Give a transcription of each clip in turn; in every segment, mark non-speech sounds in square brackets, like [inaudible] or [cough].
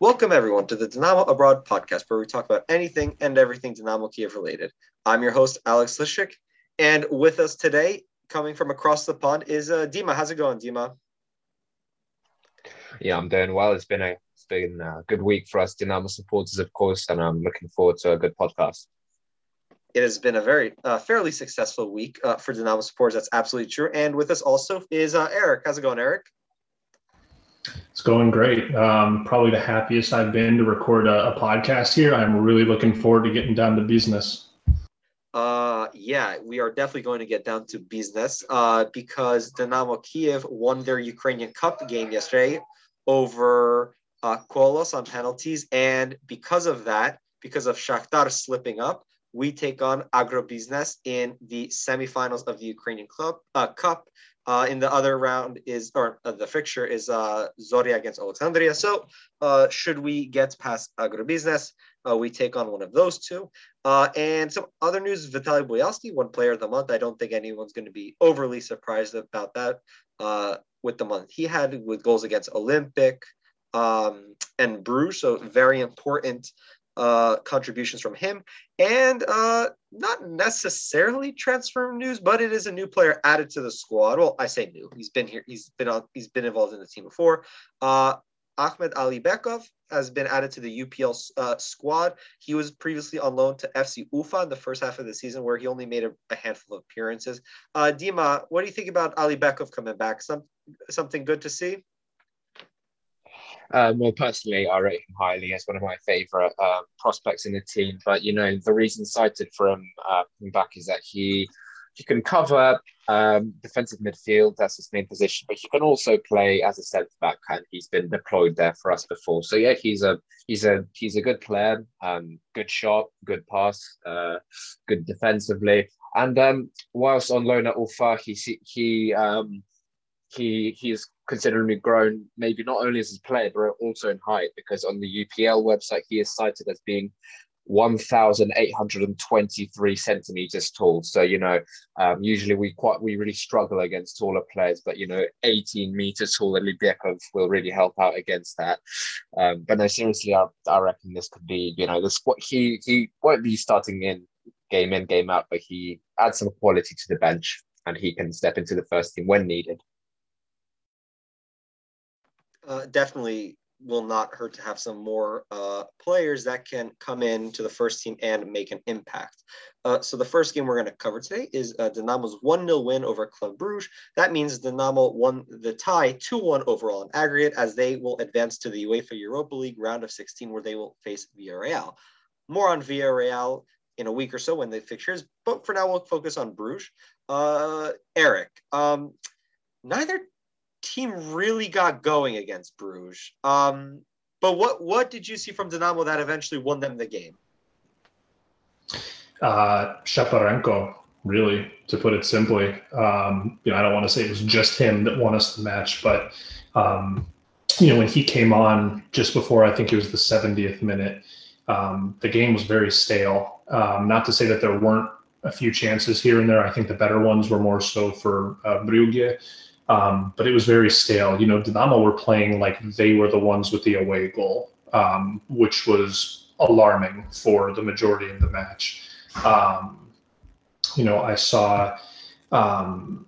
Welcome, everyone, to the Dynamo Abroad podcast, where we talk about anything and everything Dynamo Kiev related. I'm your host, Alex Lishik, and with us today, coming from across the pond, is uh, Dima. How's it going, Dima? Yeah, I'm doing well. It's been a it's been a good week for us Dynamo supporters, of course, and I'm looking forward to a good podcast. It has been a very uh, fairly successful week uh, for Dynamo supporters. That's absolutely true. And with us also is uh, Eric. How's it going, Eric? It's going great. Um, probably the happiest I've been to record a, a, podcast here. I'm really looking forward to getting down to business. Uh, yeah, we are definitely going to get down to business uh, because Dynamo Kiev won their Ukrainian Cup game yesterday over uh, Kolos on penalties. And because of that, because of Shakhtar slipping up, we take on Agrobiznes in the semifinals of the Ukrainian club, uh, Cup. Uh, in the other round is, or uh, the fixture is uh, Zoria against Alexandria. So uh, should we get past Agrobiznes, uh, we take on won of those two. Uh, and some other news, Vitaly Bujalski, one player of the month. I don't think anyone's going to be overly surprised about that with the month he had with goals against Olympic um, and Bruges. So very important uh, contributions from him, and uh, not necessarily transfer news, but it is a new player added to the squad. Well, I say new; he's been here, he's been on, he's been involved in the team before. Uh, Ahmed Alibekov has been added to the UPL uh, squad. He was previously on loan to FC Ufa in the first half of the season, where he only made a, a handful of appearances. Uh, Dima, what do you think about Alibekov coming back? Some something good to see? Um, well, personally, I rate him highly as one of my favourite uh, prospects in the team. But you know, the reason cited for him uh, back is that he he can cover um, defensive midfield. That's his main position, but he can also play as a centre back, and he's been deployed there for us before. So yeah, he's a he's a he's a good player. Um, good shot, good pass, uh, good defensively. And um, whilst on loan at Ufa, he he um, he he's considerably grown, maybe not only as a player but also in height. Because on the UPL website, he is cited as being 1,823 centimeters tall. So you know, um, usually we quite we really struggle against taller players, but you know, 18 meters taller Libyakov will really help out against that. Um, but no, seriously, I, I reckon this could be you know this what he he won't be starting in game in game out, but he adds some quality to the bench and he can step into the first team when needed uh, definitely will not hurt to have some more uh, players that can come in to the first team and make an impact. Uh, so the first game we're going to cover today is uh, Dynamo's 1-0 win over Club Bruges. That means Dynamo won the tie 2-1 overall in aggregate as they will advance to the UEFA Europa League round of 16 where they will face Villarreal. More on Villarreal in a week or so when the fixtures, but for now we'll focus on Bruges. Uh, Eric, um, neither team really got going against Bruges. Um, but what what did you see from Dynamo that eventually won them the game? Uh, Shaparenko, really, to put it simply. Um, you know, I don't want to say it was just him that won us the match, but um, you know, when he came on just before I think it was the 70th minute, um, the game was very stale. Um, not to say that there weren't a few chances here and there. I think the better ones were more so for uh, Brugge. Um, but it was very stale. You know, Dynamo were playing like they were the ones with the away goal, um, which was alarming for the majority of the match. Um, you know, I saw, um,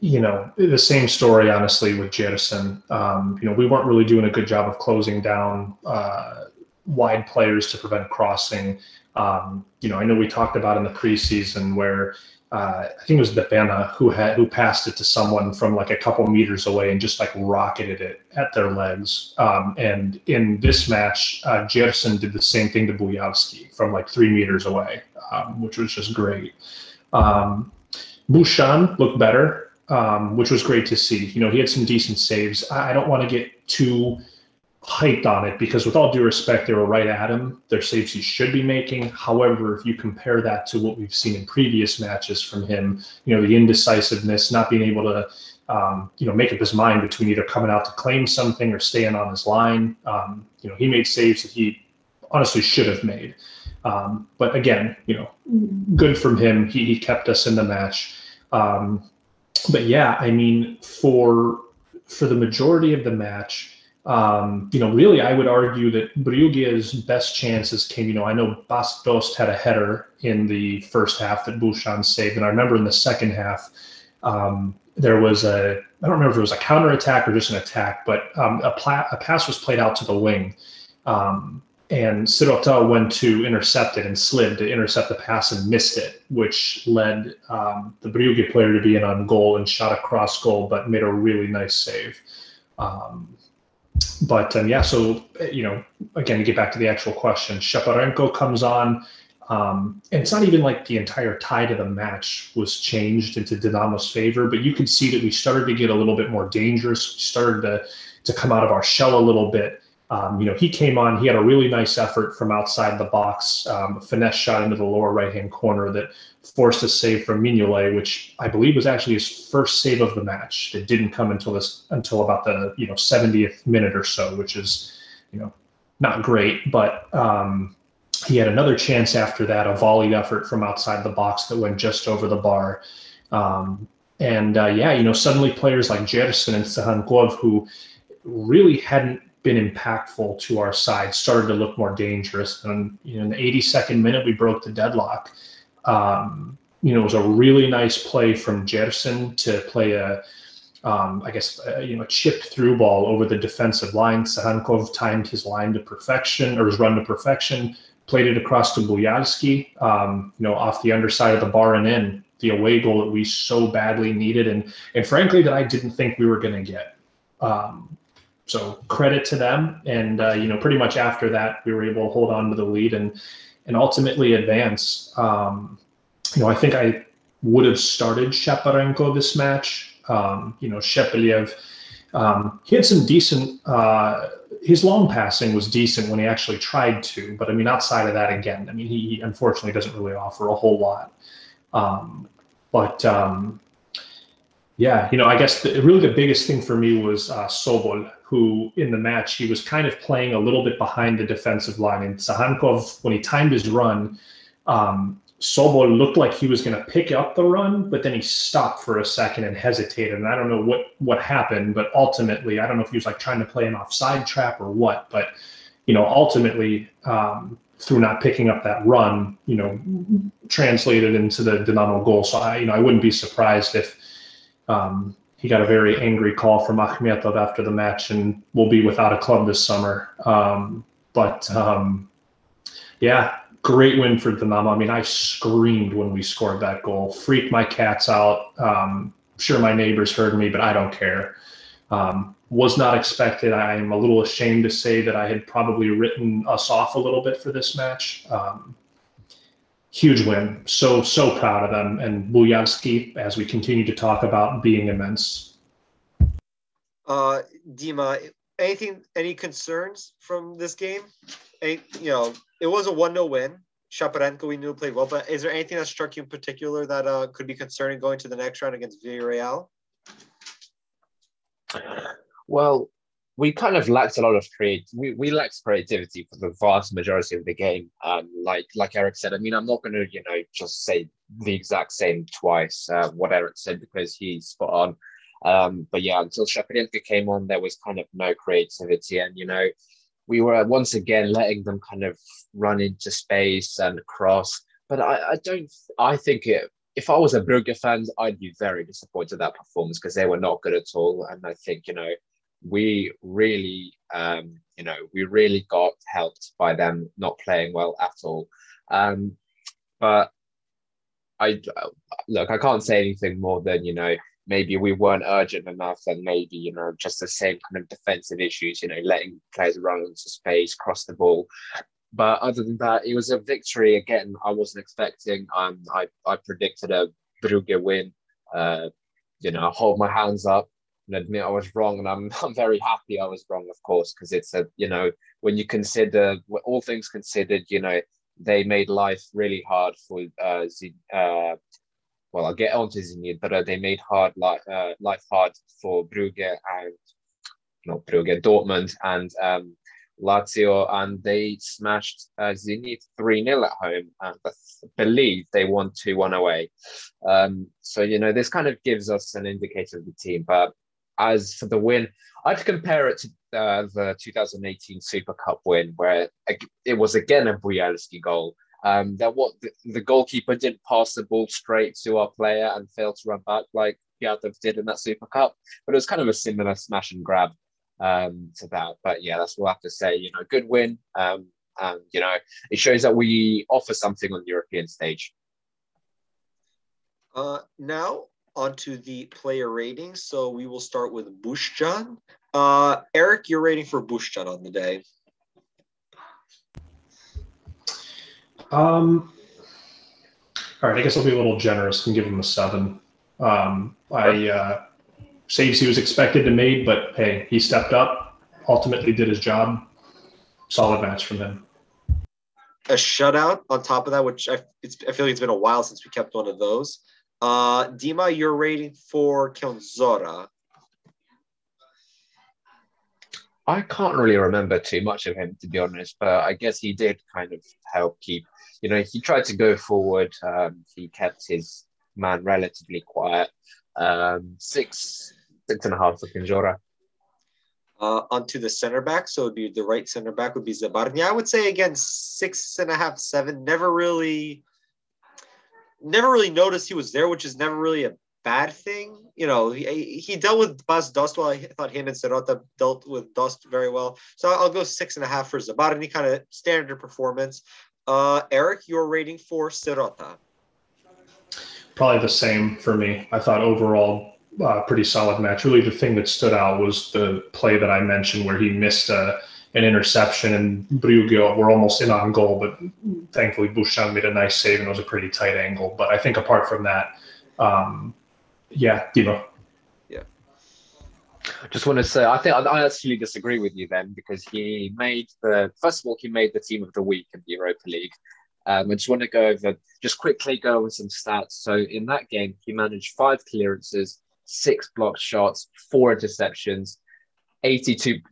you know, the same story, honestly, with Gerson. Um, you know, we weren't really doing a good job of closing down uh, wide players to prevent crossing. Um, you know, I know we talked about in the preseason where uh, I think it was Depena who had who passed it to someone from like a couple meters away and just like rocketed it at their legs. Um, and in this match, uh, Jefferson did the same thing to Bujalski from like three meters away, um, which was just great. Um, Bushchan looked better, um, which was great to see. You know, he had some decent saves. I, I don't want to get too hyped on it because with all due respect they were right at him. They're saves he should be making. However if you compare that to what we've seen in previous matches from him you know the indecisiveness not being able to um, you know make up his mind between either coming out to claim something or staying on his line um, you know he made saves that he honestly should have made. Um, but again you know good from him. He, he kept us in the match. Um, but yeah i mean for for the majority of the match Um, you know, really, I would argue that Brugge's best chances came. You know, I know Bas Dost had a header in the first half that Bushchan saved, and I remember in the second half um, there was a I don't remember if it was a counter attack or just an attack, but um, a, pla- a pass was played out to the wing. Um, and Sirota went to intercept it and slid to intercept the pass and missed it, which led um, the Brugge player to be in on goal and shot a cross goal, but made a really nice save. Um, but um, yeah, so you know, again, to get back to the actual question, Shaparenko comes on. Um, and it's not even like the entire tide of the match was changed into Dinamo's favor, but you could see that we started to get a little bit more dangerous. We started to to come out of our shell a little bit. Um, you know, he came on, he had a really nice effort from outside the box, um, finesse shot into the lower right hand corner that forced a save from Mignolet, which I believe was actually his first save of the match. It didn't come until this until about the you know 70th minute or so, which is you know not great, but um, he had another chance after that, a volleyed effort from outside the box that went just over the bar. Um, and uh, yeah, you know, suddenly players like Gerson and Tsygankov, who really hadn't been impactful to our side started to look more dangerous. And you know, in the 82nd minute, we broke the deadlock. Um, you know, it was a really nice play from Gerson to play a, um, I guess, a, you know, a chip through ball over the defensive line. Tsygankov timed his line to perfection or his run to perfection, played it across to Bujalski, um, you know, off the underside of the bar and in the away goal that we so badly needed. And, and frankly, that I didn't think we were going to get. Um, so credit to them. And uh, you know, pretty much after that, we were able to hold on to the lead and and ultimately advance. Um, you know, I think I would have started Shaparenko this match. Um, you know, Shepeliev, um, he had some decent. Uh, his long passing was decent when he actually tried to, but I mean, outside of that, again, I mean, he, he unfortunately doesn't really offer a whole lot. Um, but um, yeah, you know, I guess the, really the biggest thing for me was uh, Sobol, who in the match he was kind of playing a little bit behind the defensive line. And Tsygankov, when he timed his run, um, Sobol looked like he was going to pick up the run, but then he stopped for a second and hesitated. And I don't know what what happened, but ultimately, I don't know if he was like trying to play an offside trap or what. But you know, ultimately, um, through not picking up that run, you know, translated into the Dinamo goal. So I, you know, I wouldn't be surprised if um, he got a very angry call from Akhmetov after the match and will be without a club this summer. Um, but um, yeah, great win for Dinamo. I mean, I screamed when we scored that goal, freaked my cats out. Um, sure, my neighbors heard me, but I don't care. Um, was not expected. I am a little ashamed to say that I had probably written us off a little bit for this match. Huge win. So, so proud of them. And Bujalski, as we continue to talk about, being immense. Uh, Dima, anything, any concerns from this game? Any, you know, it was a 1 0 win. Shaparenko, we knew played well, but is there anything that struck you in particular that uh, could be concerning going to the next round against Villarreal? Well, we kind of lacked a lot of create. We, we lacked creativity for the vast majority of the game. Um, like like Eric said, I mean, I'm not going to you know just say the exact same twice uh, what Eric said because he's spot on. Um, but yeah, until Shaparenko came on, there was kind of no creativity, and you know, we were once again letting them kind of run into space and cross. But I, I don't. I think it. If I was a Brugge fan, I'd be very disappointed that performance because they were not good at all. And I think you know we really, um, you know, we really got helped by them not playing well at all. Um, but I look, I can't say anything more than you know. Maybe we weren't urgent enough, and maybe you know just the same kind of defensive issues. You know, letting players run into space, cross the ball. But other than that, it was a victory. Again, I wasn't expecting. Um, I I predicted a Brugge win. Uh, you know, I hold my hands up and admit I was wrong. And I'm, [laughs] I'm very happy I was wrong, of course, because it's a, you know, when you consider all things considered, you know, they made life really hard for, uh, Z, uh well, I'll get on to Zenit, but uh, they made hard life, uh, life hard for Brugge and, not Brugge, Dortmund and um, Lazio, and they smashed uh, Zenit 3 0 at home. And I believe they won 2 1 away. Um, so, you know, this kind of gives us an indicator of the team. But as for the win, I'd compare it to uh, the 2018 Super Cup win, where it was again a Bujalski goal. Um, that what the, the, goalkeeper didn't pass the ball straight to our player and failed to run back like Piatov did in that Super Cup, but it was kind of a similar smash and grab um, to that. But yeah, that's what I have to say. You know, good win. Um, and you know, it shows that we offer something on the European stage. Uh, now onto the player ratings. So we will start with Bushchan. Uh, Eric, your rating for Bushchan on the day. Um, all right, I guess I'll be a little generous and give him a seven. Um, I uh, saves he was expected to make, but hey, he stepped up, ultimately did his job. Solid match from him. A shutout on top of that, which I, I feel like it's been a while since we kept one of those. Uh, Dima, your rating for Kędziora. I can't really remember too much of him, to be honest, but I guess he did kind of help keep, you know, he tried to go forward. Um, he kept his man relatively quiet. Um, six, six and a half for Kędziora. Uh, onto the center back, so it'd be the right center back would be Zabarny. I would say again six and a half, seven. Never really never really noticed he was there, which is never really a bad thing. You know, he, he dealt with Bas Dost well. I thought him and Sirota dealt with Dost very well. So I'll go six and a half for Zabarny, kind of standard performance. Uh, Eric, your rating for Sirota? Probably the same for me. I thought overall, uh, pretty solid match. Really, the thing that stood out was the play that I mentioned where he missed a an interception, and Brugge were almost in on goal, but thankfully Bushchan made a nice save, and it was a pretty tight angle. But I think apart from that, um, yeah, Dima. Yeah. Just want to say, I think I actually disagree with you then because he made the first of all he made the team of the week in the Europa League. Um, I just want to go over just quickly go over some stats. So in that game, he managed five clearances, six blocked shots, four interceptions, 82%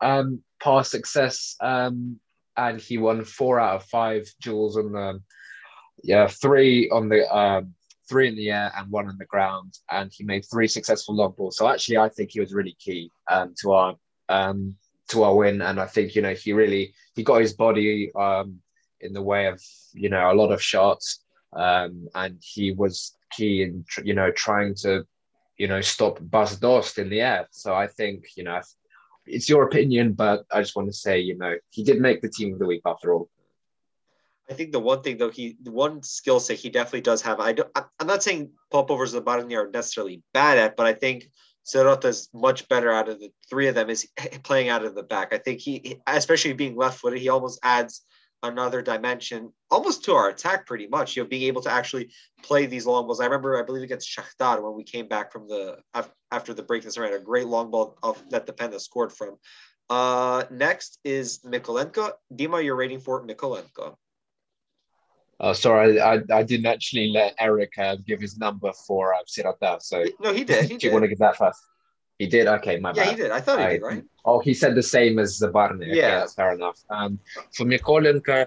um, pass success, um, and he won four out of five duels on the yeah three on the um, three in the air and one on the ground, and he made three successful long balls. So actually, I think he was really key um, to our um, to our win, and I think you know he really he got his body um, in the way of you know a lot of shots, um, and he was key in you know trying to you know, stop Bas Dost in the air. So I think, you know, it's your opinion, but I just want to say, you know, he did make the team of the week after all. I think the one thing though, he the one skill set he definitely does have. I don't. I'm not saying popovers and Barney are necessarily bad at, but I think is much better out of the three of them is playing out of the back. I think he, especially being left-footed, he almost adds another dimension almost to our attack pretty much you know being able to actually play these long balls i remember i believe against Shakhtar when we came back from the after the break this ran a great long ball of that the Depena scored from uh next is Mikolenko Dima you're rating for Mikolenko Oh, sorry, I, I didn't actually let Eric uh, give his number for uh, Sirota. So no, he did. He [laughs] do did. you want to give that first? He did. Okay, my yeah, bad. he did. I thought he I, did, right? Oh, he said the same as Zabarny. Okay, yeah, that's fair enough. Um, for Mikolenko,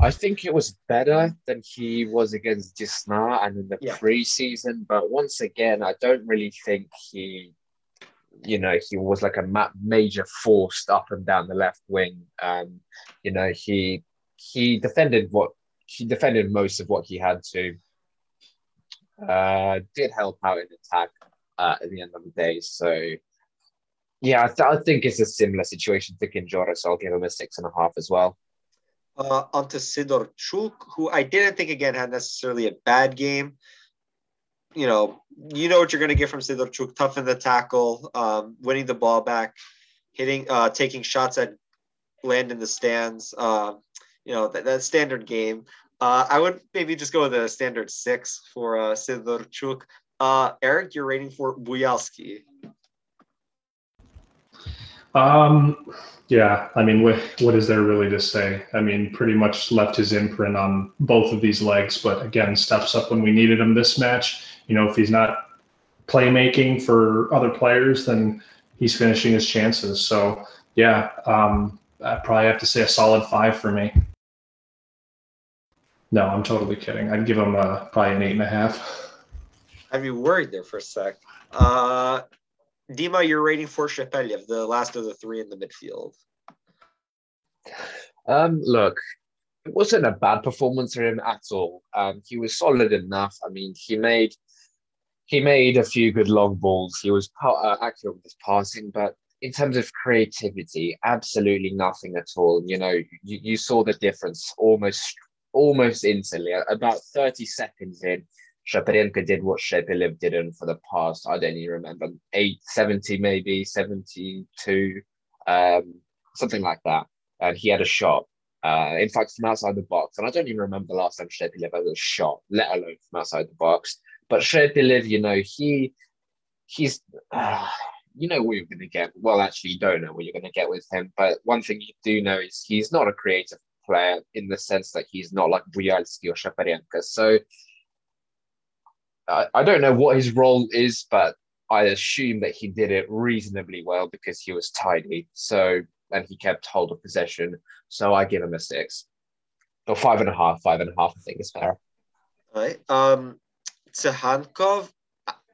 I think it was better than he was against Desna and in the yeah. preseason. But once again, I don't really think he, you know, he was like a ma- major force up and down the left wing. Um, you know, he he defended what he defended most of what he had to. Uh, did help out in attack, uh, at the end of the day. So, yeah, I, th- I think it's a similar situation to Kędziora, so I'll give him a six and a half as well. Uh, onto Sidorchuk, who I didn't think again had necessarily a bad game. You know, you know what you're going to get from Sidorchuk: tough in the tackle, um, winning the ball back, hitting, uh, taking shots that land in the stands. Uh, you know that, that standard game. Uh, I would maybe just go with a standard six for uh, Sidorchuk. Uh, Eric, you're rating for Bujalski. Um, yeah, I mean, what is there really to say? I mean, pretty much left his imprint on both of these legs, but again, steps up when we needed him this match. You know, if he's not playmaking for other players, then he's finishing his chances. So yeah, um, I probably have to say a solid five for me. No, I'm totally kidding. I'd give him a, probably an eight and a half. I'd worried there for a sec. Uh, Dima, you're rating for Shepeliev, the last of the three in the midfield. Um, look, it wasn't a bad performance for him at all. Um, he was solid enough. I mean, he made he made a few good long balls. He was uh, accurate with his passing, but in terms of creativity, absolutely nothing at all. You know, you, you saw the difference almost almost instantly. About 30 seconds in, Shaparenko did what Shepeliev didn't for the past, I don't even remember, 8, 70 maybe, 72, um, something like that. And he had a shot. Uh, in fact, from outside the box. And I don't even remember the last time Shepeliev had a shot, let alone from outside the box. But Shepeliev, you know, he he's uh, you know what you're going to get. Well, actually, you don't know what you're going to get with him. But one thing you do know is he's not a creative player in the sense that he's not like Bujalski or Shaparenko. So I, don't know what his role is, but I assume that he did it reasonably well because he was tidy. So and he kept hold of possession. So I give him a six. Or five and a half, five and a half, I think is fair. All right. Um Tsygankov,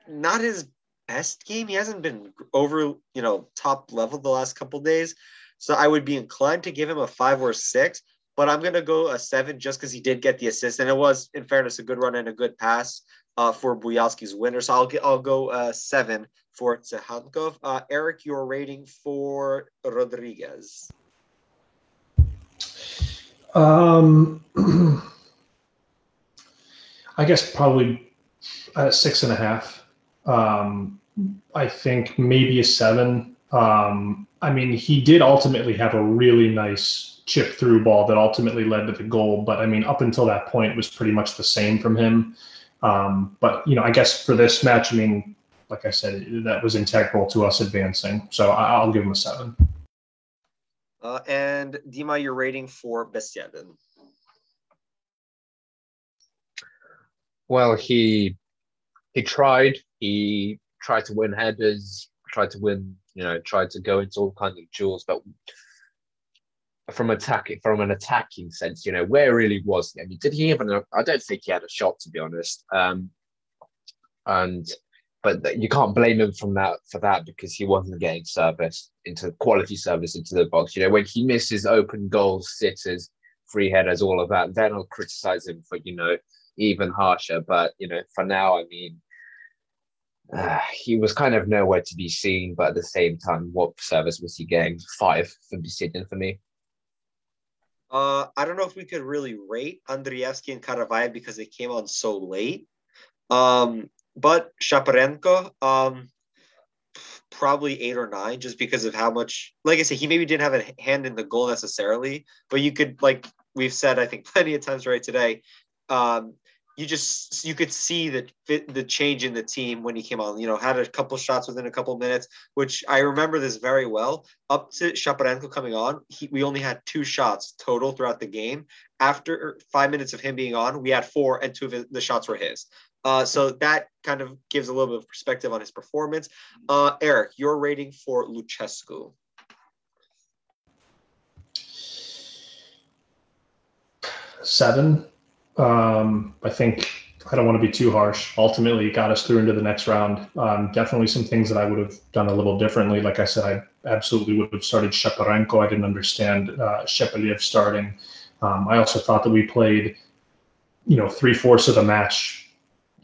not his best game. He hasn't been over, you know, top level the last couple days. So I would be inclined to give him a five or six, but I'm gonna go a seven just because he did get the assist, and it was, in fairness, a good run and a good pass uh, for Bujalski's winner. So I'll get, I'll go uh, seven for Tsygankov. Uh, Eric, your rating for Rodriguez. Um, [clears throat] I guess probably uh, six and a half. Um, I think maybe a seven. Um, I mean, he did ultimately have a really nice chip through ball that ultimately led to the goal. But I mean, up until that point, was pretty much the same from him. Um, but you know, I guess for this match, I mean, like I said, that was integral to us advancing. So I, will give him a seven. Uh, and Dima, your rating for Besiedin. Well, he he tried. He tried to win headers, tried to win, you know, tried to go into all kinds of duels, but from attacking from an attacking sense, you know, where really was he? I mean, did he even? I don't think he had a shot to be honest. Um, and but you can't blame him from that for that because he wasn't getting service into quality service into the box. You know, when he misses open goals, sitters, free headers, all of that, then I'll criticize him for you know even harsher. But you know, for now, I mean, uh, he was kind of nowhere to be seen. But at the same time, what service was he getting? Five for Besiedin for me. Uh, I don't know if we could really rate Andrievsky and Karavayev because they came on so late. Um, but Shaparenko, um, probably eight or nine, just because of how much. Like I said, he maybe didn't have a hand in the goal necessarily, but you could, like we've said, I think [laughs] plenty of times right today, um, you just you could see the the change in the team when he came on. You know, had a couple shots within a couple minutes, which I remember this very well. Up to Shaparenko coming on, he, we only had two shots total throughout the game. After five minutes of him being on, we had four, and two of the shots were his. Uh, so that kind of gives a little bit of perspective on his performance. Uh, Eric, your rating for Lucescu. Seven. Um, I think I don't want to be too harsh. Ultimately, it got us through into the next round. Um, definitely some things that I would have done a little differently. Like I said, I absolutely would have started Shaparenko. I didn't understand uh, Shepeliev starting. Um, I also thought that we played, you know, three fourths of the match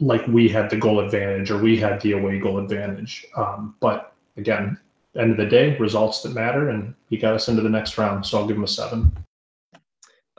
like we had the goal advantage or we had the away goal advantage. Um, but again, end of the day, results that matter, and he got us into the next round. So I'll give him a seven.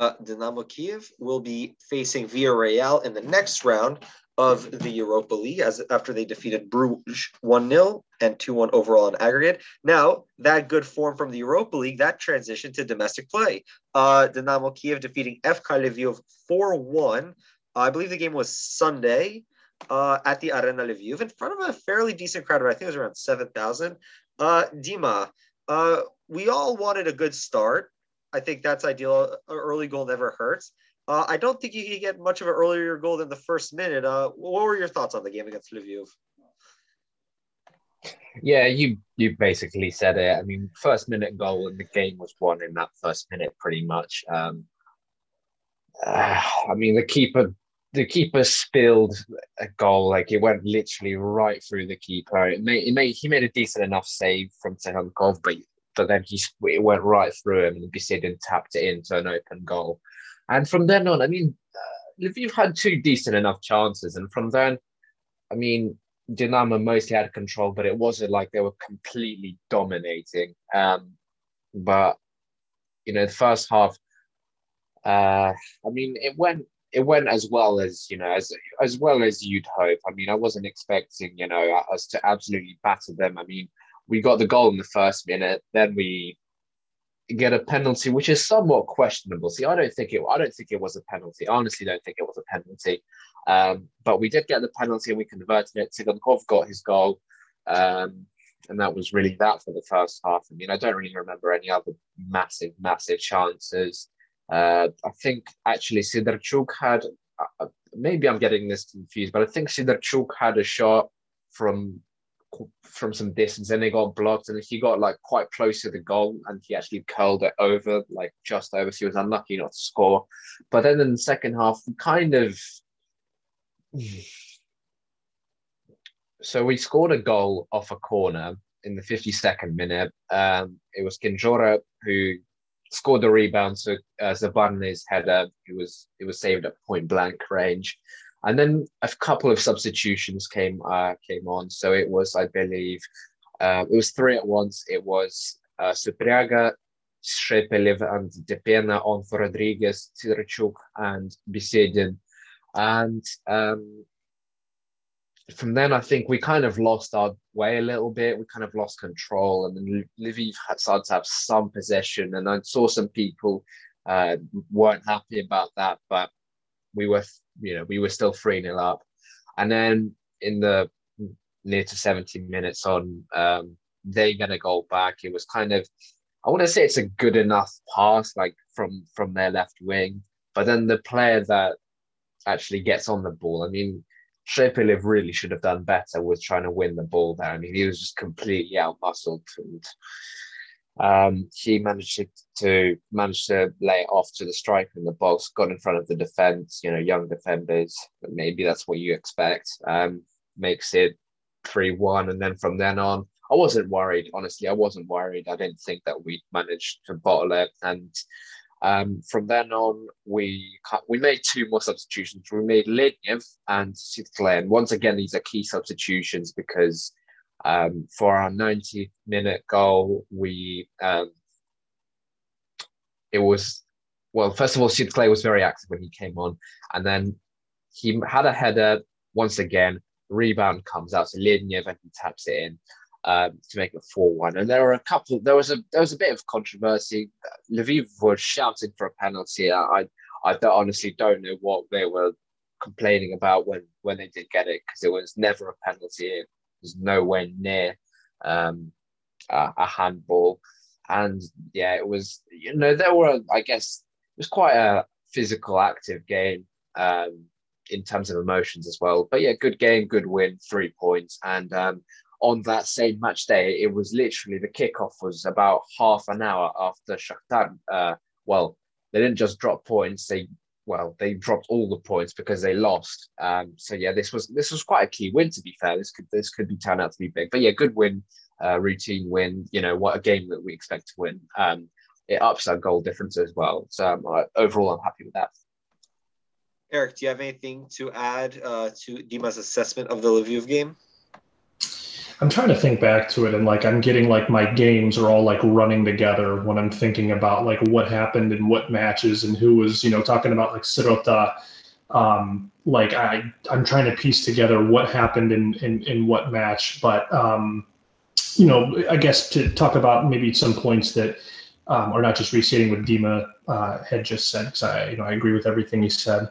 Uh, Dynamo Kiev will be facing Villarreal in the next round of the Europa League as after they defeated Bruges 1-0 and 2-1 overall in aggregate. Now, that good form from the Europa League, that transition to domestic play. Uh, Dynamo Kiev defeating FK Lviv 4-1. I believe the game was Sunday uh, at the Arena Lviv in front of a fairly decent crowd, I think it was around 7,000. Uh, Dima, uh, we all wanted a good start. I think that's ideal. An early goal never hurts. Uh, I don't think you can get much of an earlier goal than the first minute. Uh, what were your thoughts on the game against Lviv? Yeah, you you basically said it. I mean, first minute goal and the game was won in that first minute, pretty much. Um, uh, I mean, the keeper the keeper spilled a goal. Like it went literally right through the keeper. It made, it made he made a decent enough save from Tsygankov, but then he it went right through him, and Besiedin tapped it into an open goal. And from then on, I mean, uh, Lviv had two decent enough chances, and from then, I mean, Dinamo mostly had control, but it wasn't like they were completely dominating. Um, but you know, the first half, uh, I mean, it went it went as well as you know as as well as you'd hope. I mean, I wasn't expecting you know us to absolutely batter them. I mean, we got the goal in the first minute, then we get a penalty, which is somewhat questionable. See, I don't think it. I don't think it was a penalty. I honestly, don't think it was a penalty. Um, but we did get the penalty and we converted it. Tsygankov got his goal. Um, and that was really that for the first half. I mean, I don't really remember any other massive, massive chances. Uh, I think actually Sidorchuk had, uh, maybe I'm getting this confused, but I think Sidorchuk had a shot from from some distance and they got blocked and he got like quite close to the goal and he actually curled it over like just over so he was unlucky not to score but then in the second half we kind of [sighs] so we scored a goal off a corner in the 52nd minute. Um, it was Kędziora who scored the rebound to uh, Zabarny's header. It was it was saved at point blank range, and then a couple of substitutions came uh, came on. So it was, I believe, uh, it was three at once. It was uh, Supryaga, Shepeliev, and Depena on for Rodriguez, Sidorchuk, and Besiedin. And um, from then, I think we kind of lost our way a little bit. We kind of lost control, and then Lviv had started to have some possession. And I saw some people uh, weren't happy about that, but we were, you know, we were still three 0 up. And then in the near to 17 minutes on, um, they get a goal back. It was kind of, I want to say it's a good enough pass, like from from their left wing. But then the player that actually gets on the ball. I mean, Shepeliev really should have done better with trying to win the ball there. I mean, he was just completely outmuscled and um, he managed to, manage to lay it off to the striker in the box, got in front of the defense, you know, young defenders. Maybe that's what you expect. Um, makes it 3 1. And then from then on, I wasn't worried. Honestly, I wasn't worried. I didn't think that we'd managed to bottle it. And um, from then on, we we made two more substitutions. We made Lednev and Sitkle. And once again, these are key substitutions because um, for our 90 minute goal, we um, it was well. First of all, Sitkle was very active when he came on, and then he had a header once again. Rebound comes out so Lednev and he taps it in um, to make it four one. And there were a couple. There was a there was a bit of controversy. Lviv was shouting for a penalty. I I honestly don't know what they were complaining about when when they did get it because it was never a penalty. It was nowhere near um, a, a handball. And yeah, it was. You know, there were. I guess it was quite a physical, active game. Um, in terms of emotions as well. But yeah, good game, good win, three points. And um, on that same match day, it was literally the kickoff was about half an hour after Shakhtar. Uh, well, they didn't just drop points; they well they dropped all the points because they lost. Um, so yeah, this was this was quite a key win. To be fair, this could this could be turned out to be big. But yeah, good win, uh, routine win. You know what a game that we expect to win. Um, it ups our goal difference as well. So um, overall, I'm happy with that. Eric, do you have anything to add uh, to Dima's assessment of the Lviv game? I'm trying to think back to it and like I'm getting like my games are all like running together when I'm thinking about like what happened and what matches and who was, you know, talking about like Sirota. Um, like I I'm trying to piece together what happened in in, in what match. But um, you know, I guess to talk about maybe some points that um, are not just restating what Dima uh, had just said, because I you know I agree with everything he said.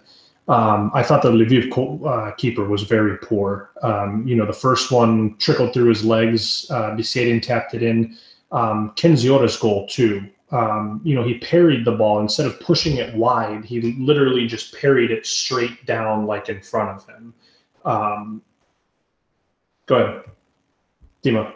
Um, I thought the Lviv uh, keeper was very poor. Um, you know, the first one trickled through his legs. Uh, tapped it in. Um, Kędziora's goal too. Um, you know, he parried the ball instead of pushing it wide. He literally just parried it straight down, like in front of him. Um, go ahead, Dima.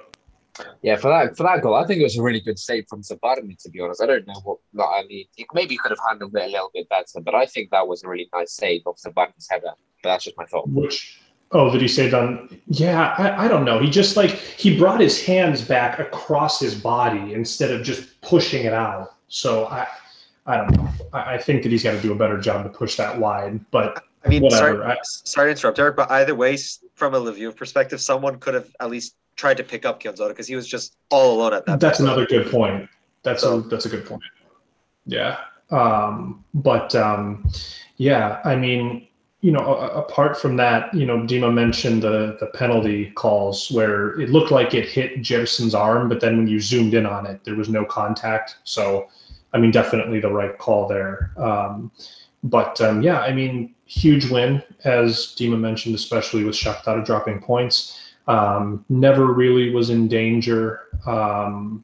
Yeah, for that for that goal, I think it was a really good save from Zabarny. To be honest, I don't know what. Like, I mean, maybe he could have handled it a little bit better, but I think that was a really nice save of Zabarny's header. But that's just my thought. Which oh, did he say done? Yeah, I, I don't know. He just like he brought his hands back across his body instead of just pushing it out. So I I don't know. I, I think that he's got to do a better job to push that wide. But I mean, Whatever. sorry, I- sorry to interrupt, Eric, but either way, s- from a Lviv perspective, someone could have at least tried to pick up Kędziora because he was just all alone at that. That's another good point. That's So- a that's a good point. Yeah. Um, but um, yeah, I mean, you know, a- apart from that, you know, Dima mentioned the the penalty calls where it looked like it hit Gerson's arm, but then when you zoomed in on it, there was no contact. So, I mean, definitely the right call there. Um, but um, yeah, I mean, huge win as Dima mentioned, especially with Shakhtar dropping points. Um, never really was in danger. Um,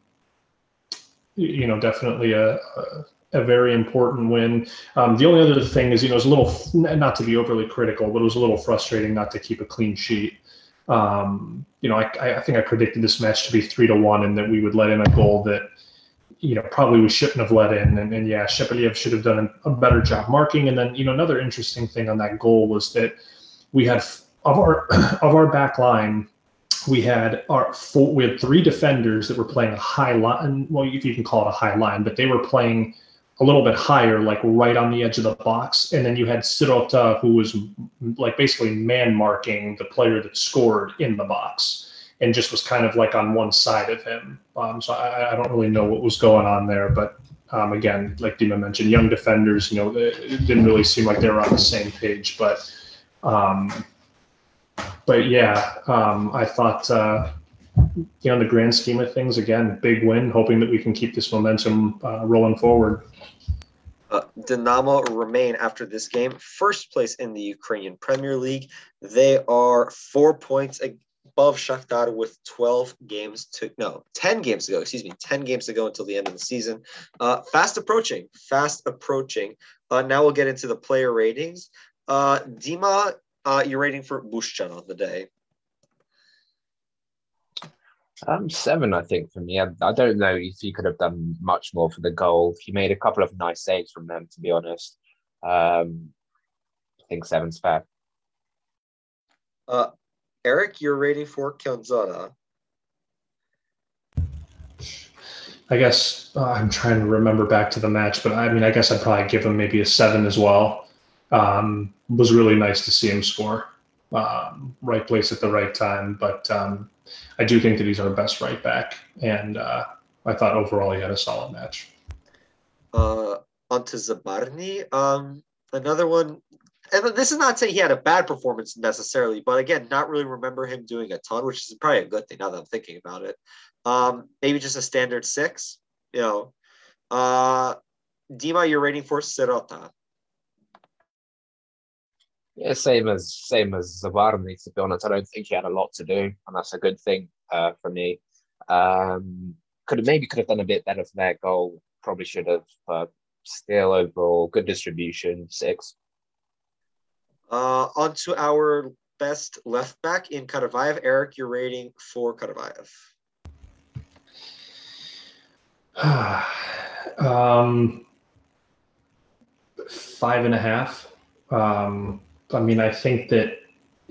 you know, definitely a, a, a very important win. Um, the only other thing is, you know, it was a little, not to be overly critical, but it was a little frustrating not to keep a clean sheet. Um, you know, I, I think I predicted this match to be three to one and that we would let in a goal that, you know, probably we shouldn't have let in. And, and yeah, Shepeliev should have done a, a better job marking. And then, you know, another interesting thing on that goal was that we had of our [clears throat] of our back line, we had our four, we had three defenders that were playing a high line. Well, if you can call it a high line, but they were playing a little bit higher, like right on the edge of the box. And then you had Sirota, who was like basically man marking the player that scored in the box, and just was kind of like on one side of him. Um, so I, I don't really know what was going on there, but um, again, like Dima mentioned, young defenders, you know, it didn't really seem like they were on the same page, but. Um, but yeah, um, I thought, uh, you know, in the grand scheme of things, again, big win. Hoping that we can keep this momentum uh, rolling forward. Uh, remain after this game first place in the Ukrainian Premier League. They are four points above Shakhtar with 12 games to no 10 games to go. Excuse me, 10 games to go until the end of the season. Uh, fast approaching, fast approaching. Uh, now we'll get into the player ratings. Uh, Dima, uh, your rating for Bushchan on the day. Um, seven, I think, for me. I, I don't know if he could have done much more for the goal. He made a couple of nice saves from them, to be honest. Um, I think seven's fair. Uh, Eric, your rating for Kędziora. I guess uh, I'm trying to remember back to the match, but I mean, I guess I'd probably give him maybe a seven as well. Um, was really nice to see him score. Um, right place at the right time, but um, I do think that he's our best right back, and uh, I thought overall he had a solid match. uh, onto Zabarny. Um, another one, and this is not saying he had a bad performance necessarily, but again, not really remember him doing a ton, which is probably a good thing now that I'm thinking about it. Um, maybe just a standard six, you know. Uh, Dima, you're rating for Sirota. Yeah, same as same as Zabarny, to be honest. I don't think he had a lot to do, and that's a good thing uh, for me. Um, could have maybe could have done a bit better for that goal. Probably should have, but still overall good distribution. Six. Uh, on to our best left back in Karavayev. Eric, your rating for Karavayev. [sighs] um, five and a half. Um, I mean, I think that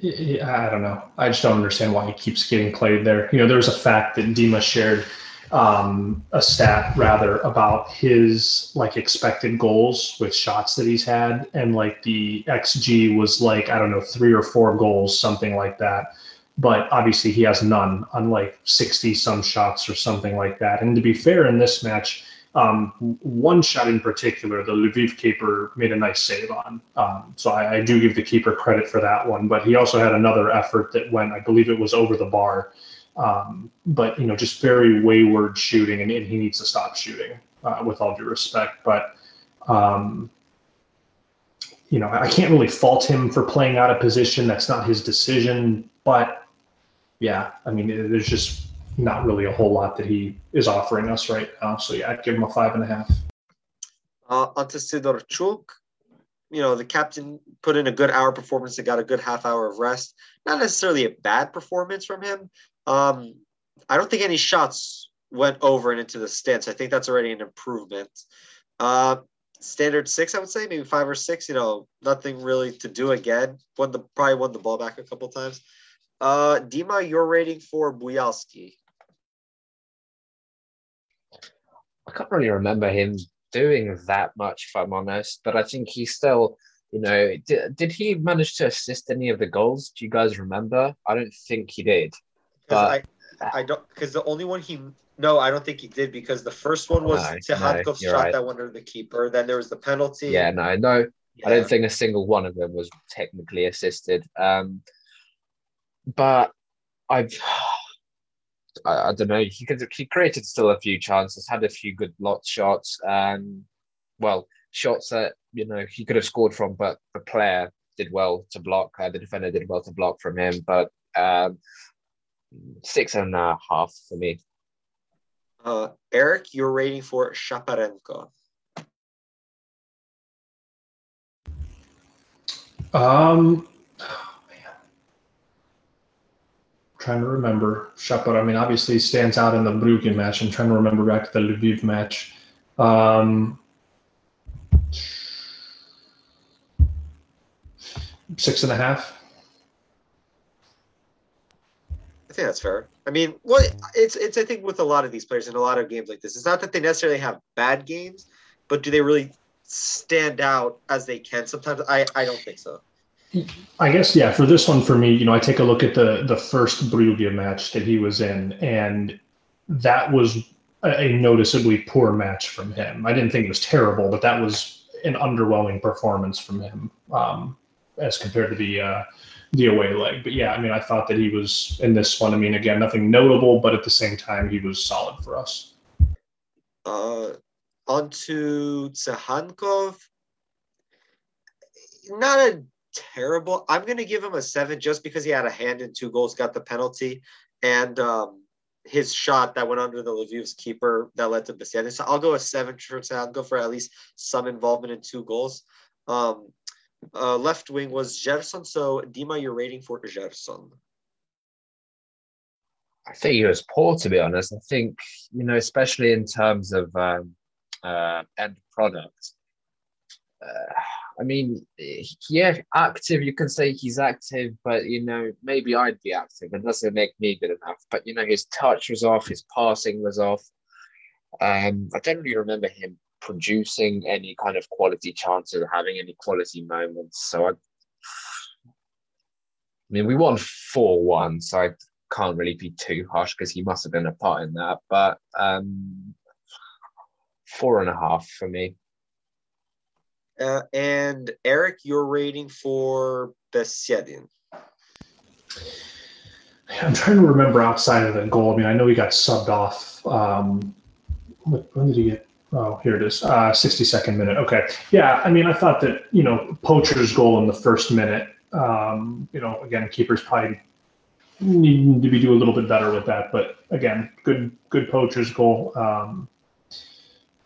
I don't know. I just don't understand why he keeps getting played there. You know, there was a fact that Dima shared um, a stat rather about his like expected goals with shots that he's had, and like the xG was like I don't know three or four goals, something like that. But obviously he has none, unlike sixty some shots or something like that. And to be fair, in this match, um, one shot in particular, the Lviv keeper made a nice save on. Um, so I, I, do give the keeper credit for that one. But he also had another effort that went, I believe it was over the bar. Um, but you know, just very wayward shooting, and, and he needs to stop shooting. Uh, with all due respect, but um, you know, I can't really fault him for playing out of position. That's not his decision. But yeah, I mean, there's just not really a whole lot that he is offering us right now. So yeah, I'd give him a five and a half. Uh. You know, the captain put in a good hour performance and got a good half hour of rest. Not necessarily a bad performance from him. Um, I don't think any shots went over and into the stance. I think that's already an improvement. Uh, standard six, I would say, maybe five or six. You know, nothing really to do again. Won the probably won the ball back a couple times. Uh, Dima, your rating for Bujalski? I can't really remember him doing that much, if I'm honest. But I think he still, you know, did, did he manage to assist any of the goals? Do you guys remember? I don't think he did. But I, I don't because the only one he no, I don't think he did because the first one was No, no, shot right. that went under the keeper. Then there was the penalty. yeah, no, no, I don't think a single one of them was technically assisted. Um, but I've, I, I don't know. He could he created still a few chances, had a few good lot shots. and well, shots that you know he could have scored from, but the player did well to block. Uh, the defender did well to block from him. But um, six and a half for me. Uh, Eric, you're rating for Shaparenko? Um, oh, man. Trying to remember. Shepard, I mean, obviously stands out in the Brugge match. I'm trying to remember back to the Lviv match. Um, six and a half. I think that's fair. I mean, well, it's it's I think with a lot of these players in a lot of games like this, it's not that they necessarily have bad games, but do they really stand out as they can? Sometimes I I don't think so. I guess yeah. For this one, for me, you know, I take a look at the the first Brugge match that he was in, and that was a, a noticeably poor match from him. I didn't think it was terrible, but that was an underwhelming performance from him um, as compared to the uh, the away leg. But yeah, I mean, I thought that he was in this one. I mean, again, nothing notable, but at the same time, he was solid for us. Uh, on to Tsygankov. Not a terrible. I'm going to give him a seven just because he had a hand in two goals, got the penalty, and um, his shot that went under the Lviv's keeper that led to Besiedin. So I'll go a seven for go for at least some involvement in two goals. Um, uh, left wing was Gerson. So Dima, your rating for Gerson? I think he was poor, to be honest. I think, you know, especially in terms of um, uh, end product. Uh, I mean, yeah, active, you can say he's active, but, you know, maybe I'd be active. It doesn't make me good enough. But, you know, his touch was off, his passing was off. Um, I don't really remember him producing any kind of quality chances or having any quality moments. So I, I mean, we won 4 1, so I can't really be too harsh because he must have been a part in that. But um, four and a half for me. Uh, and Eric, your rating for Besiedin? I'm trying to remember outside of the goal. I mean, I know he got subbed off. Um, when when did he get? Oh, here it is. Uh, 62nd minute. Okay. Yeah. I mean, I thought that, you know, Poacher's goal in the first minute, um, you know, again, keepers probably need to be do a little bit better with that. But again, good, good Poacher's goal. Um,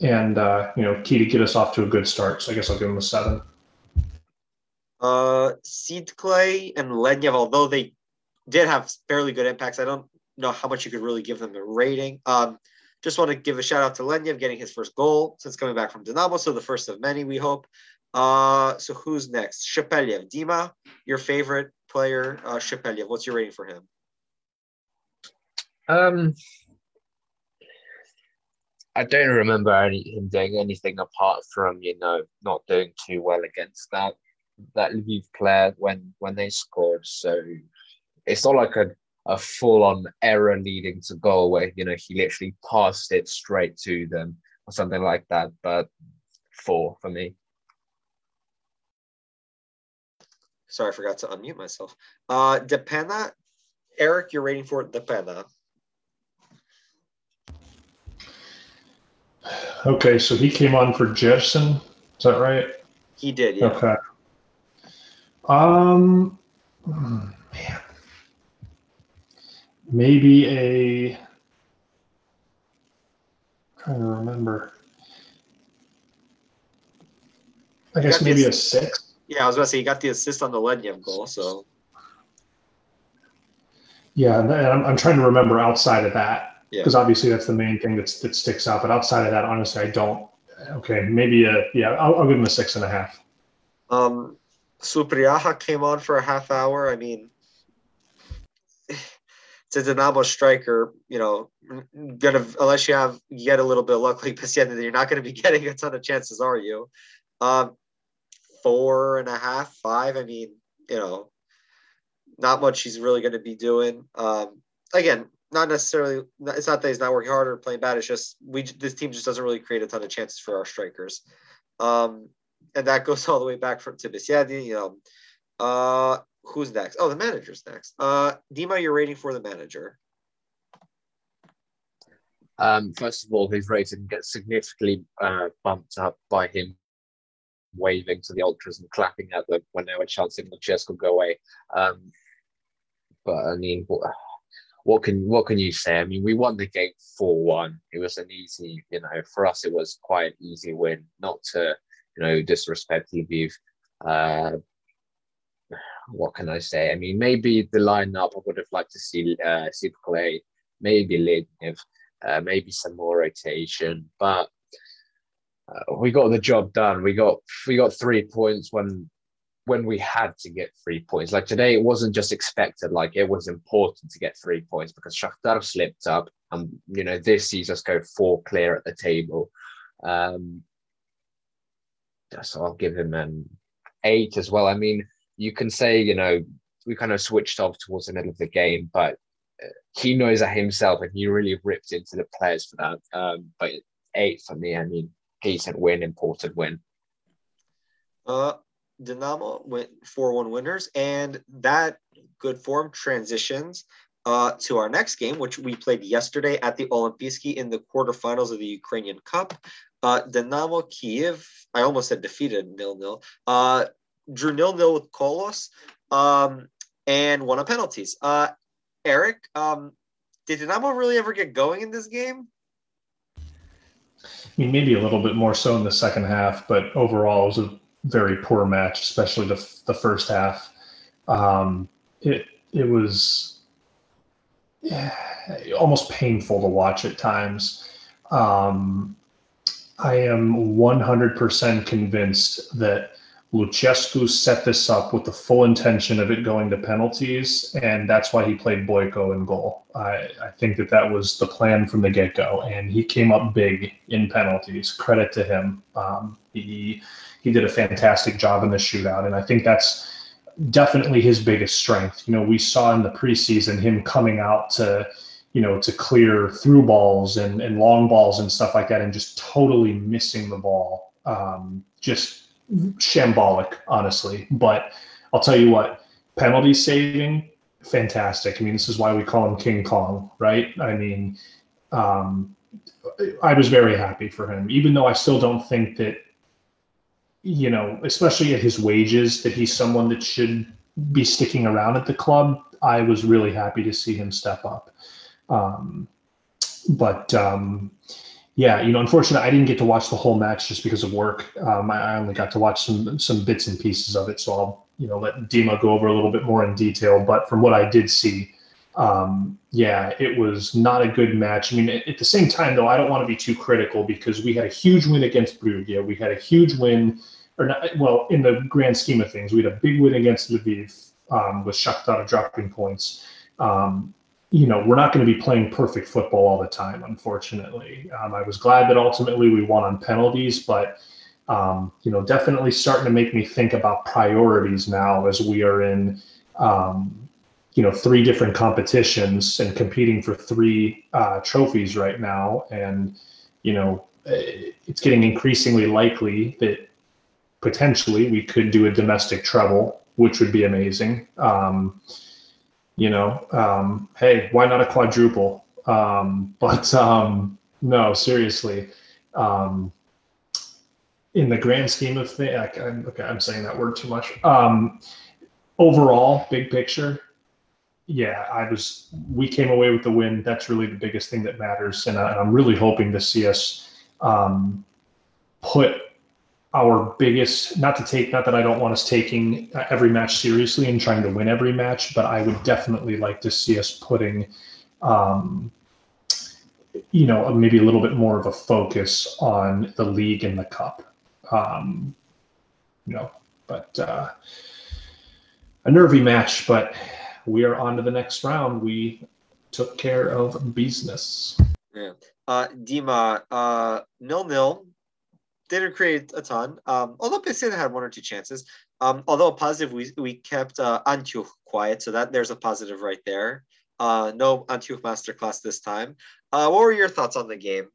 and, uh, you know, key to get us off to a good start. So I guess I'll give him a seven. Uh, Seed Clay and Lednev, although they did have fairly good impacts, I don't know how much you could really give them a rating. Um, just want to give a shout out to Lednev getting his first goal since coming back from Dinamo, so the first of many, we hope. Uh, so who's next? Shepeliev. Dima, your favorite player, uh, Shepeliev. What's your rating for him? Um, I don't remember any, him doing anything apart from you know not doing too well against that that Lviv player when when they scored. So it's not like a a full on error leading to goal where you know he literally passed it straight to them or something like that. But four for me. Sorry, I forgot to unmute myself. Uh, Depena. Eric, you're rating for Depena. Okay. So he came on for Gerson. Is that right? He did, yeah. Okay. Um, hmm, man, maybe a. Trying to remember. I You guess maybe a six. Yeah, I was about to say he got the assist on the Lednev goal, so Yeah, and I'm, I'm trying to remember outside of that because yeah. obviously that's the main thing that's that sticks out. But outside of that, honestly, I don't. Okay, maybe a yeah. I'll, I'll give him a six and a half. Um, Supryaga came on for a half hour. I mean, it's a Dinamo striker. You know, gonna unless you have you get a little bit of luck like Paciente, you're not going to be [laughs] getting a ton of chances, are you? Um, four and a half, five. I mean, you know, not much he's really going to be doing. Um, again, not necessarily. It's not that he's not working hard or playing bad. It's just we this team just doesn't really create a ton of chances for our strikers, um, and that [laughs] goes all the way back from to Besiedin. You know, uh, who's next? Oh, the manager's next. Uh, Dima, you're rating for the manager. Um, first of all, his rating gets significantly uh, bumped up by him waving to the ultras and clapping at them when they were chanting Lucescu go away. Um, but I mean, what, can what can you say? I mean, we won the game four one. It was an easy, you know, for us it was quite an easy win. Not to you know disrespect Lviv. Uh, what can I say? I mean, maybe the lineup I would have liked to see uh, super Clay, maybe Lednev, uh, maybe some more rotation, but uh, we got the job done. We got we got three points when when we had to get three points. Like today, it wasn't just expected; like it was important to get three points because Shakhtar slipped up, and you know this sees us go four clear at the table. Um, so I'll give him an eight as well. I mean, you can say you know we kind of switched off towards the middle of the game, but uh, he knows that himself, and he really ripped into the players for that. Um, but eight for me, I mean, decent win, important win. Uh, Dinamo went 4 1 winners, and that good form transitions uh, to our next game, which we played yesterday at the Olympijski in the quarterfinals of the Ukrainian Cup. Uh, Dinamo Kiev, I almost said defeated nil nil, uh, drew nil nil with Kolos um, and won on penalties. Uh, Eric, um, did Dinamo really ever get going in this game? I mean, maybe a little bit more so in the second half, but overall, it was a very poor match, especially the, the first half. Um, it it was yeah, almost painful to watch at times. Um, I am 100% convinced that Lucescu set this up with the full intention of it going to penalties, and that's why he played Boyko in goal. I, I think that that was the plan from the get go, and he came up big in penalties. Credit to him. Um, he he did a fantastic job in the shootout, and I think that's definitely his biggest strength. You know, we saw in the preseason him coming out to you know to clear through balls and, and long balls and stuff like that, and just totally missing the ball. Um, just shambolic, honestly. But I'll tell you what, penalty saving, fantastic. I mean, this is why we call him King Kong, right? I mean, um, I was very happy for him, even though I still don't think that, you know, especially at his wages, that he's someone that should be sticking around at the club. I was really happy to see him step up. Um, but um, yeah, you know, unfortunately, I didn't get to watch the whole match just because of work. Um, I only got to watch some some bits and pieces of it, so I'll you know let Dima go over a little bit more in detail. But from what I did see, um, yeah, it was not a good match. I mean, at, the same time, though, I don't want to be too critical because we had a huge win against Brugge. We had a huge win, or not, well, in the grand scheme of things, we had a big win against Lviv um, with Shakhtar dropping points. Um, you know, we're not going to be playing perfect football all the time, unfortunately. Um, I was glad that ultimately we won on penalties, but, um, you know, definitely starting to make me think about priorities now as we are in, um, you know, three different competitions and competing for three uh, trophies right now. And, you know, it's getting increasingly likely that potentially we could do a domestic treble, which would be amazing. Um, you know, um, hey, why not a quadruple? Um, but um, no, seriously, um, in the grand scheme of things, okay, I'm saying that word too much. Um, overall, big picture, yeah, I was. We came away with the win. That's really the biggest thing that matters, and, I, am really hoping to see us um, put our biggest not to take not that I don't want us taking every match seriously and trying to win every match, but I would definitely like to see us putting um, you know maybe a little bit more of a focus on the league and the cup. Um, you know, but uh, a nervy match, but we are on to the next round. We took care of business. Yeah. Uh, Dima, uh, nil nil didn't create a ton. Um, although Pesina had one or two chances. Um, although positive, we we kept uh, Antioch quiet, so that there's a positive right there. Uh, no Antioch masterclass this time. Uh, what were your thoughts on the game?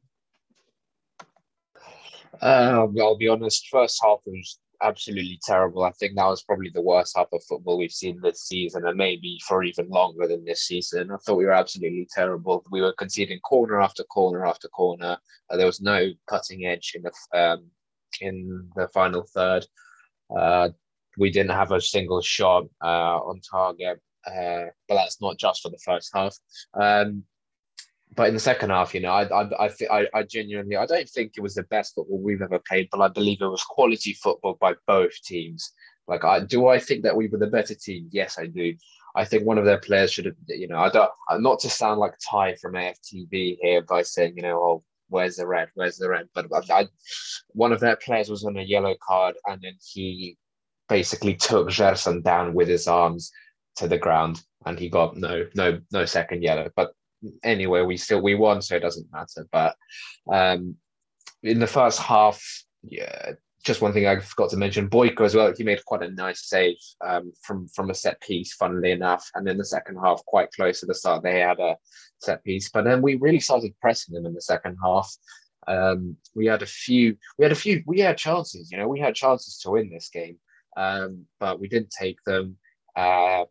Uh, I'll be honest. First half was absolutely terrible. I think that was probably the worst half of football we've seen this season, and maybe for even longer than this season. I thought we were absolutely terrible. We were conceding corner after corner after corner. Uh, there was no cutting edge in the um, in the final third. Uh, we didn't have a single shot uh, on target, uh, but that's not just for the first half. Um, but in the second half, you know, I, I, I, I genuinely, I don't think it was the best football we've ever played, but I believe it was quality football by both teams. Like, I do I think that we were the better team? Yes, I do. I think one of their players should have, you know, I don't, not to sound like Ty from AFTV here by saying, you know, oh, where's the red? Where's the red? But I, one of their players was on a yellow card, and then he basically took Gerson down with his arms to the ground, and he got no, no, no second yellow. But anyway, we still we won, so it doesn't matter. But um, in the first half, yeah, just one thing I forgot to mention, Boyko as well. He made quite a nice save um, from from a set piece, funnily enough. And then the second half, quite close to the start, they had a set piece. But then we really started pressing them in the second half. Um, we had a few, we had a few, we had chances. You know, we had chances to win this game, um, but we didn't take them. Uh,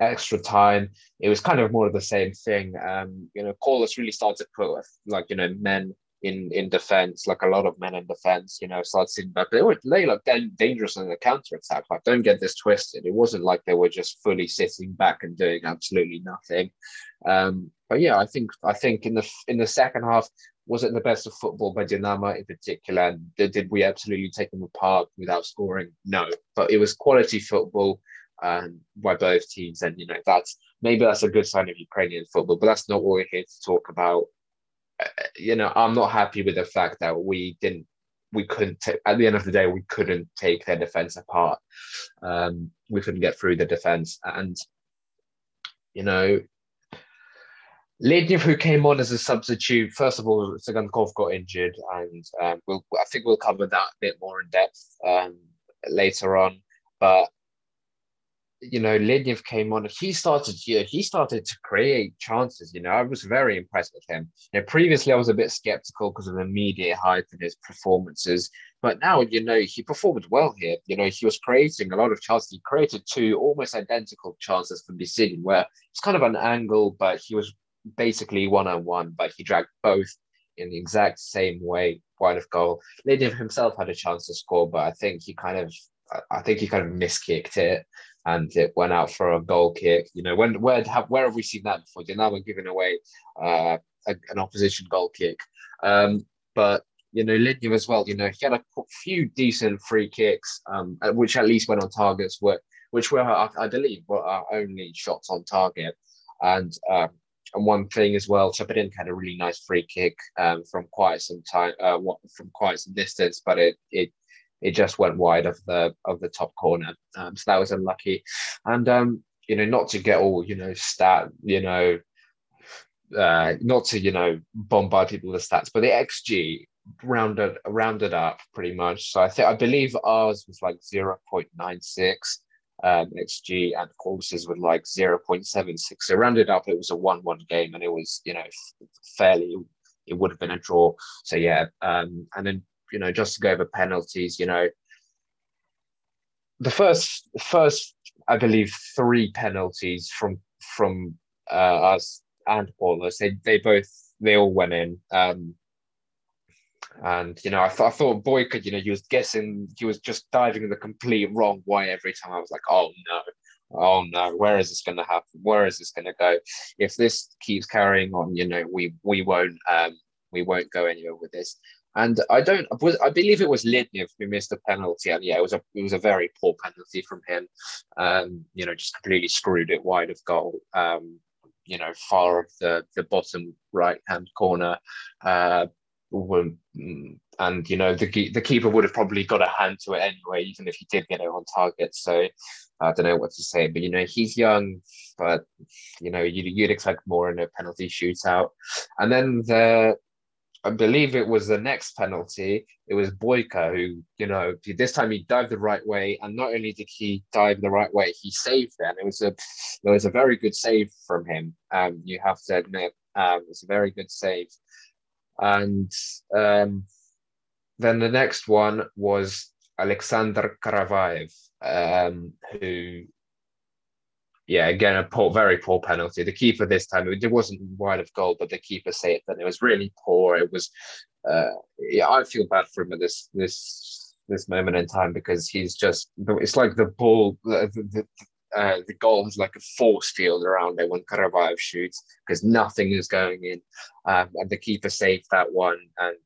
extra time. It was kind of more of the same thing. Um, you know, Kolos really started to put like you know men in in defense, like a lot of men in defense. You know, started sitting back. They were they looked dangerous in the counter attack. Like, don't get this twisted. It wasn't like they were just fully sitting back and doing absolutely nothing. Um, but yeah, I think I think in the in the second half, was it the best of football by Dinamo in particular? And did we absolutely take them apart without scoring? No, but it was quality football um, by both teams. And, you know, that's maybe that's a good sign of Ukrainian football, but that's not what we're here to talk about. Uh, you know, I'm not happy with the fact that we didn't, we couldn't, t- at the end of the day, we couldn't take their defense apart. Um, we couldn't get through the defense. And, you know, Lednev, who came on as a substitute, first of all, Tsygankov got injured, and um, we'll, I think we'll cover that a bit more in depth um, later on. But you know, Lednev came on, he started, yeah, he started to create chances. You know, I was very impressed with him. Know, previously I was a bit skeptical because of the media hype and his performances, but now, you know, he performed well here. You know, he was creating a lot of chances. He created two almost identical chances for Besiedin, where it's kind of an angle, but he was basically one on one, but he dragged both in the exact same way, wide of goal. Lednev himself had a chance to score, but I think he kind of I think he kind of miskicked it and it went out for a goal kick. You know, when where have where have we seen that before? We're giving away uh, a, an opposition goal kick. Um, but you know, Lednev as well. You know, he had a few decent free kicks, um, which at least went on targets, were, which were I, believe were our only shots on target. And um, and one thing as well, Chaperin had a really nice free kick um, from quite some time, uh, from quite some distance, but it it it just went wide of the of the top corner. Um, so that was unlucky. And um, you know, not to get all you know stat, you know, uh, not to you know bombard people with stats, but the XG rounded rounded up pretty much. So I think I believe ours was like zero point nine six. Um, XG and courses with like 0.76. So rounded up, it was a 1 1 game and it was, you know, fairly, it would have been a draw. So yeah. Um, and then you know, just to go over penalties, you know, the first first I believe three penalties from from uh, us and Paulus, they they both they all went in. Um, and you know, I, th- I thought you know, he was guessing, he was just diving in the complete wrong way every time. I was like, oh no, oh no, where is this going to happen? Where is this going to go? If this keeps carrying on, you know, we we won't um, we won't go anywhere with this. And I don't, I believe it was Lednev who missed a penalty, and yeah, it was a it was a very poor penalty from him. Um, you know, just completely screwed it wide of goal. Um, you know, far of the the bottom right hand corner. Uh, and you know the the keeper would have probably got a hand to it anyway, even if he did get it on target. So I don't know what to say, but you know he's young, but you know you'd, you'd expect more in a penalty shootout. And then the I believe it was the next penalty. It was Boyka who, you know, this time he dived the right way, and not only did he dive the right way, he saved. And it was a, it was a very good save from him. Um, you have to admit, um, it was a very good save. And um, then the next one was Alexander Karavayev, um, who yeah, again, a poor, very poor penalty. The keeper this time, it wasn't wide of goal, but the keeper saved it. It was really poor. It was, uh, yeah, I feel bad for him at this this this moment in time because he's just. It's like the ball, the the, uh, the goal has like a force field around it when Karavayev shoots because nothing is going in, um, and the keeper saved that one. And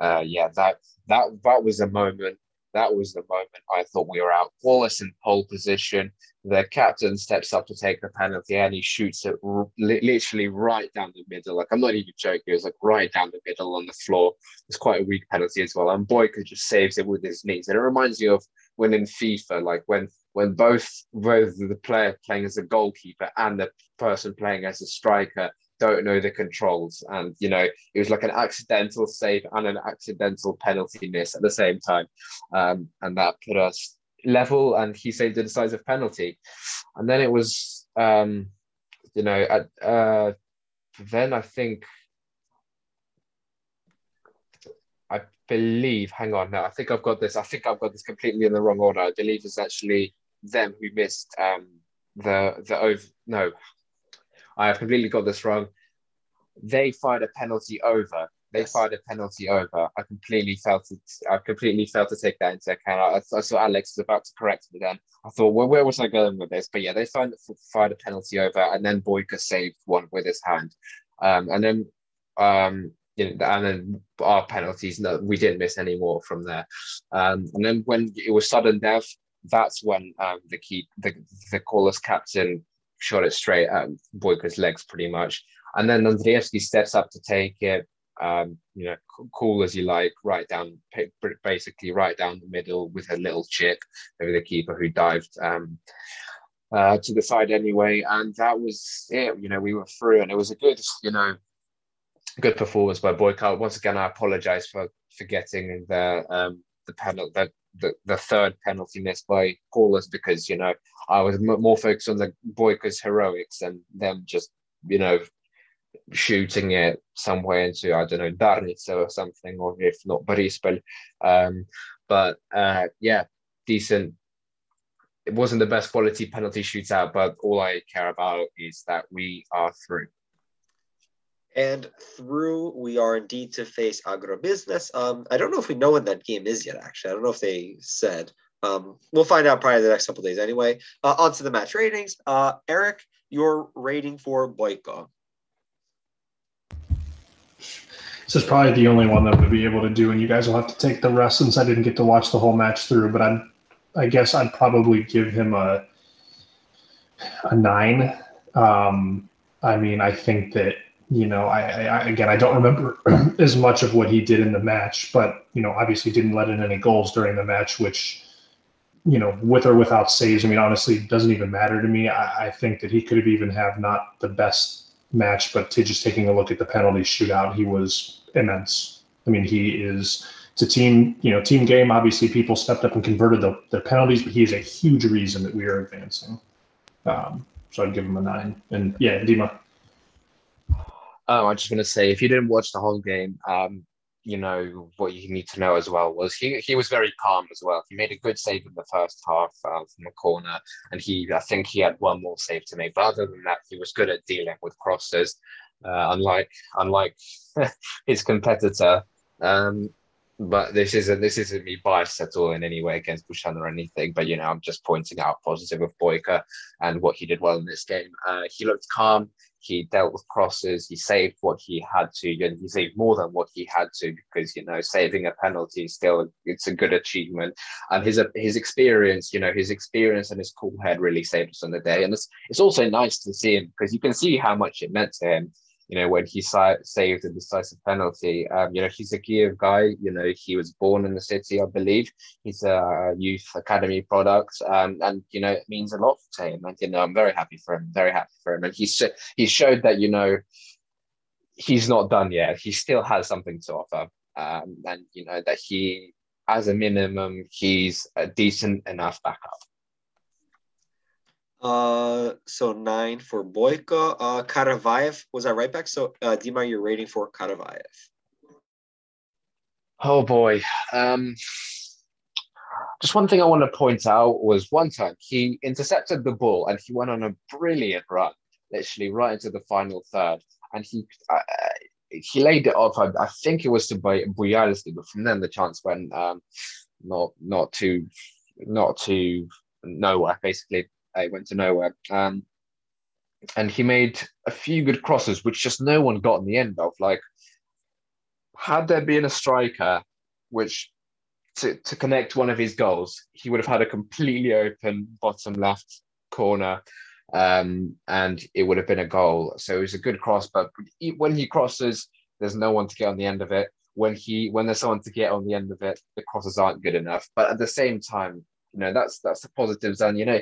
uh, yeah, that that that was a moment that was the moment I thought we were out. Wallace in pole position. The captain steps up to take the penalty and he shoots it r- literally right down the middle. Like, I'm not even joking. It was like right down the middle on the floor. It's quite a weak penalty as well. And Boyka just saves it with his knees. And it reminds you of when in FIFA, like when when both both the player playing as a goalkeeper and the person playing as a striker don't know the controls. And, you know, it was like an accidental save and an accidental penalty miss at the same time. Um, and that put us level and he saved a decisive penalty. And then it was, um, you know, at, uh, then I think, I believe, hang on now, I think I've got this, I think I've got this completely in the wrong order. I believe it's actually them who missed um, the, the over, no, I have completely got this wrong. They fired a penalty over. They yes. fired a penalty over. I completely felt it. I completely failed to take that into account. I, I saw Alex was about to correct me then. I thought, well, where was I going with this? But yeah, they fired, fired a penalty over, and then Boyka saved one with his hand. Um, and then um, you know, and then our penalties, no, we didn't miss any more from there. Um, and then when it was sudden death, that's when um, the key, the the Kolos captain shot it straight at Boyka's legs pretty much. And then Andreevsky steps up to take it, um, you know, cool as you like, right down, basically right down the middle with a little chip over the keeper who dived um, uh, to the side anyway. And that was it. You know, we were through, and it was a good, you know, good performance by Boyka. Once again, I apologize for forgetting the um, the panel that the, the third penalty missed by Kolos because you know I was m- more focused on the Boyka's heroics and them just you know shooting it somewhere into I don't know Darnica or something or if not Borispol. Um, but uh, yeah, decent. It wasn't the best quality penalty shootout, but all I care about is that we are through. And through, we are indeed to face Agrobusiness. Um, I don't know if we know when that game is yet, actually. I don't know if they said. Um, we'll find out probably the next couple of days anyway. Uh, on to the match ratings. Uh, Eric, your rating for Boyka. This is probably the only one that we'll be able to do, and you guys will have to take the rest since I didn't get to watch the whole match through. But i I guess I'd probably give him a a nine. Um, I mean, I think that you know, I, I, again, I don't remember [clears throat] as much of what he did in the match, but you know, obviously didn't let in any goals during the match, which, you know, with or without saves, I mean, honestly, doesn't even matter to me. I, I think that he could have even have not the best match, but to just taking a look at the penalty shootout, he was immense. I mean, he is. It's a team, you know, team game. Obviously, people stepped up and converted the, the penalties, but he is a huge reason that we are advancing. Um, so I'd give him a nine. And yeah, Dima. Oh, I'm just to say, if you didn't watch the whole game, um, you know what you need to know as well was he he was very calm as well. He made a good save in the first half uh, from the corner, and he I think he had one more save to make. But other than that, he was good at dealing with crosses, uh, unlike unlike [laughs] his competitor. Um, but this isn't this isn't me biased at all in any way against Bushchan or anything. But you know, I'm just pointing out positive of Boyka and what he did well in this game. Uh, he looked calm he dealt with crosses, he saved what he had to, and he saved more than what he had to because you know saving a penalty is still it's a good achievement. And his his experience, you know, his experience and his cool head really saved us on the day. And it's it's also nice to see him because you can see how much it meant to him you know, when he sa- saved a decisive penalty. Um, you know, he's a Kiev guy. You know, he was born in the city, I believe. He's a youth academy product, um, and you know, it means a lot to him. And you know, I'm very happy for him. Very happy for him. And he's he showed that you know he's not done yet. He still has something to offer, um, and you know that he, as a minimum, he's a decent enough backup. Uh, so nine for Boyko. Uh, Karavayev was that right back? So, uh, Dima, your rating for Karavayev? Oh boy. Um, just one thing I want to point out was one time he intercepted the ball and he went on a brilliant run, literally right into the final third, and he uh, he laid it off. I, I think it was to Bujalski, but from then the chance went um, not not to not to nowhere basically. It went to nowhere. Um, and he made a few good crosses, which just no one got in the end of. Like, had there been a striker which to, to connect one of his goals, he would have had a completely open bottom left corner um, and it would have been a goal. So it was a good cross, but when he crosses, there's no one to get on the end of it. When he when there's someone to get on the end of it, the crosses aren't good enough. But at the same time, you know that's that's the positives, and you know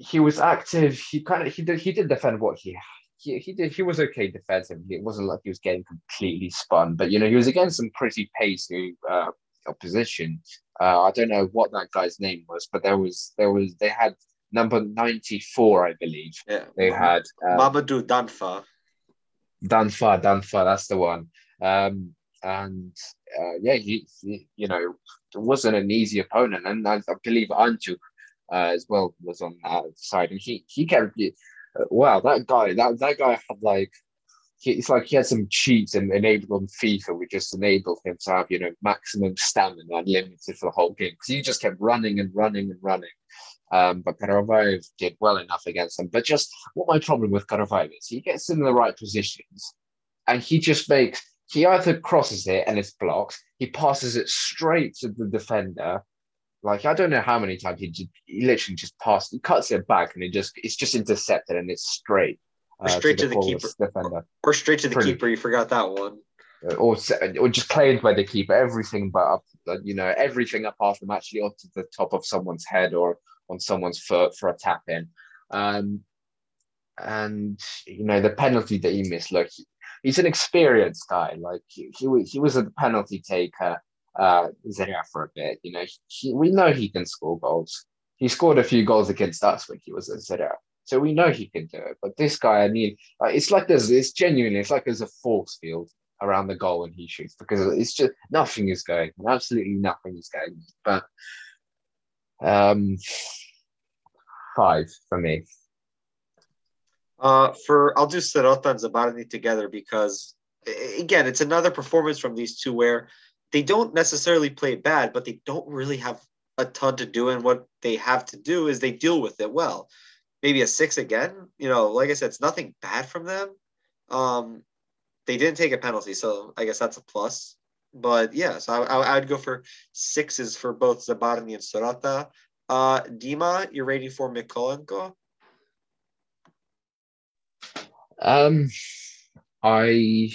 he was active. He kind of he did he did defend what he he, he did he was okay defensively. It wasn't like he was getting completely spun, but you know he was against some pretty pacey uh, opposition. Uh, I don't know what that guy's name was, but there was there was they had number ninety four, I believe. Yeah, they had um, Mamadou Danfa. Danfa, Danfa, that's the one. Um, and uh, yeah, he, he, you know, wasn't an easy opponent, and I, I believe Anju uh, as well was on that side, and he he kept uh, wow that guy that that guy had like he, it's like he had some cheats and enabled on FIFA, which just enabled him to have you know maximum stamina unlimited for the whole game because he just kept running and running and running. Um, but Karavayev did well enough against him. But just what my problem with Karavayev is, he gets in the right positions, and he just makes he either crosses it and it's blocked, he passes it straight to the defender, like I don't know how many times he just, he literally just passed, he cuts it back, and it just it's just intercepted and it's straight. Uh, straight to the, to the keeper, defender. or straight to the Pretty. keeper. You forgot that one. Uh, or or just claimed by the keeper. Everything but up, you know, everything apart from actually onto the top of someone's head or on someone's foot for a tap in. Um, and you know the penalty that he missed. Look, he, he's an experienced guy. Like he, he he was a penalty taker uh, for a bit. You know, he, we know he can score goals. He scored a few goals against us when he was at Zorya. So we know he can do it. But this guy, I mean, uh, it's like there's, it's genuinely, it's like there's a force field around the goal when he shoots because it's just nothing is going, absolutely nothing is going. But um, five for me. Uh, for I'll do Syrota and Zabarny together because again, it's another performance from these two where they don't necessarily play bad, but they don't really have a ton to do. And what they have to do is they deal with it well. Maybe a six again. You know, like I said, it's nothing bad from them. Um, they didn't take a penalty, so I guess that's a plus. But yeah, so I, I, would go for sixes for both Zabarny and Syrota. Uh, Dima, you're rating for Mykolenko? Um, I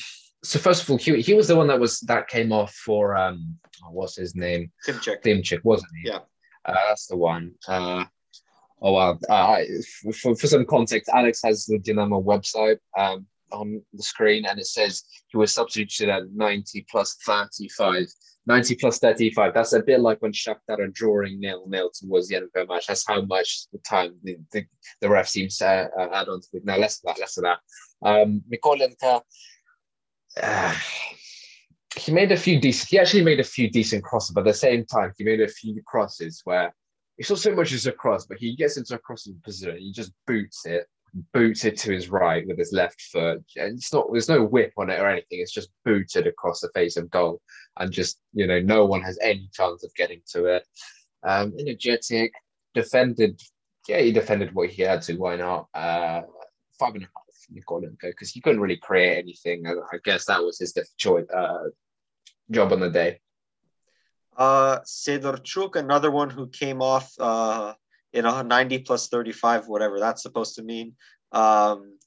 so first of all, he, he was the one that was that came off for um what's his name? Tymchyk. Tymchyk, wasn't he? Yeah. Uh, that's the one. Uh, oh wow. Uh, for, for some context, Alex has the Dynamo website um, on the screen, and it says he was substituted at 90 plus 35. 90 plus 35. That's a bit like when Shakhtar are drawing nil nil towards the end of the match. That's how much the time the, the, the ref seems to uh, add on to it. Now, less of that, less of that. Um, Mykolenko, uh, he made a few decent. He actually made a few decent crosses, but at the same time, he made a few crosses where it's not so much as a cross, but he gets into a crossing position. He just boots it, boots it to his right with his left foot. And it's not. There's no whip on it or anything. It's just booted across the face of goal, and just you know, no one has any chance of getting to it. Um, energetic, defended. Yeah, he defended what he had to. Why not? Uh, five and a half. Mykolenko because he couldn't really create anything. I, I guess that was his choice, uh, job on the day. Uh, Sidorchuk, another one who came off uh, in a 90 plus 35, whatever that's supposed to mean. Um,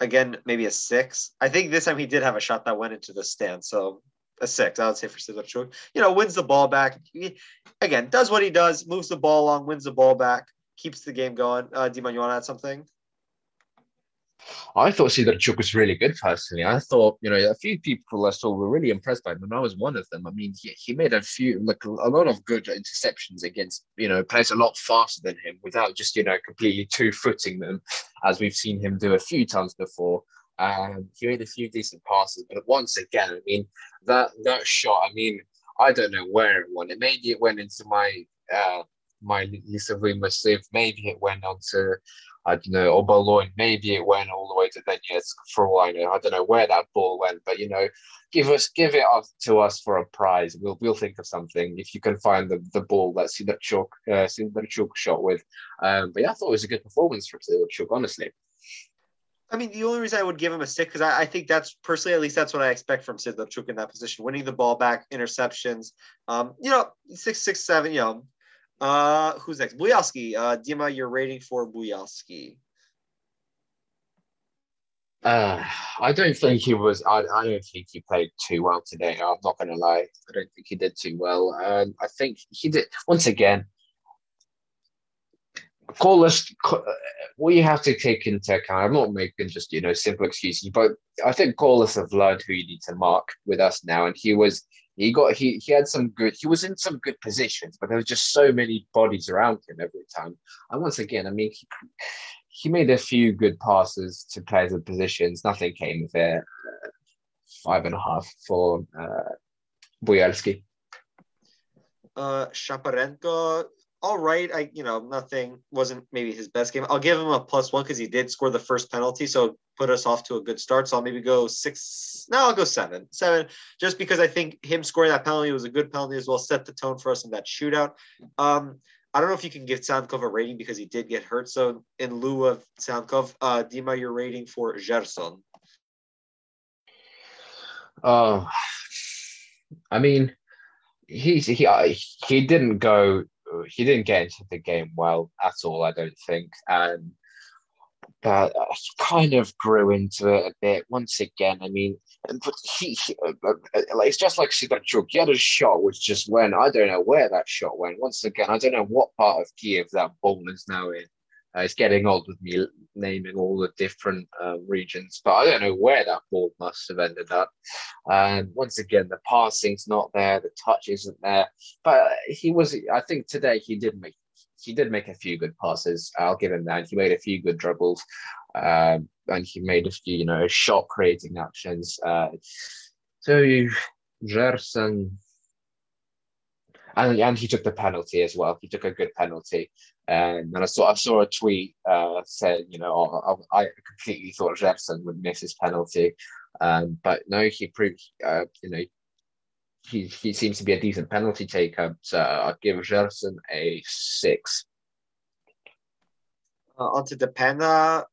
again, maybe a six. I think this time he did have a shot that went into the stand. So a six, I would say for Sidorchuk. You know, wins the ball back. He, again, does what he does, moves the ball along, wins the ball back, keeps the game going. Uh, Dima, you want to add something? I thought Sidorchuk was really good personally. I thought, you know, a few people I saw were really impressed by him, and I was one of them. I mean, he, he made a few, like a lot of good interceptions against, you know, players a lot faster than him without just, you know, completely two footing them, as we've seen him do a few times before. Um, he made a few decent passes, but once again, I mean, that that shot, I mean, I don't know where it went. It maybe it went into my uh, my Lisa Sieve. Maybe it went onto I don't know, Oberloin, maybe it went all the way to Donetsk for all I know. I don't know where that ball went, but you know, give us give it up to us for a prize. We'll we'll think of something if you can find the, the ball that Sidorchuk uh Sidorchuk shot with. Um, but yeah, I thought it was a good performance from Sidorchuk, honestly. I mean, the only reason I would give him a six because I, I, think that's personally, at least that's what I expect from Sidorchuk in that position, winning the ball back, interceptions. Um, you know, six, six, seven. You know, uh, who's next? Bujalski. Uh, Dima, your rating for Bujalski. Uh, I don't think he was. I, I don't think he played too well today. I'm not going to lie. I don't think he did too well. Um, I think he did. Once again, call us. What you have to take into account. I'm not making just you know simple excuses, but I think Kolos have learned who you need to mark with us now, and he was he got he he had some good he was in some good positions but there was just so many bodies around him every time and once again i mean he, he made a few good passes to players in positions nothing came of it uh, five and a half for uh Bujalski. Uh, Shaparenko all right. I, you know, nothing wasn't maybe his best game. I'll give him a plus one because he did score the first penalty, so put us off to a good start. So I'll maybe go six. No, I'll go seven. Seven, just because I think him scoring that penalty was a good penalty as well, set the tone for us in that shootout. Um, I don't know if you can give Tsygankov a rating because he did get hurt. So in lieu of Tsygankov, uh, Dima, your rating for Gerson. Oh, I mean, he he he didn't go he didn't get into the game well at all, I don't think. Um, but he kind of grew into it a bit. Once again, I mean, but he, he uh, uh, it's just like had a shot which just went. I don't know where that shot went. Once again, I don't know what part of Kiev that ball is now in. Uh, it's getting old with me naming all the different uh, regions, but I don't know where that ball must have ended up. And once again, the passing's not there, the touch isn't there. But he was, I think today he did make he did make a few good passes. I'll give him that. He made a few good dribbles, um, and he made a few, you know, shot creating actions. Uh, so Gerson and, and he took the penalty as well. He took a good penalty. Um, and I saw I saw a tweet uh, saying, you know, I, I completely thought Jefferson would miss his penalty, um, but no, he proved, uh, you know, he he seems to be a decent penalty taker. So I'll give Jefferson a six. Uh, onto Depena,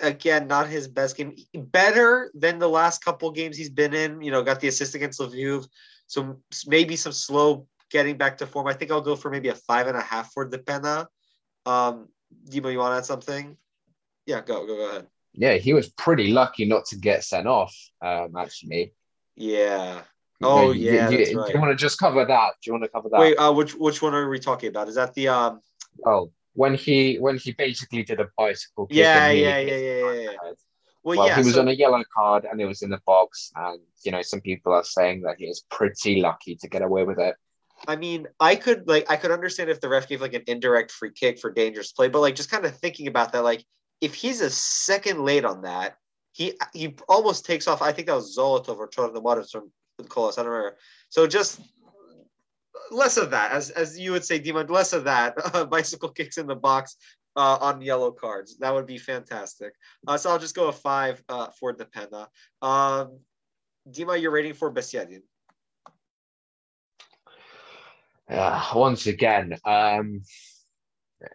again, not his best game. Better than the last couple games he's been in. You know, got the assist against Lviv, so maybe some slow getting back to form. I think I'll go for maybe a five and a half for Depena. Um, Dima, you want to add something? Yeah, go, go, go ahead. Yeah, he was pretty lucky not to get sent off, um, actually. Yeah. Oh, you, yeah. You, right. Do you want to just cover that? Do you want to cover that? Wait, uh, which which one are we talking about? Is that the um? Oh, when he when he basically did a bicycle. Yeah, yeah, yeah, yeah, yeah, yeah. Well, well yeah, he was on a yellow card and it was in the box, and you know some people are saying that he was pretty lucky to get away with it. I mean, I could like I could understand if the ref gave like an indirect free kick for dangerous play, but like just kind of thinking about that, like if he's a second late on that, he he almost takes off. I think that was Zolotov or Chorno Moritz from Kolos. I don't remember. So just less of that, as as you would say, Dima, less of that. [laughs] Uh, bicycle kicks in the box uh, on yellow cards. That would be fantastic. Uh, so I'll just go a five uh, for Depena. Um, Dima, you're rating for Besiedin uh, once again, um,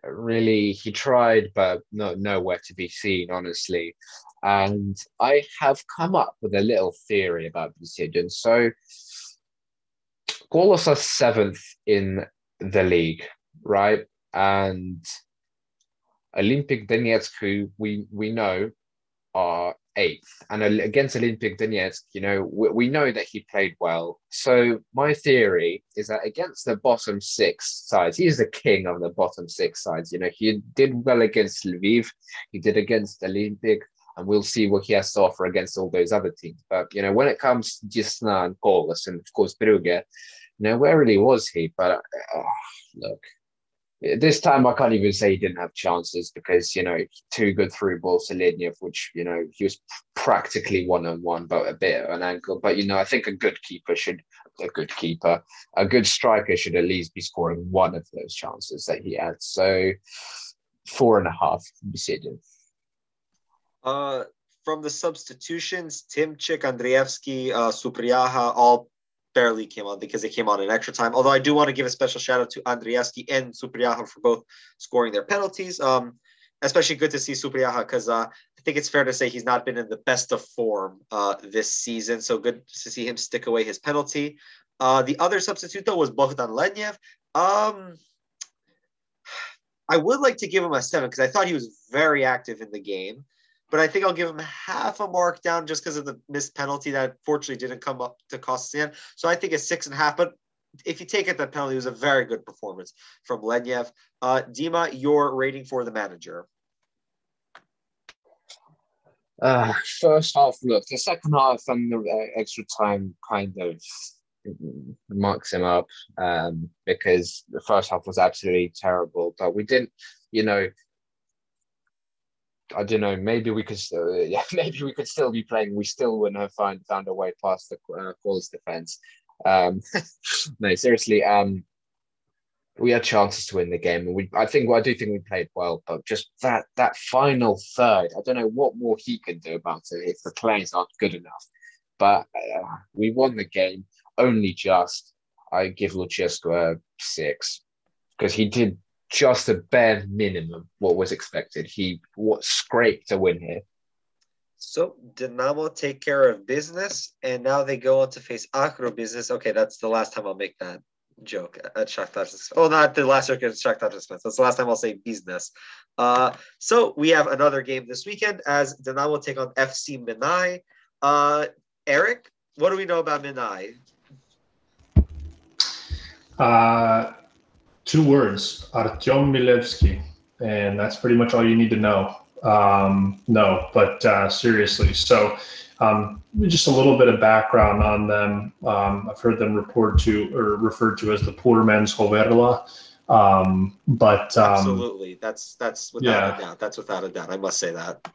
really he tried, but no nowhere to be seen, honestly. And I have come up with a little theory about Besiedin. So Kolos are seventh in the league, right? And Olympic Donetsk, who we we know are eighth, and against Olympic Donetsk, you know, we, we, know that he played well. So my theory is that against the bottom six sides, he's the king of the bottom six sides. You know, he did well against Lviv, he did against Olympic, and we'll see what he has to offer against all those other teams. But you know, when it comes to Desna and Kolos, and of course Brugge, you know, where really was he? But uh, look, this time I can't even say he didn't have chances because you know two good through balls to Lednev, which you know he was practically one on one, but a bit of an ankle. But you know I think a good keeper should a good keeper, a good striker should at least be scoring one of those chances that he had. So four and a half decision. Uh, from the substitutions, Timchik, Andrievsky, uh, Supryaga all barely came on because they came on in extra time. Although I do want to give a special shout out to Andrievsky and Supryaga for both scoring their penalties. Um, especially good to see Supryaga because uh, I think it's fair to say he's not been in the best of form uh, this season. So good to see him stick away his penalty. Uh, the other substitute though was Bogdan Lednev. Um, I would like to give him a seven because I thought he was very active in the game but I think I'll give him half a mark down just because of the missed penalty that fortunately didn't come up to cost end. So I think it's six and a half. But if you take it, that penalty was a very good performance from Lednev. Uh, Dima, your rating for the manager. Uh, first half, look, the second half and the uh, extra time kind of marks him up um, because the first half was absolutely terrible. But we didn't, you know, I don't know. Maybe we could, still, [laughs] yeah, maybe we could still be playing. We still wouldn't have find, found a way past the uh, defense. Um, [laughs] no, seriously. Um, we had chances to win the game, we. I think. Well, I do think we played well, but just that that final third. I don't know what more he can do about it if the players aren't good enough. But uh, we won the game only just. I give Lucescu a six because he did just a bare minimum what was expected. He what scraped a win here. So Dinamo take care of business, and now they go on to face Akro business. Okay, that's the last time I'll make that joke at Shakhtar's Oh, not the last joke at Shakhtar's expense. That's the last time I'll say business. Uh, so we have another game this weekend as Dinamo take on FC Minai. Uh, Eric, what do we know about Minai? Uh, two words, Artyom Milevsky, and that's pretty much all you need to know. Um, no, but uh, seriously, so um, just a little bit of background on them. Um, I've heard them reported to or referred to as the poor man's Hoverla. Um, but um, absolutely, that's that's without yeah. a doubt. That's without a doubt. I must say that.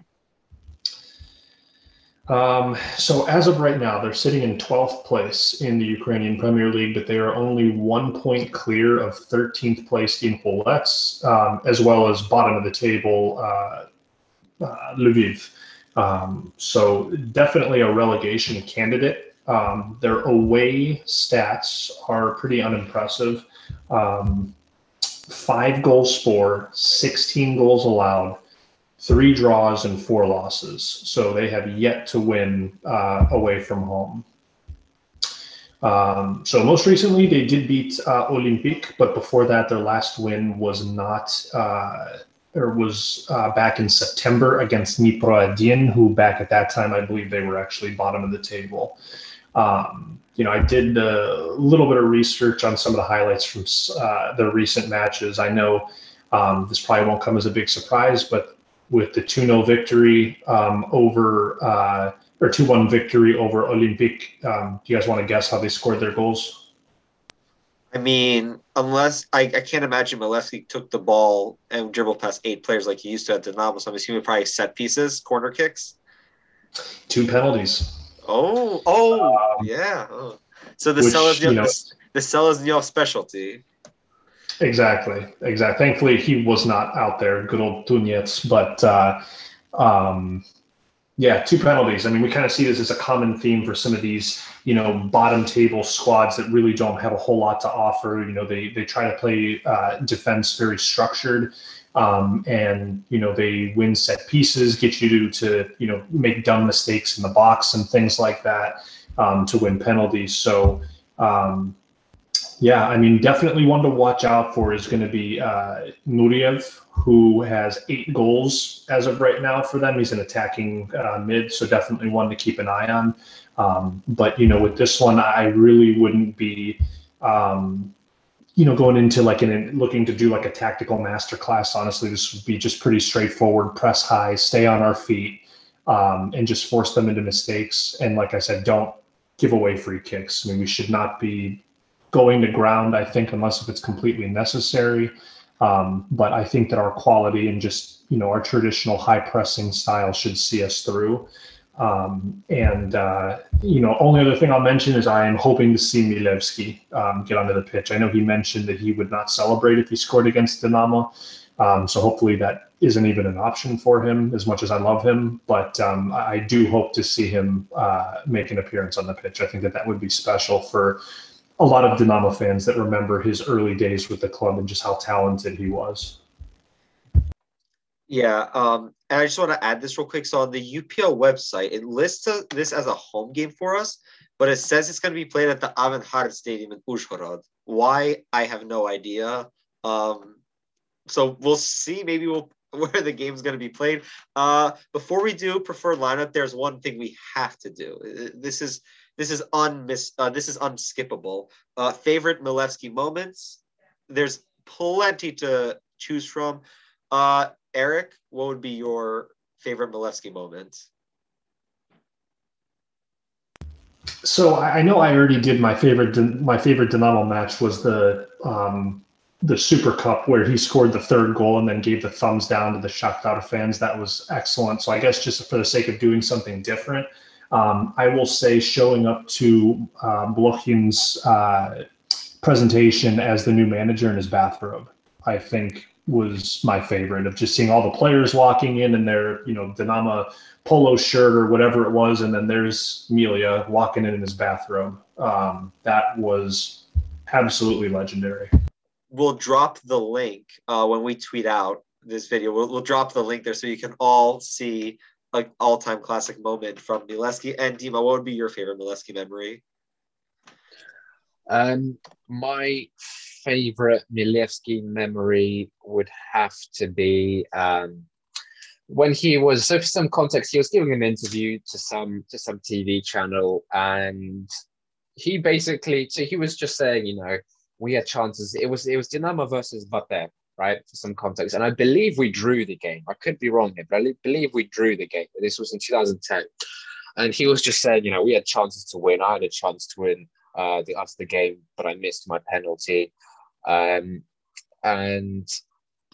Um, so as of right now, they're sitting in 12th place in the Ukrainian Premier League, but they are only one point clear of 13th place Inhulets, um, as well as bottom of the table, uh, uh, Lviv. Um, so definitely a relegation candidate. Um, their away stats are pretty unimpressive. Um, five goals for, 16 goals allowed three draws and four losses. So they have yet to win uh, away from home. Um, so most recently they did beat uh, Olympique, but before that their last win was not uh, or was uh, back in September against Dnipro who back at that time I believe they were actually bottom of the table. Um, you know, I did a little bit of research on some of the highlights from uh, the recent matches. I know um, this probably won't come as a big surprise, but with the 2 0 victory um, over, uh, or 2 1 victory over Olympique. Um, do you guys want to guess how they scored their goals? I mean, unless I, I can't imagine Milevsky took the ball and dribbled past eight players like he used to at Dinamo. So I'm assuming probably set pieces, corner kicks. Two penalties. Oh, oh, um, yeah. Oh. So the Seleznyov, you know, the, the specialty. Exactly, exactly. Thankfully, he was not out there, good old Tunets. But uh, um, Yeah, two penalties. I mean, we kind of see this as a common theme for some of these, you know, bottom table squads that really don't have a whole lot to offer. You know, they they try to play uh, defense very structured, um, and you know they win set pieces, get you to, to you know make dumb mistakes in the box and things like that um, to win penalties. So. Um, yeah, I mean, definitely one to watch out for is going to be uh, who has eight goals as of right now for them. He's an attacking uh, mid, so definitely one to keep an eye on. Um, but you know, with this one, I really wouldn't be, um, you know, going into like an looking to do like a tactical masterclass. Honestly, this would be just pretty straightforward: press high, stay on our feet, um, and just force them into mistakes. And like I said, don't give away free kicks. I mean, we should not be going to ground, I think, unless if it's completely necessary. Um, but I think that our quality and just you know our traditional high pressing style should see us through. Um, and uh, you know, only other thing I'll mention is I am hoping to see Milevski um, get onto the pitch. I know he mentioned that he would not celebrate if he scored against Dinamo, um, so hopefully that isn't even an option for him. As much as I love him, but um, I do hope to see him uh, make an appearance on the pitch. I think that that would be special for a lot of Dinamo fans that remember his early days with the club and just how talented he was. Yeah, um, and I just want to add this real quick. So on the UPL website, it lists this as a home game for us, but it says it's going to be played at the Avangard Stadium in Uzhhorod. Why? I have no idea. Um, so we'll see. Maybe we'll [laughs] where the game's going to be played. Uh, before we do preferred lineup, there's one thing we have to do. This is this is unmiss. Uh, this is unskippable. Uh, favorite Milevski moments. There's plenty to choose from. Uh, Eric, what would be your favorite Milevski moment? So I know I already did my favorite. My favorite Dinamo match was the um, the Super Cup where he scored the third goal and then gave the thumbs down to the Shakhtar fans. That was excellent. So I guess just for the sake of doing something different, um, I will say showing up to uh, Blokhin's uh, presentation as the new manager in his bathrobe, I think was my favorite of just seeing all the players walking in in their, you know, Dinamo polo shirt or whatever it was. And then there's Melia walking in in his bathrobe. Um, that was absolutely legendary. We'll drop the link uh, when we tweet out this video. We'll, we'll drop the link there so you can all see like all-time classic moment from Milevski and Dima. What would be your favorite Milevski memory? Um, my favorite Milevski memory would have to be um, when he was. So, for some context, he was giving an interview to some to some TV channel, and he basically so he was just saying, you know, we had chances. It was it was Dinamo versus Bate, right? For some context. And I believe we drew the game. I could be wrong here, but I believe we drew the game. This was in 2010. And he was just saying, you know, we had chances to win. I had a chance to win uh, the after the game, but I missed my penalty. Um, and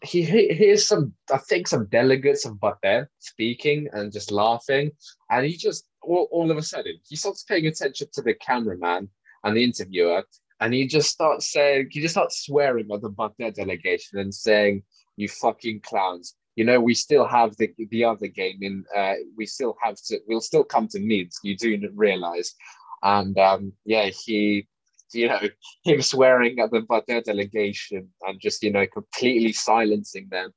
he, he hears some, I think, some delegates of Bate speaking and just laughing. And he just, all, all of a sudden, he starts paying attention to the cameraman and the interviewer and he just starts saying, he just starts swearing at the Bate delegation and saying, "You fucking clowns." You know, we still have the the other game in. Uh, we still have to. We'll still come to Minsk. You do realize, and um, yeah, he, you know, [laughs] him swearing at the Bate delegation and just you know completely silencing them,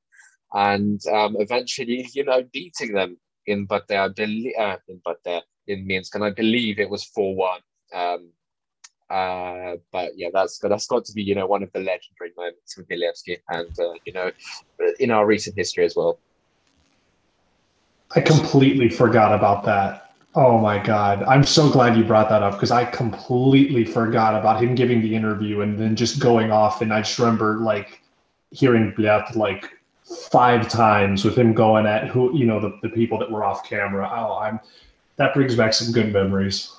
and um, eventually, you know, beating them in Bate, uh, in Bate in Minsk, and I believe it was four one. Um, uh, but yeah, that's that's got to be you know one of the legendary moments with Milevski, and uh, you know in our recent history as well. I completely forgot about that. Oh my god, I'm so glad you brought that up because I completely forgot about him giving the interview and then just going off, and I just remember like hearing Blyat like five times with him going at who you know the, the people that were off camera. Oh, I'm that brings back some good memories.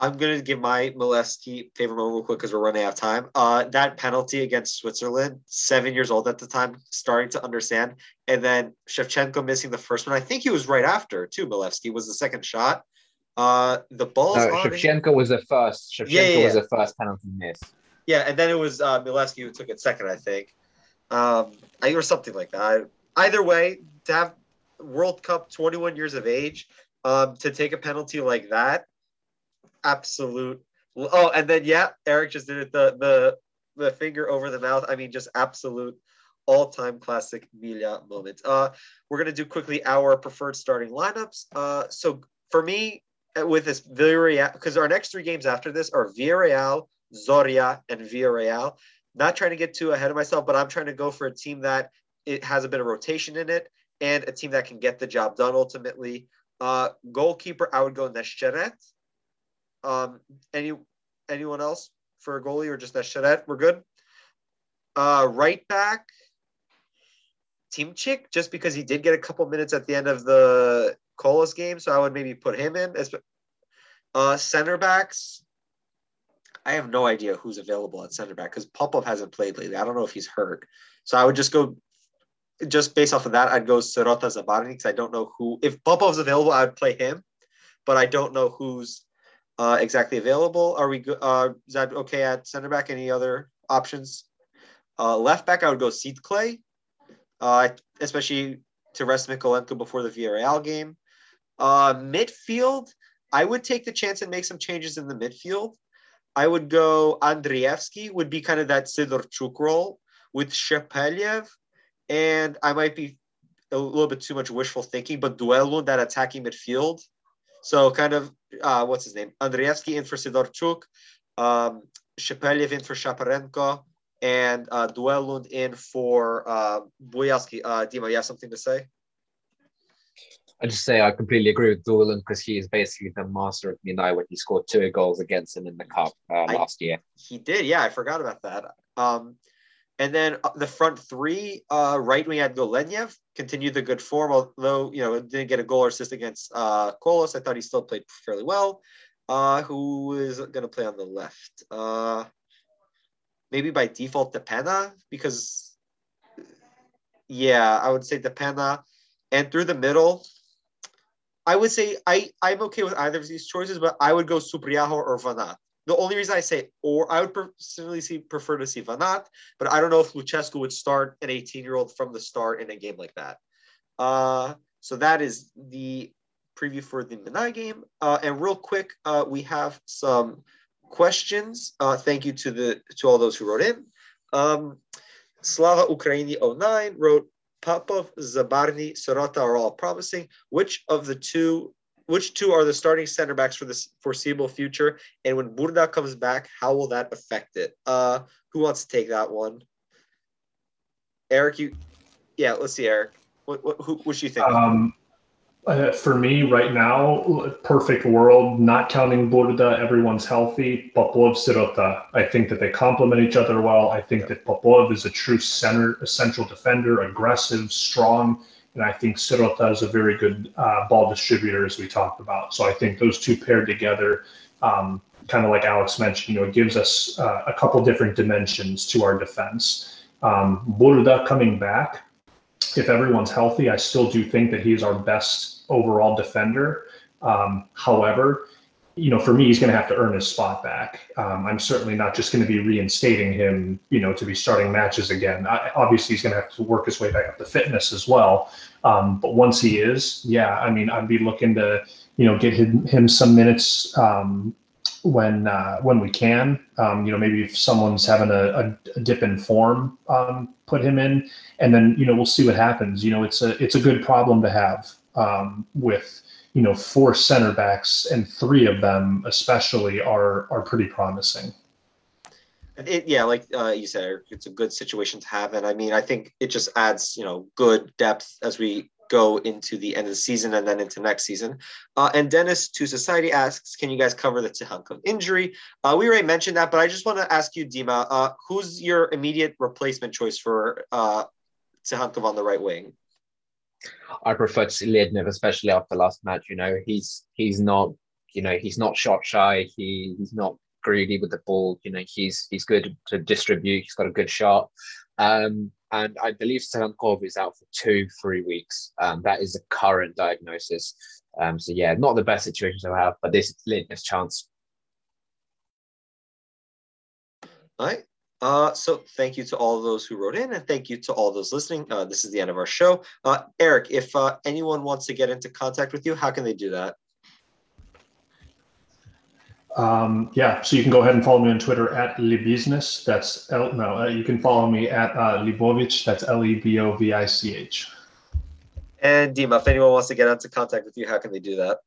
I'm gonna give my Milevski favorite moment real quick because we're running out of time. Uh, that penalty against Switzerland, seven years old at the time, starting to understand, and then Shevchenko missing the first one. I think he was right after too. Milevski was the second shot. Uh, the ball. No, Shevchenko was the first. Shevchenko yeah, yeah, was the first penalty miss. Yeah, and then it was uh, who took it second, I think, um, or something like that. Either way, to have World Cup, 21 years of age, um, to take a penalty like that, absolute. Oh, and then yeah, Eric just did it the the the finger over the mouth. I mean, just absolute all-time classic Milia moment. Uh, we're gonna do quickly our preferred starting lineups. Uh, so for me, uh, with this Villarreal, because our next three games after this are Villarreal, Zorya, and Villarreal. Not trying to get too ahead of myself, but I'm trying to go for a team that it has a bit of rotation in it and a team that can get the job done ultimately. Uh, goalkeeper, I would go Neshcheret. Um, any anyone else for a goalie or just Neshcheret? We're good. Uh, right back, Timchik, just because he did get a couple minutes at the end of the Kolos game, so I would maybe put him in. As, uh, center backs, I have no idea who's available at center back because Popov hasn't played lately. I don't know if he's hurt. So I would just go, just based off of that, I'd go Syrota Zabarny because I don't know who. If Popov's available, I would play him, but I don't know who's uh, exactly available. Are we? Uh, is that okay at center back? Any other options? Uh, left back, I would go Sidcley, uh, especially to rest Mykolenko before the Villarreal game. Uh, midfield, I would take the chance and make some changes in the midfield. I would go Andrievsky would be kind of that Sidorchuk role with Shepeliev, and I might be a little bit too much wishful thinking, but Duelund that attacking midfield. So kind of uh, what's his name? Andrievsky in for Sidorchuk, um, Shepeliev in for Shaparenko, and uh, Duelund in for uh, Bujalski. Uh, Dima, you have something to say? I just say I completely agree with Duelund because he is basically the master of Minai when he scored two goals against him in the cup uh, last year. He did, yeah. I forgot about that. Um, and then uh, the front three, uh, right we had Golenev, continued the good form, although you know didn't get a goal or assist against uh, Kolos. I thought he still played fairly well. Uh, who is going to play on the left? Uh, maybe by default, Depena, because yeah, I would say Depena. And through the middle, I would say I, I'm okay with either of these choices, but I would go Supryaga or Vanat. The only reason I say or I would personally see prefer to see Vanat, but I don't know if Lucescu would start an 18 year old from the start in a game like that. Uh, so that is the preview for the Minai game. Uh, and real quick, uh, we have some questions. Uh, thank you to the to all those who wrote in. Um, Slava Ukraini 09 wrote Popov, Zabarny, Syrota are all promising. Which of the two, which two are the starting center backs for the foreseeable future? And when Burda comes back, how will that affect it? Uh, who wants to take that one? Eric, you, yeah, let's see, Eric. What, what, who, what do you think? Um, uh, for me, right now, perfect world, not counting Burda, everyone's healthy. Popov, Syrota. I think that they complement each other well. I think that Popov is a true center, a central defender, aggressive, strong. And I think Syrota is a very good uh, ball distributor, as we talked about. So I think those two paired together, um, kind of like Alex mentioned, you know, it gives us uh, a couple different dimensions to our defense. Um, Burda coming back, if everyone's healthy, I still do think that he's our best overall defender. Um, however, you know, for me, he's going to have to earn his spot back. Um, I'm certainly not just going to be reinstating him, you know, to be starting matches again. I, obviously, he's going to have to work his way back up to fitness as well. Um, but once he is, yeah, I mean, I'd be looking to, you know, get him, him some minutes um, when uh, when we can. Um, you know, maybe if someone's having a, a, dip in form, um, put him in, and then you know we'll see what happens. You know, it's a it's a good problem to have um, with you know four center backs and three of them especially are are pretty promising. It, yeah, like uh, you said, it's a good situation to have, and I mean, I think it just adds you know good depth as we go into the end of the season and then into next season. Uh, and Dennis to Society asks, can you guys cover the Tsygankov injury? Uh, we already mentioned that, but I just want to ask you, Dima, uh, who's your immediate replacement choice for uh, Tsygankov on the right wing? I prefer to Lednev, especially after last match. You know, he's he's not, you know, he's not shot shy. He, he's not greedy with the ball. You know, he's he's good to distribute. He's got a good shot. Um, and I believe Tsygankov is out for two, three weeks. Um, that is the current diagnosis. Um, so yeah, not the best situation to have, but this is chance. All right. Uh, so thank you to all those who wrote in, and thank you to all those listening. Uh, this is the end of our show. Uh, Eric, if uh, anyone wants to get into contact with you, how can they do that? Um, yeah, so you can go ahead and follow me on Twitter at Libiznis. That's L. No, uh, you can follow me at uh, Lebovich. That's L E B O V I C H. And Dima, if anyone wants to get into contact with you, how can they do that?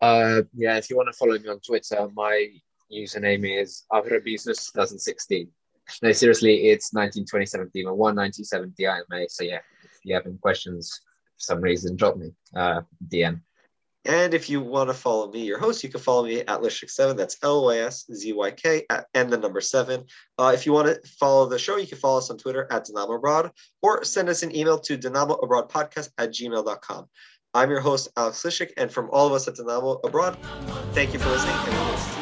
Uh, yeah, if you want to follow me on Twitter, my username is Business 2016. No, seriously, it's 1927 Dima, 197 DIMA. So yeah, if you have any questions for some reason, drop me uh, DM. And if you want to follow me, your host, you can follow me at Lysyk7. That's L Y S Z Y K and the number seven. Uh, if you want to follow the show, you can follow us on Twitter at Dynamo Abroad or send us an email to dynamoabroadpodcast at gmail.com. I'm your host, Alex Lysyk, and from all of us at Dynamo Abroad, thank you for listening.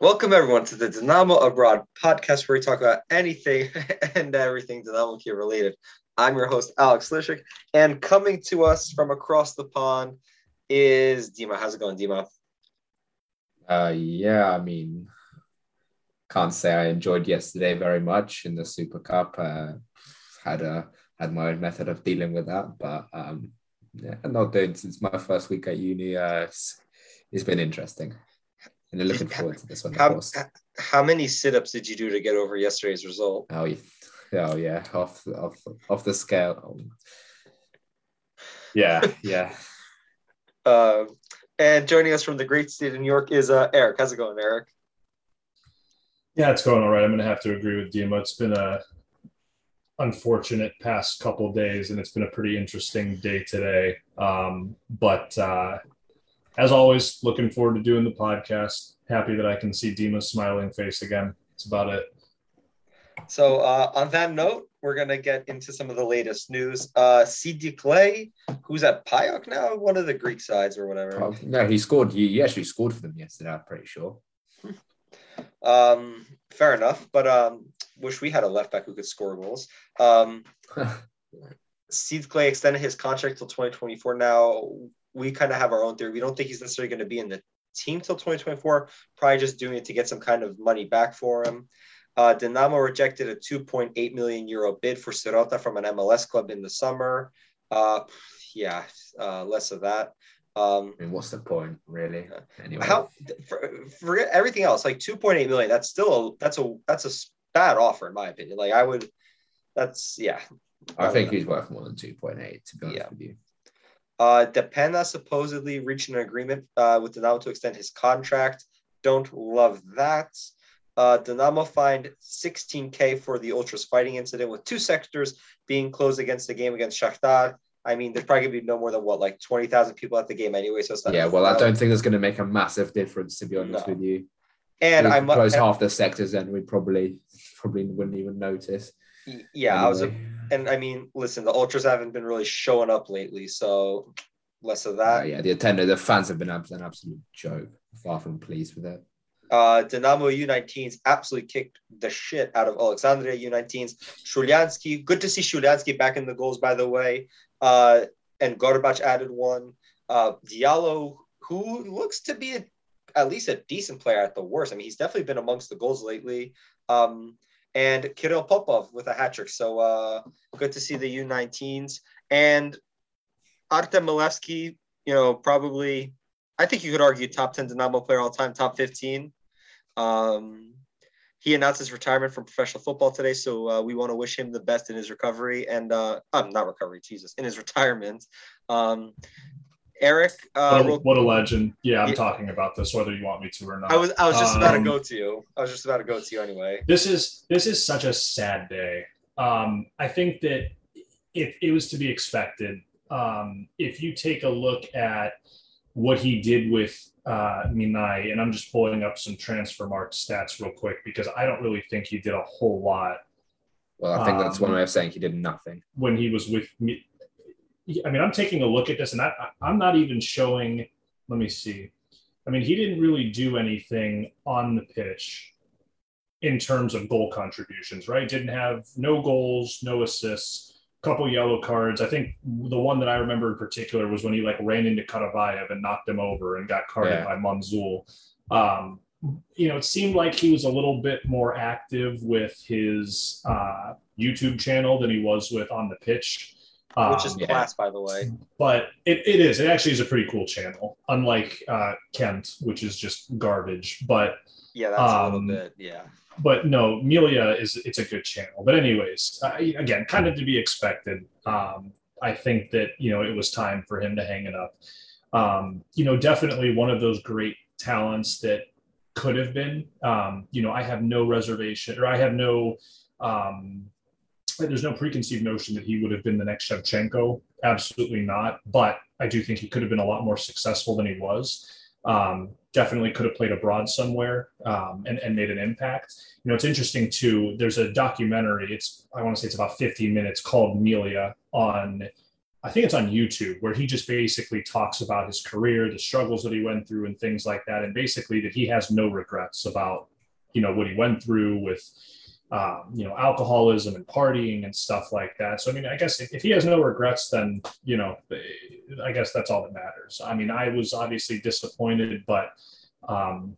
Welcome everyone to the Dynamo Abroad podcast, where we talk about anything [laughs] and everything Dynamo Kiev related. I'm your host Alex Lysyk, and coming to us from across the pond is Dima. How's it going, Dima? Uh, yeah, I mean, can't say I enjoyed yesterday very much in the Super Cup. Uh, had a had my own method of dealing with that, but um, yeah, not doing since my first week at uni. Uh, it's, it's been interesting, and I'm looking forward to this one. How, how many sit-ups did you do to get over yesterday's result? Oh, yeah, oh yeah, off off off the scale. Yeah, yeah. [laughs] uh, and joining us from the great state of New York is uh, Eric. How's it going, Eric? Yeah, it's going all right. I'm going to have to agree with Dima. It's been a unfortunate past couple days, and it's been a pretty interesting day today. Um, but uh, as always, looking forward to doing the podcast. Happy that I can see Dima's smiling face again. That's about it. So, uh, on that note, we're going to get into some of the latest news. Uh, Sidcley, who's at PAOK now, one of the Greek sides or whatever. Oh, no, he scored. He, he actually scored for them yesterday, I'm pretty sure. Um, fair enough. But um, wish we had a left back who could score goals. Um, [laughs] Sidcley extended his contract till 2024. Now we kind of have our own theory. We don't think he's necessarily going to be in the team till 2024. Probably just doing it to get some kind of money back for him. Uh, Dinamo rejected a 2.8 million euro bid for Syrota from an MLS club in the summer. Uh, yeah, uh, less of that. Um, I mean, what's the point, really? Anyway, how for, forget everything else. Like 2.8 million. That's still a that's a that's a bad offer in my opinion. Like I would, that's yeah. I think he's worth more than 2.8 to be honest Yeah. with you. Uh, Depena supposedly reached an agreement uh, with Dinamo to extend his contract. Don't love that. Uh, Dinamo fined 16k for the Ultras fighting incident, with two sectors being closed against the game against Shakhtar. I mean, there's probably gonna be no more than what, like 20,000 people at the game anyway. So. Yeah, well, I don't think it's going to make a massive difference to be honest No. with you. And we I'm close half the sectors, then we probably probably wouldn't even notice. Yeah, I was, Anyway. and I mean, listen, the Ultras haven't been really showing up lately, so less of Uh, that. yeah, the attendance, the fans have been an absolute joke. Far from pleased with it. Uh, Dynamo U19s absolutely kicked the shit out of Alexandria U19s. Shuliansky, good to see Shuliansky back in the goals, by the way. Uh, and Gorbach added one. Uh, Diallo, who looks to be a, at least a decent player at the worst. I mean, he's definitely been amongst the goals lately. Um, and Kirill Popov with a hat trick. So uh, good to see the U19s. And Artem Milevsky, you know, probably, I think you could argue top 10 Dynamo player all time, top 15. Um, he announced his retirement from professional football today, so uh, we want to wish him the best in his recovery and uh, um, not recovery, Jesus, in his [laughs] retirement. Um, Eric, uh, What a, what a legend. Yeah, I'm Yeah. talking about this, whether you want me to or not. I was I was just about to Um, go to you. I was just about to go to you anyway. this is this is such a sad day. Um, I think that if it was to be expected, um, if you take a look at what he did with uh, Minai, and I'm just pulling up some Transfermarkt stats real quick because I don't really think he did a whole lot Well, I think that's one Um, way of saying he did nothing. when he was with me. I mean, I'm taking a look at this, and I, I'm not even showing. Let me see. I mean, he didn't really do anything on the pitch in terms of goal contributions, right? Didn't have no goals, no assists, a couple yellow cards. I think the one that I remember in particular was when he like ran into Karavayev and knocked him over and got carded yeah. by Manzul. Um, you know, it seemed like he was a little bit more active with his uh, YouTube channel than he was with on the pitch. Um, Which is um, class, yeah. by the way. But it, it is. It actually is a pretty cool channel, unlike uh, Kent, which is just garbage. But yeah, that's um, a little um, bit. Yeah. But no, Melia is it's a good channel. But anyways, uh, again, kind of to be expected. Um, I think that you know it was time for him to hang it up. Um, you know, definitely one of those great talents that could have been. Um, you know, I have no reservation, or I have no. Um, there's no preconceived notion that he would have been the next Shevchenko. Absolutely not. But I do think he could have been a lot more successful than he was. Um, definitely could have played abroad somewhere um, and, and made an impact. You know, it's interesting too. There's a documentary. It's I want to say it's about 15 minutes called Melia on I think it's on YouTube where he just basically talks about his career, the struggles that he went through, and things like that, and basically that he has no regrets about you know what he went through with um, you know alcoholism and partying and stuff like that. So I mean, I guess if, if he has no regrets, then you know, I guess that's all that matters. I mean, I was obviously disappointed, but um,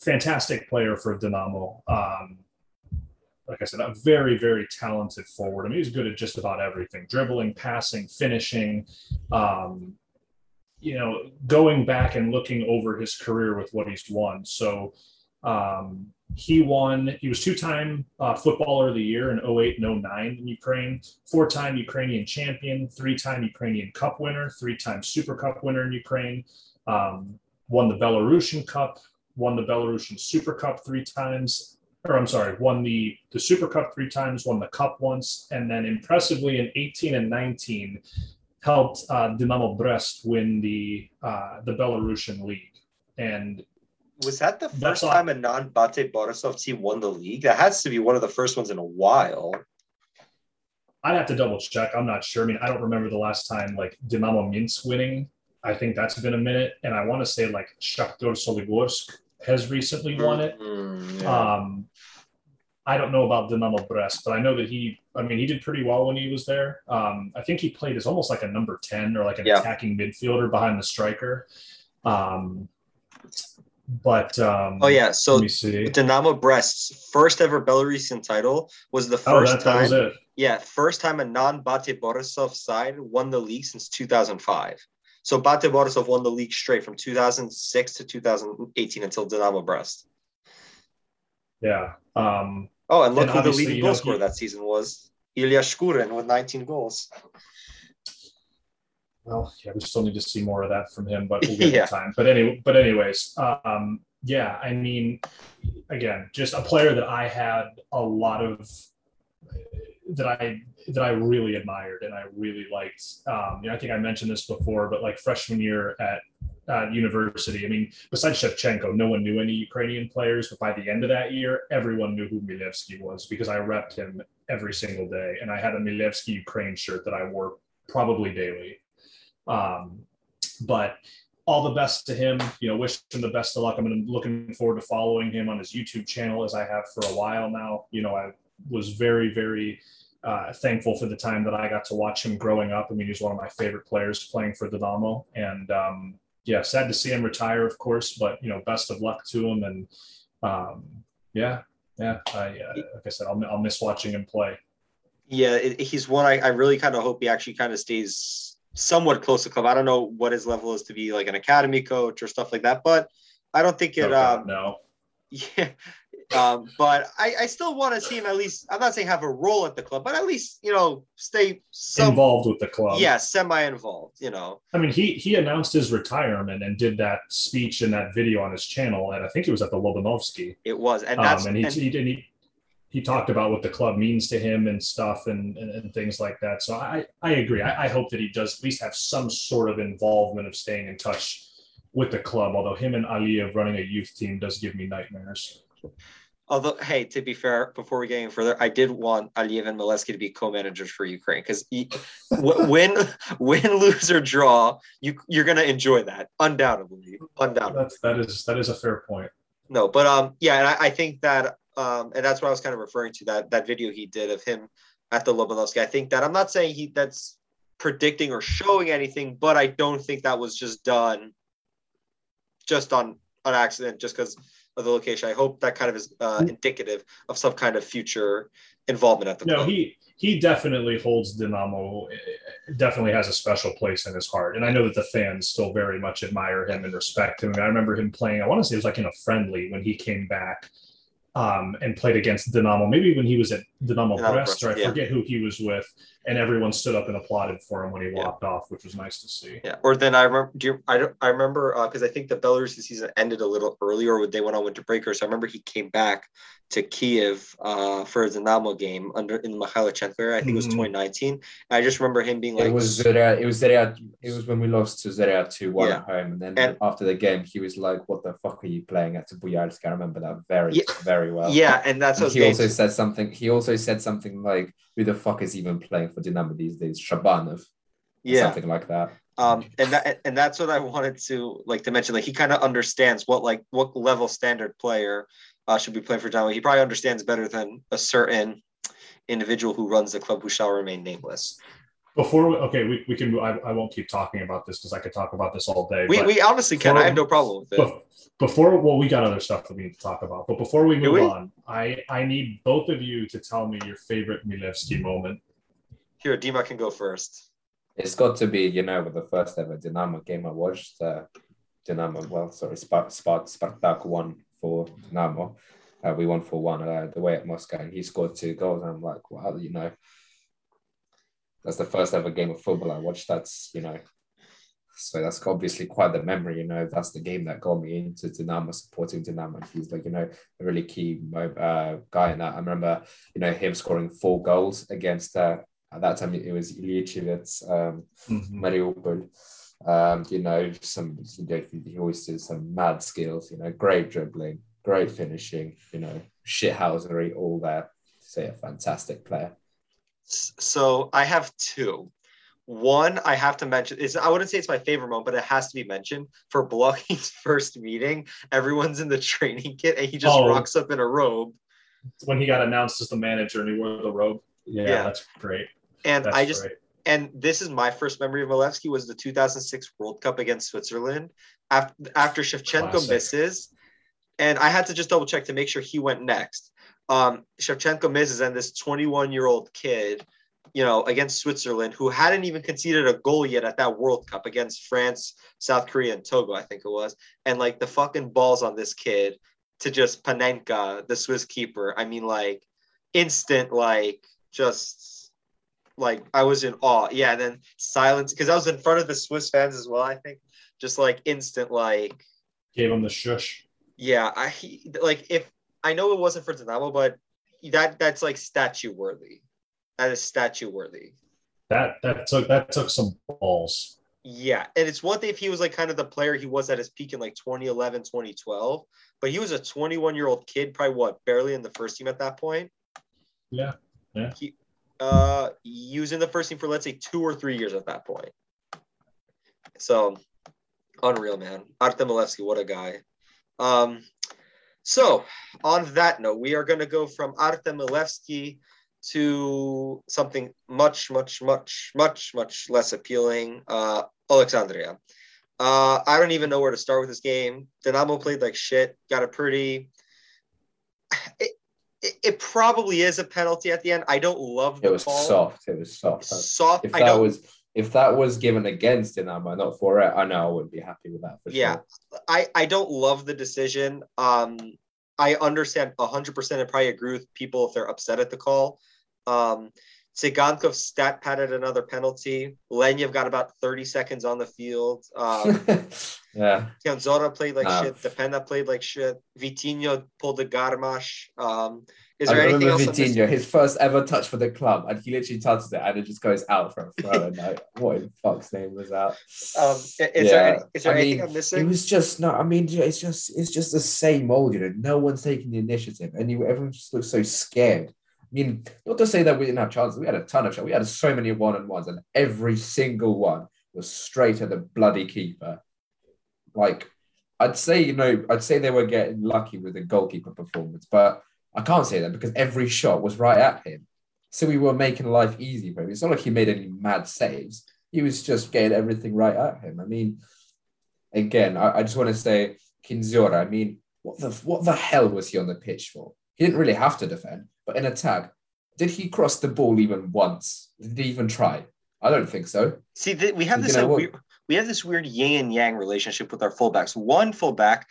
fantastic player for Dinamo. Um, like I said, a very, very talented forward. I mean, he's good at just about everything dribbling, passing, finishing. Um, you know, going back and looking over his career with what he's won. So, um, he won, he was two time uh, footballer of the year in 08 and 09 in Ukraine, four time Ukrainian champion, three time Ukrainian Cup winner, three time Super Cup winner in Ukraine, um, won the Belarusian Cup, won the Belarusian Super Cup three times, or I'm sorry, won the the Super Cup three times, won the Cup once, and then impressively in 18 and 19 helped uh, Dynamo Brest win the uh, the Belarusian league. And was that the first time a non-Bate Borisov team won the league? That has to be one of the first ones in a while. I'd have to double check. I'm not sure. I mean, I don't remember the last time like Dynamo Minsk winning. I think that's been a minute, and I want to say like Shakhtar Soligorsk has recently won it. Mm, yeah. um, I don't know about Dynamo Brest, but I know that he, I mean, he did pretty well when he was there. Um, I think he played as almost like a number 10 or like an yeah. attacking midfielder behind the striker. Um, but um, oh yeah, so Dynamo Brest's first ever Belarusian title was the first oh, that, time. That yeah, first time a non-Bate Borisov side won the league since 2005. So Bate Borisov won the league straight from 2006 to 2018 until Dynamo Brest. Yeah. Um, oh, and look and who the leading goal scorer that season was. Ilya Shkurin with 19 goals. Well, yeah, we still need to see more of that from him, but we'll [laughs] get yeah. time. But anyway, but anyways, um, yeah, I mean, again, just a player that I had a lot of that I that I really admired and I really liked. Um, you know, I think I mentioned this before, but like freshman year at uh, university, I mean, besides Shevchenko, no one knew any Ukrainian players. But by the end of that year, everyone knew who Milevsky was because I repped him every single day, and I had a Milevsky Ukraine shirt that I wore probably daily. Um, but all the best to him. You know, wish him the best of luck. I'm looking forward to following him on his YouTube channel as I have for a while now. You know, I was very, very uh, thankful for the time that I got to watch him growing up. I mean, he's one of my favorite players playing for Dynamo, and um, yeah, sad to see him retire, of course. But you know, best of luck to him, and um, yeah, yeah. I, uh, like I said, I'll, I'll miss watching him play. Yeah, it, he's one I, I really kind of hope he actually kind of stays somewhat close to club. I don't know what his level is to be like an academy coach or stuff like that, but I don't think it. Okay, um, no. [laughs] Yeah, um, but I, I still want to see him at least. I'm not saying have a role at the club, but at least you know stay some, involved with the club. Yeah, semi-involved. You know. I mean, he he announced his retirement and did that speech and that video on his channel, and I think it was at the Lobanovsky. It was, and that's um, and he, and, he, he he talked about what the club means to him and stuff and, and, and things like that. So I, I agree. I, I, hope that he does at least have some sort of involvement of staying in touch with the club. Although him and Aliyev running a youth team does give me nightmares. Although, hey, to be fair, before we get any further, I did want Aliyev and Milevsky to be co-managers for Ukraine because [laughs] win, win, lose or draw, you you're gonna enjoy that undoubtedly, undoubtedly. That's that is that is a fair point. No, but um, yeah, and I, I think that um, and that's what I was kind of referring to that that video he did of him at the Lobanovsky. I think that I'm not saying he that's predicting or showing anything, but I don't think that was just done just on an accident, just because of the location. I hope that kind of is uh, indicative of some kind of future involvement at the no, club. he he definitely holds Dinamo. Definitely has a special place in his heart, and I know that the fans still very much admire him and respect him. I remember him playing. I want to say it was like in a friendly when he came back um, and played against Dinamo. Maybe when he was at Dinamo, Dinamo Brest, or I yeah. forget who he was with, and everyone stood up and applauded for him when he walked yeah. off, which was nice to see. Yeah. Or then I remember, do you, I, I remember because uh, I think the Belarusi season ended a little earlier when they went on winter breakers. So I remember he came back to Kiev uh, for a Dinamo game under in the Mikhailichenko era. I think mm-hmm. it was mm-hmm. 2019. And I just remember him being like, it was Zarya, it was Zarya, it was when we lost to Zarya 2 1 yeah. at home. And then and, after the game, he was like, What the fuck are you playing at Bujarsk? I remember that very, yeah, very well. Yeah. And that's and he also said something, he also said something like, Who the fuck is even playing for Dinamo these days? Shabanov. Yeah. Something like that. Um, and that and that's what I wanted to like to mention. Like he kind of understands what like what level standard player uh, should be playing for Dynamo. He probably understands better than a certain individual who runs the club who shall remain nameless. Before we, okay, we, we can. I, I won't keep talking about this because I could talk about this all day. We, we honestly can. I have no problem with it. Before, well, we got other stuff that we need to talk about. But before we move we? on, I I need both of you to tell me your favorite Milevsky moment here, Dima can go first. It's got to be, you know, the first ever Dynamo game I watched. Uh, Dynamo, well, sorry, Spart- Spart- Spartak won for Dynamo. Uh, we won for one uh, the way at Moscow, and he scored two goals. And I'm like, wow, you know, that's the first ever game of football I watched. That's, you know, so that's obviously quite the memory, you know. That's the game that got me into Dynamo, supporting Dynamo. He's like, you know, a really key uh, guy in that. I remember, you know, him scoring four goals against uh, at that time it was Ilyich um, mm-hmm. Mariupol. Um, you know, some you know, he always did some mad skills, you know, great dribbling, great finishing, you know, shithousery, all there. Say a fantastic player. So I have two. One I have to mention is I wouldn't say it's my favorite moment, but it has to be mentioned for Blokhin's [laughs] first meeting. Everyone's in the training kit and he just oh, rocks up in a robe. When he got announced as the manager and he wore the robe. Yeah, yeah. that's great. And That's I just right. and this is my first memory of Milevsky was the 2006 World Cup against Switzerland after after Shevchenko Classic. misses, and I had to just double check to make sure he went next. Um, Shevchenko misses, and this 21 year old kid, you know, against Switzerland, who hadn't even conceded a goal yet at that World Cup against France, South Korea, and Togo, I think it was, and like the fucking balls on this kid to just Panenka, the Swiss keeper. I mean, like instant, like just like I was in awe. Yeah, and then silence because I was in front of the Swiss fans as well. I think just like instant like gave him the shush. Yeah, I he, like if I know it wasn't for Dinamo, but that that's like statue worthy. That is statue worthy. That that took that took some balls. Yeah, and it's one thing if he was like kind of the player he was at his peak in like 2011, 2012, but he was a 21 year old kid, probably what, barely in the first team at that point. Yeah, yeah. He, uh, using the first team for let's say two or three years at that point. So unreal, man. Artem Milevsky, what a guy. Um, so on that note, we are going to go from Artem Milevsky to something much, much, much, much, much less appealing. Uh, Alexandria. Uh, I don't even know where to start with this game. Dinamo played like shit. Got a pretty. It, it, it, probably is a penalty at the end. I don't love the It was call. soft. It was soft. Soft. If that was if that was given against Dinamo, not for it, I know I wouldn't be happy with that for yeah, sure. I I don't love the decision. Um, I understand hundred percent. I probably agree with people if they're upset at the call. Um, Tsygankov stat padded another penalty. Lednev got about 30 seconds on the field. Um, [laughs] yeah. Zora played like Ah. shit. Depena played like shit. Vitinho pulled the Garmash. Um, is I there anything else? Vitinho, his first ever touch for the club, and he literally touches it and it just goes out for a [laughs] throw. and like, what in fuck's name was that? Um, is there, any, Yeah, is there I anything mean, I'm missing? It was just no. I mean, it's just it's just the same old. You know, no one's taking the initiative, and you, everyone just looks so scared. I mean, not to say that we didn't have chances. We had a ton of shots. We had so many one on ones, and every single one was straight at the bloody keeper. Like, I'd say, you know, I'd say they were getting lucky with the goalkeeper performance, but I can't say that because every shot was right at him. So we were making life easy for him. It's not like he made any mad saves. He was just getting everything right at him. I mean, again, I, I just want to say Kędziora. I mean, what the what the hell was he on the pitch for? He didn't really have to defend, but in attack, did he cross the ball even once? Did he even try? I don't think so. See, th- we have You this know uh, weird, we have this weird yin and yang relationship with our fullbacks. One fullback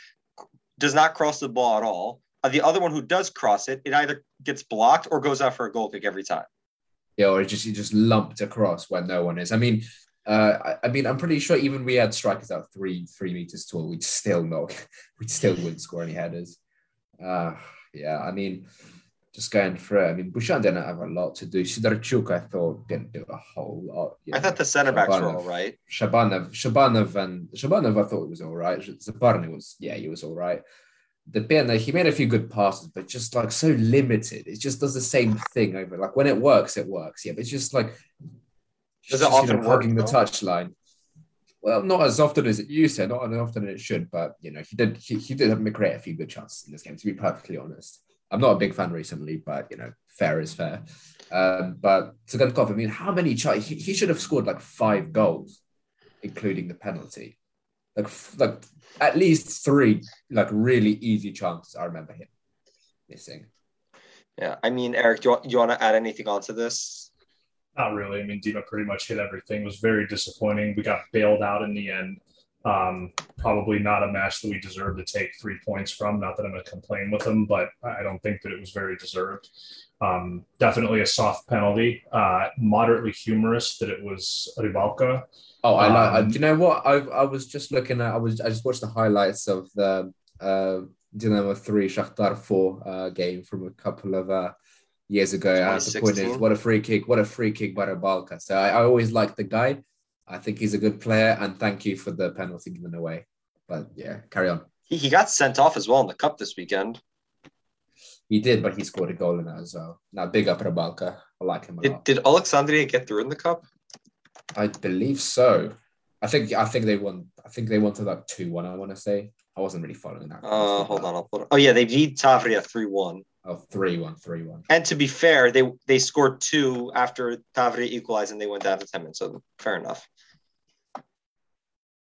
does not cross the ball at all. The other one who does cross it, it either gets blocked or goes out for a goal kick every time. Yeah, or it just he just lumped across where no one is. I mean, uh, I, I mean, I'm pretty sure even we had strikers out three three meters tall, we'd still not, [laughs] we'd still wouldn't score any headers. Uh, yeah, I mean, just going through. it, I mean, Bushchan didn't have a lot to do. Sidorchuk, I thought, didn't do a whole lot. you I know. thought the center backs were all right. Shabanov, Shabanov, and Shabanov, I thought it was all right. Zabarny was, yeah, he was all right. Depena, he made a few good passes, but just like so limited. It just does the same thing over. Like when it works, it works. Yeah, but it's just like Does just, it you know, hugging the touchline. Well, not as often as it used to, not as often as it should, but you know, he did he, he did have create a few good chances in this game, to be perfectly honest. I'm not a big fan recently, but you know, fair is fair. Um, but Tsygankov, I mean, how many chances? He, he should have scored like five goals, including the penalty. Like, f- like at least three, like really easy chances. I remember him missing. Yeah, I mean, Eric, do you want, you want to add anything onto this? Not really. I mean, Dima pretty much hit everything. It was very disappointing. We got bailed out in the end. Um, probably not a match that we deserve to take three points from. Not that I'm going to complain with them, but I don't think that it was very deserved. Um, definitely a soft penalty. Uh, moderately humorous that it was Rybalka. Oh, I like. Um, do you know what? I I was just looking at. I was. I just watched the highlights of the uh, Dynamo three Shakhtar four uh, game from a couple of uh, years ago. Uh, the point is, what a free kick! What a free kick by Rybalka. So I, I always liked the guy. I think he's a good player, and thank you for the penalty given away. But yeah, carry on. He, he got sent off as well in the cup this weekend. He did, but he scored a goal in that as well. Now, big up Rybalka. I like him a Did, lot. did Alexandria get through in the cup? I believe so. I think I think they won. I think they won to like two one. I want to say. I wasn't really following that. Uh, hold on, I'll put it. Oh yeah, they beat Tavria three one. Oh, three one, three one. And to be fair, they they scored two after Tavria equalized and they went down to ten minutes. So fair enough.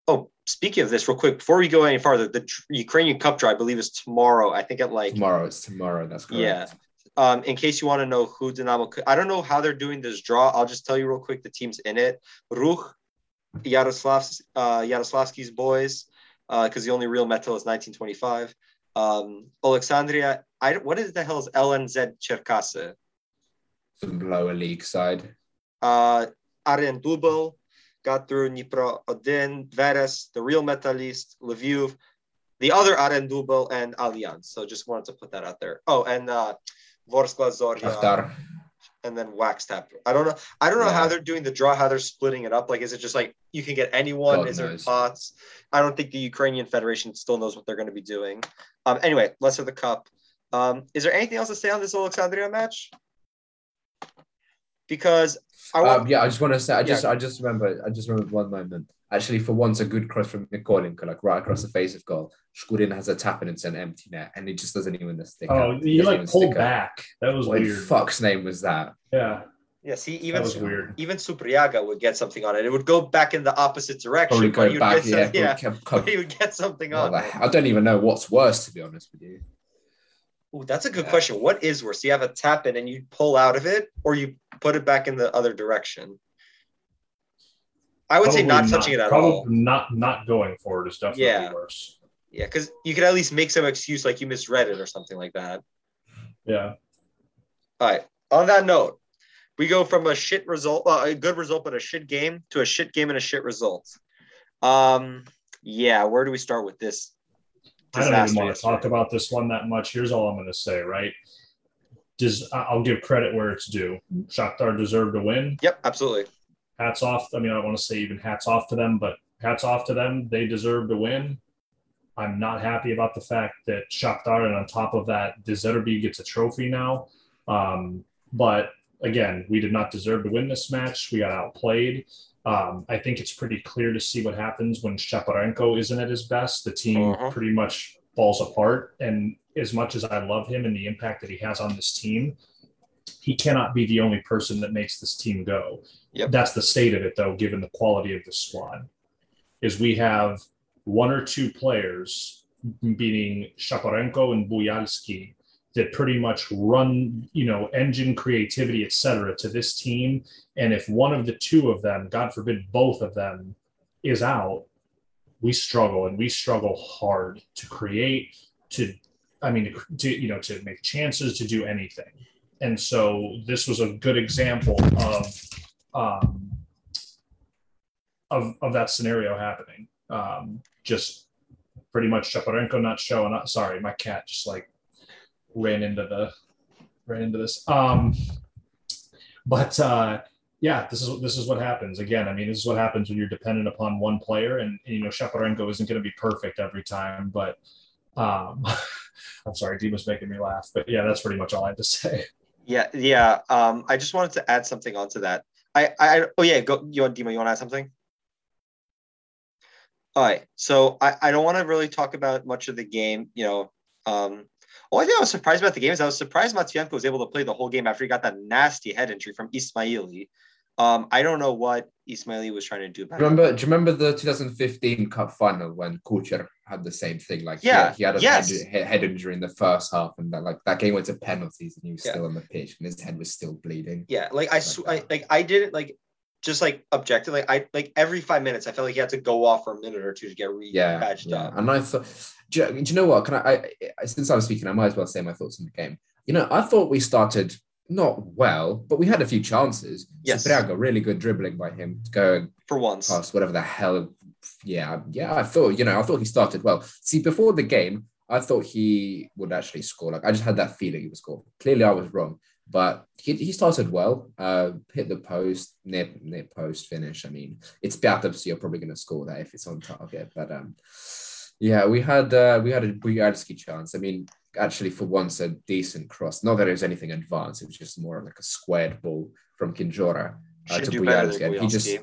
Oh, speaking of this, real quick before we go any farther, the Ukrainian Cup draw I believe is tomorrow. I think at like Tomorrow, it's tomorrow. That's correct. Yeah. Um, in case you want to know who Dynamo, could, I don't know how they're doing this draw. I'll just tell you real quick the teams in it: Ruch, Yaroslavs, uh, Yaroslavsky's boys, because the only real metal is 1925. Um, Alexandria. I what is the hell is LNZ Cherkasy? Some lower league side. Uh, Arjen Dubel got through Dnipro Odin, Veres, the real Metalist, Lviv, the other Arjen Dubel, and Allianz. So just wanted to put that out there. Oh, and uh, Vorskla Zorya. And then wax tap. I don't know. I don't know how they're doing the draw, how they're splitting it up. Like, is it just like you can get anyone? God is there pots? I don't think the Ukrainian Federation still knows what they're going to be doing. Um, anyway, let's have the cup. Um, is there anything else to say on this Alexandria match? Because I want. Um, yeah, I just want to say, I Yeah. just, I just remember, I just remember one moment. Actually, for once, a good cross from Mykolenko, like right across the face of goal. Shkurin has a tap and it's an empty net, and he just doesn't even stick. Oh, out. he doesn't like pulled stick out. back. That was What in weird. fuck's name was that? Yeah, yeah, see, even that was weird. even Supryaga would get something on it. It would go back in the opposite direction. Probably go you'd back. get Yeah, some- yeah, kept- but [laughs] he would get something on. like. I don't even know what's worse, to be honest with you. Ooh, that's a good Yeah. question. What is worse? You have a tap in and you pull out of it, or you put it back in the other direction? I would say Probably not touching it at probably all. Not not going for it is definitely Yeah. worse. Yeah, because you could at least make some excuse like you misread it or something like that. Yeah. All right. On that note, We go from a shit result, uh, a good result, but a shit game to a shit game and a shit result. Um, yeah, where do we start with this? I don't even want to yesterday? talk about this one that much. Here's all I'm going to say, right? Does I'll give credit where it's due. Shakhtar deserved to win. Yep, absolutely. Hats off. I mean, I don't want to say even hats off to them, but hats off to them. They deserve to win. I'm not happy about the fact that Shakhtar, and on top of that, De Zerbi gets a trophy now. Um, but again, we did not deserve to win this match. We got outplayed. Um, I think it's pretty clear to see what happens when Shaparenko isn't at his best. The team Uh-huh. pretty much falls apart. And as much as I love him and the impact that he has on this team, he cannot be the only person that makes this team go. Yep. That's the state of it, though, given the quality of the squad. Is we have one or two players, being Shaparenko and Bujalski, that pretty much run, you know, engine creativity, et cetera, to this team. And if one of the two of them, God forbid, both of them, is out, we struggle and we struggle hard to create, to, I mean, to, you know, to make chances, to do anything. And so this was a good example of, um, of, of that scenario happening. Um, just pretty much Shaparenko not showing up. Sorry, my cat just like ran into the ran into this. Um, but uh, yeah, this is this is what happens. Again, I mean, this is what happens when you're dependent upon one player, and you know, Shaparenko isn't going to be perfect every time. But um, [laughs] I'm sorry, Dima's making me laugh. But yeah, that's pretty much all I had to say. Yeah, yeah. Um, I just wanted to add something onto that. I, I, oh yeah, go. You want Dima? You want to add something? All right. So I, I don't want to really talk about much of the game. You know, um, only thing I was surprised about the game is I was surprised Matvienko was able to play the whole game after he got that nasty head injury from Ismaili. Um, I don't know what Ismaili was trying to do. Remember? Do you remember the 2015 Cup final when Kucher had the same thing? Like, Yeah, had- he had a yes. head, head- injury in the first half, and that like that game went to penalties, and he was Yeah. still on the pitch, and his head was still bleeding. Yeah, like I, sw- I like I didn't like just like objectively, Like I like every five minutes, I felt like he had to go off for a minute or two to get re Yeah, patched yeah. up. And I thought, do you, do you know what? Can I, I? Since I was speaking, I might as well say my thoughts on the game. You know, I thought we started not well, but we had a few chances. Yes. Supryaga, really good dribbling by him to go For once, past whatever the hell. Yeah, yeah. I thought, you know, I thought he started well. See, before the game, I thought he would actually score. Like I just had that feeling he would score. Clearly, I was wrong, but he, he started well. Uh, hit the post, near near post finish. I mean, it's Beata, so you're probably going to score that if it's on target. But um, yeah, we had uh, we had a Bujalski chance. I mean, actually, for once, a decent cross. Not that it was anything advanced. It was just more like a squared ball from Kędziora uh, to do better than Bujalski. And he just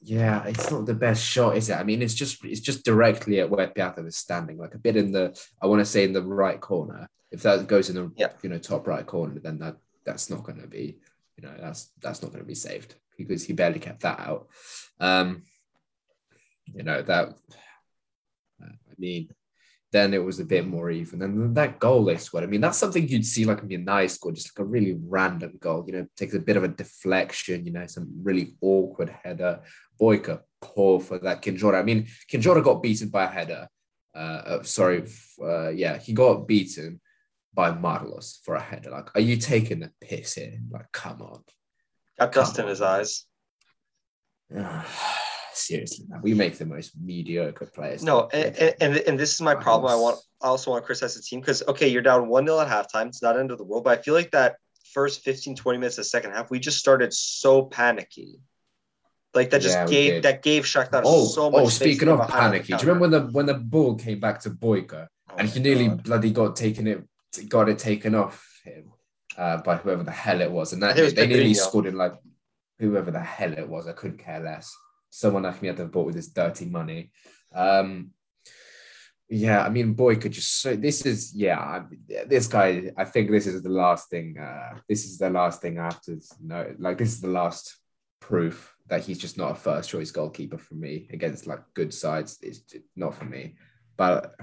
yeah, it's not the best shot, is it? I mean, it's just it's just directly at where Piata was standing, like a bit in the I want to say in the right corner. If that goes in the Yeah. you know top right corner, then that that's not going to be you know that's that's not going to be saved because he barely kept that out. Um, you know that. Mean, then it was a bit more even. And that goal they scored, I mean, that's something you'd see like in a nice score, just like a really random goal, you know, takes a bit of a deflection, you know, some really awkward header. Boyka, poor for that. Kędziora, I mean, Kędziora got beaten by a header. Uh, uh, sorry, uh, yeah, he got beaten by Marlos for a header. Like, are you taking the piss here? Like, come on. got dust in his eyes. [sighs] Seriously, man, we make the most mediocre players. No, and, and, and this is my problem. I want I also want to criticize the team because okay, you're down one 0 at halftime. It's not end of the world, but I feel like that first 15, 20 minutes of the second half, we just started so panicky. Like that just Yeah, gave that gave Shakhtar Oh, so much. oh, speaking of behind on the panicky, do you remember when the when the ball came back to Boyka Oh and he nearly God. bloody got taken it got it taken off him uh, by whoever the hell it was, and that it was they nearly scored in like whoever the hell it was. I couldn't care less. Someone the ball with his dirty money. Um, yeah, I mean, boy, could just so this is yeah, this guy. I think this is the last thing. Uh, this is the last thing I have to know. Like this is the last proof that he's just not a first choice goalkeeper for me against like good sides. It's not for me. But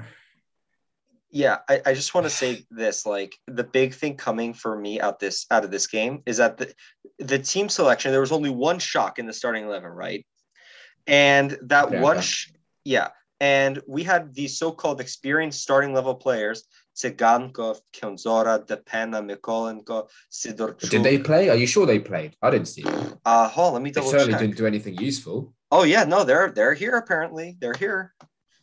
yeah I, I just want to say this like the big thing coming for me out this out of this game is that the the team selection there was only one shock in the starting 11 right and that Yeah. one sh- yeah and we had these so-called experienced starting level players Tsygankov, Kędziora, Depena, Mykolenko, Sidorchuk. Did they play? Are you sure they played? I didn't see them. Uh, hold on, let me They double certainly check. didn't do anything useful. Oh yeah, no, they're they're here apparently. They're here.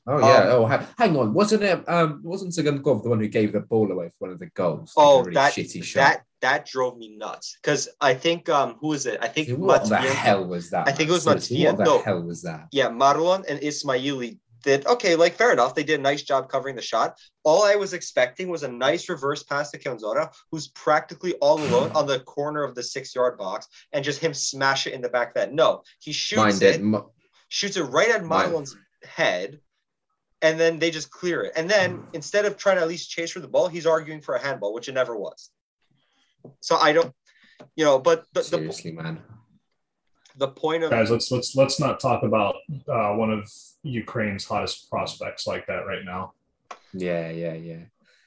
Oh yeah. Um, oh, ha- hang on. Wasn't it? Um, wasn't Tsygankov the one who gave the ball away for one of the goals? Oh, really that shitty shot. that that drove me nuts because I think um who is it? I think what the hell was that? I think it was Seriously, What the no. hell was that? yeah, Marlon and Ismaili did okay, like fair enough. They did a nice job covering the shot. All I was expecting was a nice reverse pass to Kędziora, who's practically all [sighs] alone on the corner of the six yard box, and just him smash it in the back of that. No, he shoots Mind it, it. Mo- shoots it right at. Marlon's head, and then they just clear it. And then instead of trying to at least chase for the ball, he's arguing for a handball, which it never was. So I don't, you know, but the, the, Seriously, man. the point of Guys, let's let's let's not talk about uh, one of Ukraine's hottest prospects like that right now. Yeah, yeah, yeah.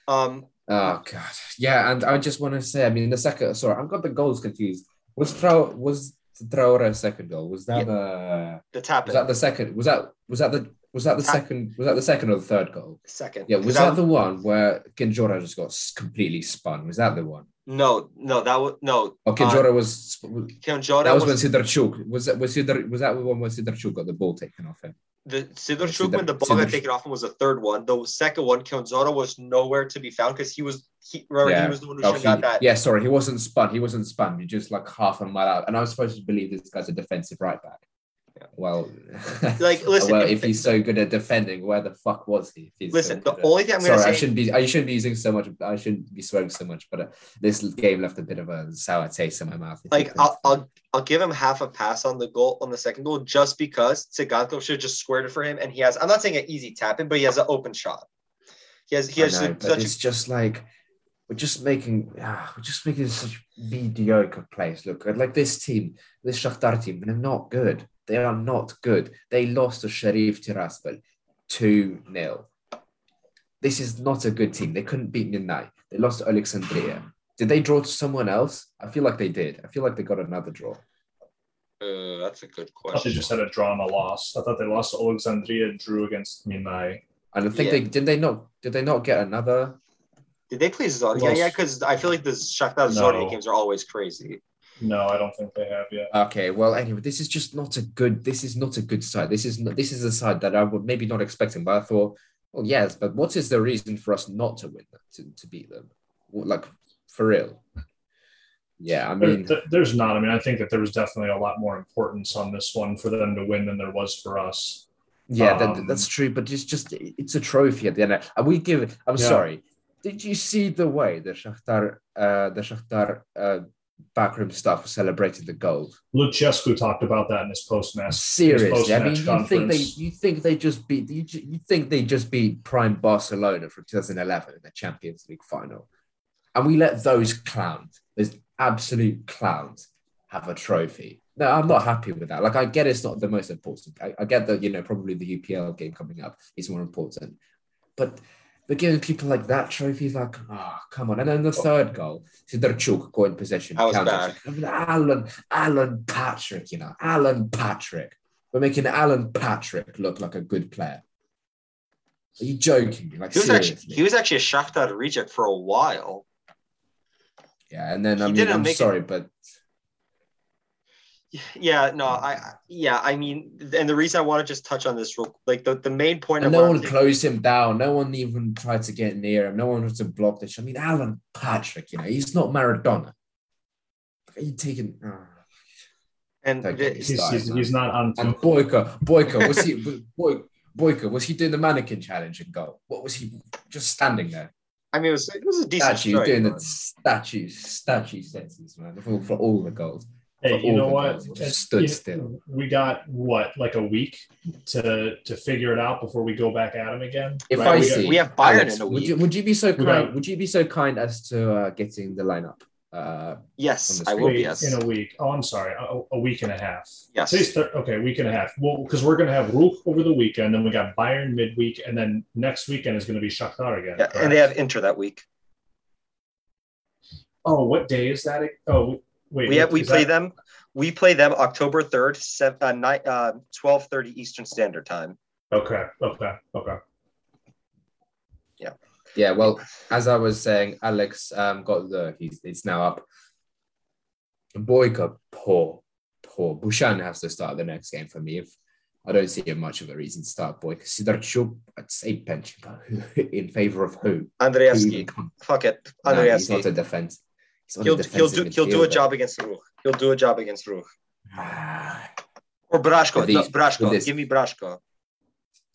um Oh god, yeah, and I just want to say, I mean, the second, sorry, I've got the goals confused. Was Trau was Traore's second goal? Was that Yeah. the the tap was that the second? Was that was that the was that the second? Was that the second or the third goal? second. Yeah, was that the one where Kędziora just got completely spun? Was that the one? no no that was no Oh, uh, Kędziora was. Kędziora That was, was, when Sidorchuk was that was Sidar, was that the one when Sidorchuk got the ball taken off him? the Sidor Sidor- when the ball got taken off him was the third one. The second one, Kędziora was nowhere to be found because he was he remember Yeah. he was the one who Oh, he- got that. yeah, sorry, he wasn't spun. He wasn't spun. He just like half a mile out, and I was supposed to believe this guy's a defensive right back. Well, Like, [laughs] listen, well, if- if he's so good at defending, where the fuck was he? If he's so Listen, the at- only thing I'm Sorry, gonna I shouldn't be. I shouldn't be using so much. I shouldn't be swearing so much. But uh, this game left a bit of a sour taste in my mouth. like. I'll, I'll I'll give him half a pass on the goal on the second goal just because Tsygankov should have just squared it for him and he has I'm not saying an easy tap in, but he has an open shot. He has he has know, but such it's just like we're just making ah, we're just making such mediocre plays look good. Like this team, this Shakhtar team, they're not good. They are not good. They lost to Sheriff Tiraspol 2 0. This is not a good team. They couldn't beat Midnight. They lost to Alexandria. Did they draw to someone else? I feel like they did. I feel like they got another draw. uh, that's a good question. I thought they just had a draw and a loss. I thought they lost to Alexandria, drew against Minai. And I think Yeah. they did they not did they not get another Did they play Zodiac? Yeah, yeah, because I feel like the Shakhtar No. Zodiac games are always crazy. No, I don't think they have yet. Okay, well, anyway, this is just not a good. This is not a good side. This is not, this is a side that I would maybe not expecting, but I thought, well, yes, but what is the reason for us not to win them, to, to beat them, like for real? Yeah, I mean, th- there's not. I mean, I think that there was definitely a lot more importance on this one for them to win than there was for us. yeah, that, um, that's true. But it's just it's a trophy at the end. And we give. I'm Yeah. sorry. Did you see the way the Shakhtar, uh, the Shakhtar uh, backroom staff celebrated the goal? Lucescu talked about that in his post match. Seriously, I mean, you post-match think they you think they just beat you, you think they just beat prime Barcelona from 2011 in the Champions League final, and we let those clowns, those absolute clowns, have a trophy. No, I'm not happy with that. Like, I get it's not the most important. I, I get that you know probably the UPL game coming up is more important, but. But giving people like that trophies, like, oh, come on. And then the oh. third goal, Sidorchuk go in possession. That was. I mean, Alan, Alan Patrick, you know, Alan Patrick. We're making Alan Patrick look like a good player. Are you joking? Like He was seriously? actually he was actually a Shakhtar reject for a while. yeah, and then I mean, I'm make it- sorry, but Yeah, no, I I- yeah, I mean, and the reason I want to just touch on this real like the, the main point and of no what I'm one saying- closed him down. No one even tried to get near him. No one was to block this. I mean, Alan Patrick, you know, he's not Maradona. Are you taking? oh. and the- He's, Style, he's, he's not on. And Boyka, Boyka, was he? [laughs] Boy, Boyka, was he doing the mannequin challenge and goal? What was he just standing there? I mean, it was it was a decent statue strike, doing but- the statue statue senses, man, for, for all the goals. Hey, you know what? goals. It It's- Just stood you- still. We got what, like a week to to figure it out before we go back at him again. If Right, I we got- see, we have Bayern Alex, in a would week. you would you be so kind? got- Would you be so kind as to uh, getting the lineup? Uh, yes, I will be. Yes, in a week. Oh, I'm sorry, a, a week and a half. yes. Today's thir- okay, week and a half. Well, because we're gonna have Ruch over the weekend, then we got Bayern midweek, and then next weekend is gonna be Shakhtar again. Yeah, and they have Inter that week. Oh, what day is that? Oh, wait. We have we play that- them. We play them October third, seven, uh, night, uh, twelve thirty Eastern Standard Time. Okay, okay, okay. Yeah, Yeah. well, as I was saying, Alex um, got the he's it's now up. Boy, Boyka, poor, poor. Bushchan has to start the next game for me. If I don't see much of a reason to start Boyka. Sidorchuk, I'd say bench [laughs] in favor of who? Andreevski. Fuck it. No, Andreevski. he's not a defense. He's not a he'll, he'll do he'll do a job against Ruch. He'll do a job against Ruch. Ah, Or Brashko. No, Brashko. this- Give me Brashko.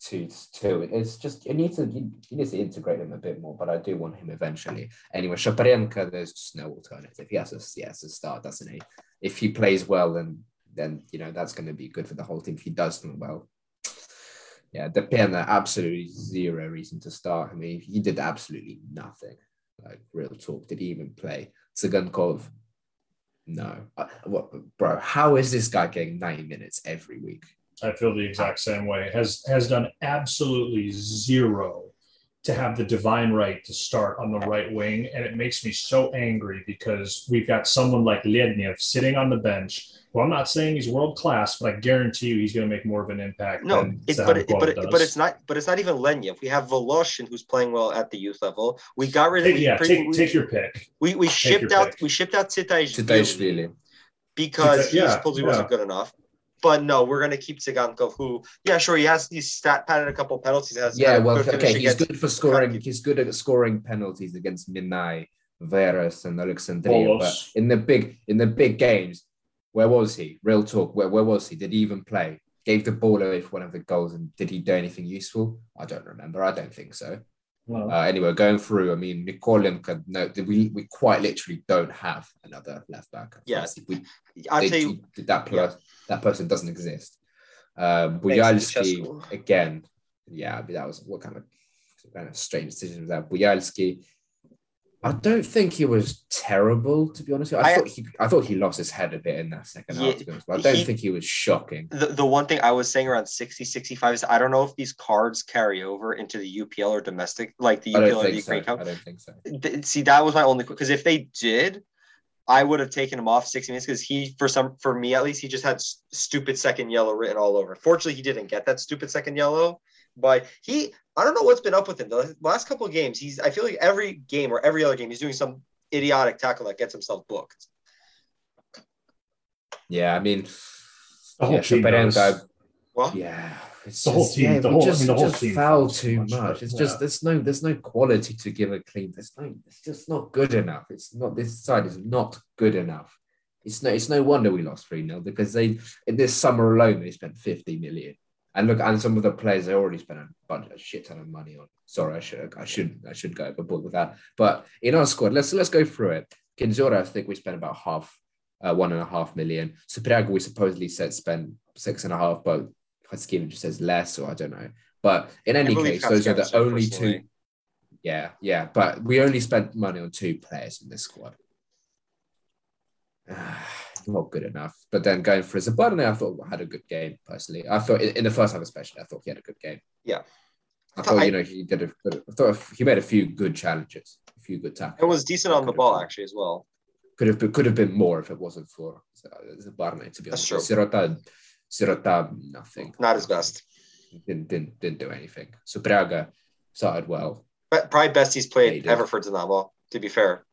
two, two. It's just you need to you, you need to integrate him a bit more, but I do want him eventually. Anyway, Shaparenko, there's just no alternative. He has to he has to start, doesn't he? If he plays well, then then you know that's going to be good for the whole team. If he does them well, yeah, Depena absolutely zero reason to start. I mean, he did absolutely nothing. Like real talk, did he even play? Tsygankov, no. Uh, what, bro? How is this guy getting ninety minutes every week? I feel the exact same way. Has has done absolutely zero to have the divine right to start on the right wing, and it makes me so angry because we've got someone like Lednev sitting on the bench. Well, I'm not saying he's world class, but I guarantee you he's going to make more of an impact. No, than it, but it, but it, but it's not but it's not even Lednev. We have Voloshin who's playing well at the youth level. We got rid of Take, we, yeah, pretty- take, we, take your pick. we, we shipped out pick. we shipped out Tsitaishvili Tadashvili. because Tsita- he yeah, supposedly wasn't good enough. But no, we're gonna keep Tsygankov, who yeah, sure he has he's stat padded a couple penalties. Has Yeah, well, good okay, he's good for scoring. Kharkiv. He's good at scoring penalties against Minai, Veres, and Alexandria. But in the big in the big games, where was he? Real talk. Where where was he? Did he even play? Gave the ball away for one of the goals, and did he do anything useful? I don't remember. I don't think so. No. Uh, anyway, going through, I mean, Mykolenko, no, we, we quite literally don't have another left back. Yeah. we, I'll they- tell you, that, per- yeah. that person doesn't exist. Uh, Thanks, Bujalski, Lucescu. again, yeah, I that was what kind of, kind of strange decision was that? Bujalski, I don't think he was terrible, to be honest. I, I- thought he, I thought he lost his head a bit in that second Yeah, half, to be honest. But I don't he- think he was shocking. the, the one thing I was saying around 60, 65 is I don't know if these cards carry over into the UPL or domestic, like the UPL or the think so. Cup. I don't think so. See, that was my only because if they did, I would have taken him off 60 minutes because he, for some, for me at least, he just had stupid second yellow written all over. Fortunately, he didn't get that stupid second yellow, but he, I don't know what's been up with him. The last couple of games, he's, I feel like every game or every other game, he's doing some idiotic tackle that gets himself booked. Yeah, I mean, The whole yeah, team Shaparenko, does. Well, Yeah, it's The whole just, team- yeah, the we whole- I just, mean, the whole just team foul fouls too much, much. It's yeah. just there's no there's no quality to give a clean. There's no it's just not good enough. It's not this side is not good enough. It's no it's no wonder we lost three 0 because they in this summer alone they spent fifty million. And look, and some of the players they already spent a bunch of shit ton of money on. Sorry, I should I should I should go overboard with that. But in our squad, let's let's go through it. Kędziora, I think we spent about half, uh, one and a half million. Supryaga, we supposedly said spent six and a half, but Hatskin just says less, or I don't know. But in any case, those are the only two. Yeah, yeah, but we only spent money on two players in this squad. [sighs] [sighs] [sighs] Not good enough. But then going for Zabarny, I thought had a good game personally. I thought in in the first half, especially, I thought he had a good game. Yeah. I thought I- you know he did a good. I thought he made a few good challenges, a few good tackles. it was decent on the ball, actually, as well. Could have been, could have been more if it wasn't for Zabarny. To be That's honest, true. Syrota, Syrota, nothing. Not his best. Didn't didn't didn't do anything. So Braga started well. But probably best he's Yeah, he played ever for Dinamo, to be fair.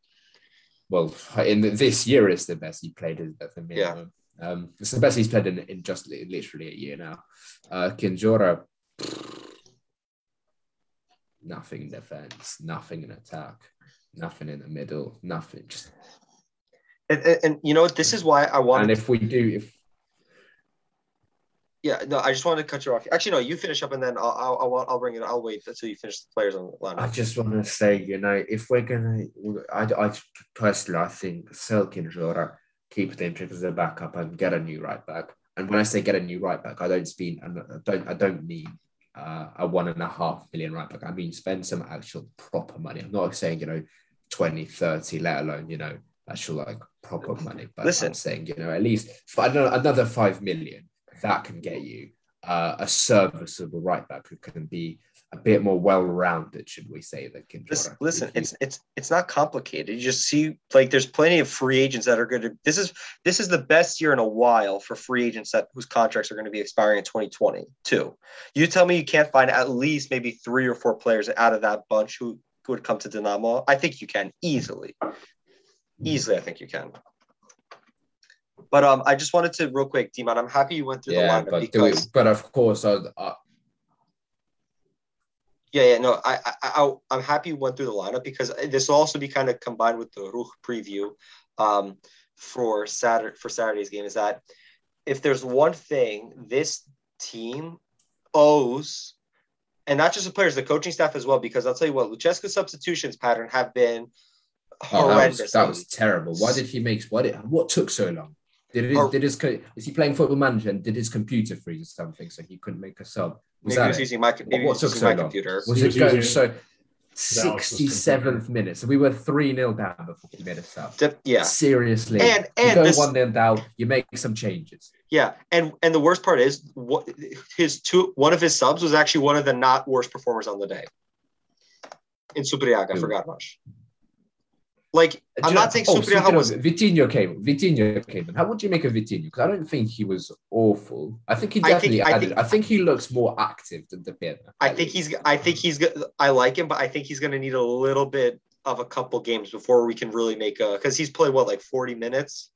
Well, in the, this year is the best he played at the minimum. Um, it's the best he's played in, in just literally a year now. Uh, Kędziora, nothing in defense, nothing in attack, nothing in the middle, nothing. Just And, and, and you know? This is why I want. and if we do, if yeah, no, I just wanted to cut you off. Actually, no, you finish up, and then I'll I'll, I'll, I'll bring it. I'll wait until you finish the players on the line. I just want to say, you know, if we're gonna, I, I personally, I think sell Kędziora, keep them as a backup, and get a new right back. And when I say get a new right back, I don't mean, I don't, I don't mean uh, a one and a half million right back. I mean spend some actual proper money. I'm not saying you know 20, 30, let alone you know actual like proper money. But Listen. I'm saying you know at least another another five million that can get you uh, a serviceable right back who can be a bit more well-rounded, should we say, than Kędziora. Listen, listen it's it's it's not complicated. You just see like there's plenty of free agents that are going to. This is this is the best year in a while for free agents that whose contracts are going to be expiring in 2022. You tell me you can't find at least maybe three or four players out of that bunch who would come to Dynamo. I think you can easily, easily. I think you can. But um, I just wanted to real quick, Demon. I'm happy you went through Yeah, the lineup but because it, but of course, I, I, yeah, yeah, no, I, I, I, I'm happy you went through the lineup because this will also be kind of combined with the Ruch preview, um, for Saturday for Saturday's game. Is that if there's one thing this team owes, and not just the players, the coaching staff as well, because I'll tell you what, Lucescu's substitutions pattern have been oh, that, horrendous. was, that was terrible. Why did he make? what? did what took so long? Did his, Or- did his is he playing football manager and did his computer freeze or something so he couldn't make a sub? Was maybe he that was it? using my maybe what took using so my long? computer. Was He it was going so? Sixty seventh minute, so we were three 0 down before he made a sub. De- yeah, Seriously, And- and you go one 0 down, you make some changes. yeah, and and the worst part is what his two one of his subs was actually one of the not worst performers on the day. In Supryaga, I forgot much. Like I'm not saying oh, speaking was Vitinho came. Vitinho came. How would you make a Vitinho? Because I don't think he was awful. I think he I think- definitely I added. think- I think he looks more active than the. I think he's. I think he's. I like him, but I think he's going to need a little bit of a couple games before we can really make a. Because he's played what like forty minutes.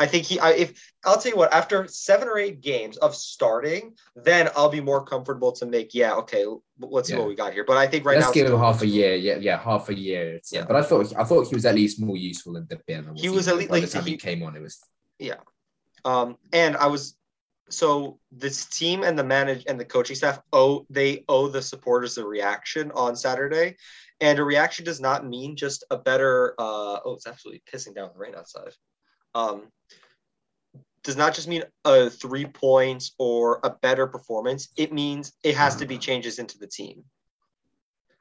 I think he. I, if I'll tell you what, after seven or eight games of starting, then I'll be more comfortable to make. Yeah, okay, let's see Yeah. what we got here. But I think right Let's now, give him half a year. Yeah, yeah, half a year. Yeah. But I thought I thought he was at least more useful than the Pierna. He was at least- like, the time he, he- came on. It was Yeah. Um, and I was so this team and the manage and the coaching staff owe they owe the supporters a reaction on Saturday. And a reaction does not mean just a better uh oh it's absolutely pissing down the rain outside. Um does not just mean a three points or a better performance. It means it has to be mm-hmm. changes into the team.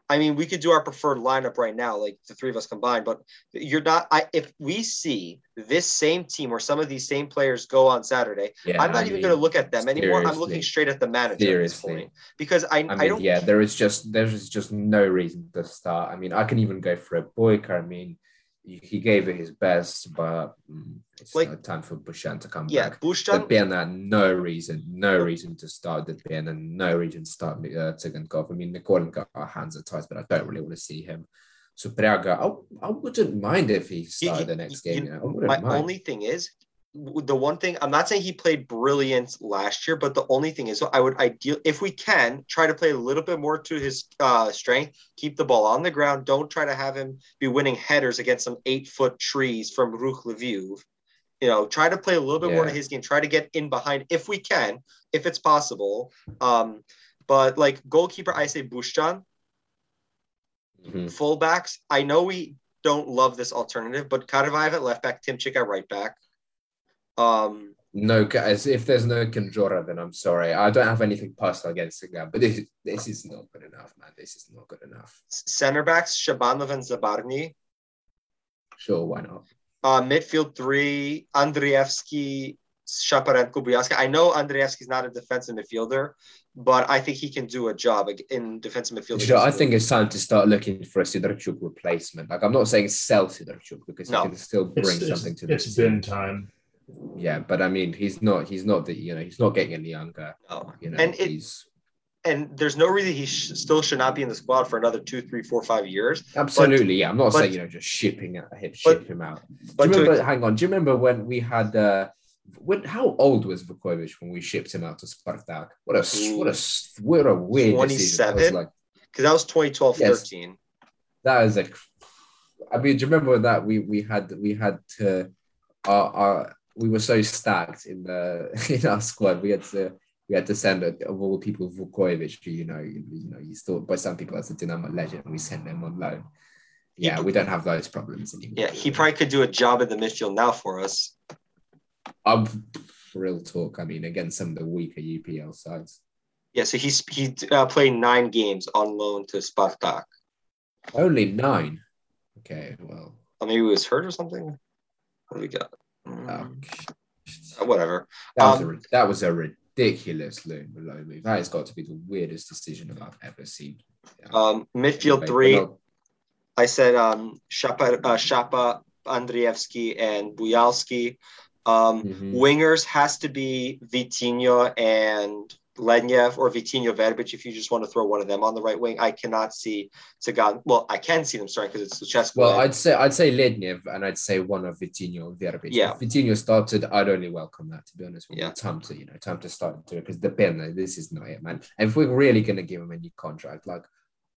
I mean, we could do our preferred lineup right now, like the three of us combined, but you're not. I if we see this same team or some of these same players go on Saturday, yeah. I'm not I even mean, going to look at them anymore. I'm looking straight at the manager Seriously. point because I, I I, mean, don't. yeah, there is just there's just no reason to start. I mean, I can even go for a Boyka. I mean, he he gave it his best, but mm, it's Like- time for Bushchan to come back. Yeah, back. Bushchan. The Pierna, no reason, no reason to start the Pierna, no reason to start uh, Tsygankov. I mean, Nikolin got our hands are tied, but I don't really want to see him. So Praga, I, I wouldn't mind if he started the next game. You know, My mind. only thing is the one thing I'm not saying he played brilliant last year, but the only thing is I would ideal if we can try to play a little bit more to his uh, strength, keep the ball on the ground. Don't try to have him be winning headers against some eight foot trees from Ruch Lviv. You know, try to play a little bit more to his game. Try to get in behind if we can, if it's possible. Um, but like goalkeeper, I say Bushchan. Mhm. Fullbacks, I know we don't love this alternative, but Karavayev at left back, Timchik at right back. Um, No, guys, if there's no Kędziora, then I'm sorry. I don't have anything personal against the guy, but this, this is not good enough, man. This is not good enough. center backs, Shabanov and Zabarny. Sure, why not? Uh, midfield three, Andrievsky, Shaparenko, Buyaska. I know Andrievsky's not a defensive midfielder, but I think he can do a job in defensive midfield. You know, I think it's time to start looking for a Sidorchuk replacement. Like, I'm not saying sell Sidorchuk because No. he can still bring It's, it's, something to the It's been time. Yeah, but I mean, he's not. He's not the. You know, he's not getting any younger. No. You know, And it- he's And there's no reason he sh- still should not be in the squad for another two, three, four, five years. absolutely. yeah, I'm not but- saying you know just shipping him, But- him out. Do But you to- hang on. Do you remember when we had? uh when, how old was Vukojević when we shipped him out to Spartak? What a what a what a weird decision. That 27? like because that was 2012 Yes. 13. that is like I mean, do you remember that we we had we had to our, our we were so stacked in the [laughs] in our squad we had to we had to send a, of all people Vukojević who you know you, you know he's thought by some people as a Dynamo legend we sent him on loan. Yeah, we don't have those problems anymore. Yeah, he probably could do a job in the midfield now for us. I'm real talk. I mean, against some of the weaker UPL sides. Yeah, so he's he uh, played nine games on loan to Spartak. Only nine. Okay, well, Or maybe he was hurt or something. What do we got? Mm, uh, whatever. that was Um, a that was a ridiculous loan low move. That has got to be the weirdest decision that I've ever seen. Yeah. Um, midfield Anyway, three. I said um, Shapa, uh, Shapa, Andrievsky, and Bujalski. Um, Mhm. Wingers has to be Vitinho and Lednev or Vitinho Verbic if you just want to throw one of them on the right wing. I cannot see Sagan. Well, I can see them starting because it's Lucescu. Well, I'd say I'd say Lednev and I'd say one of Vitinho Verbic. Yeah. If Vitinho started, I'd only welcome that to be honest with Yeah. you. Time to, you know, time to start to it because the pen, this is not it, man. And if we're really gonna give him a new contract, like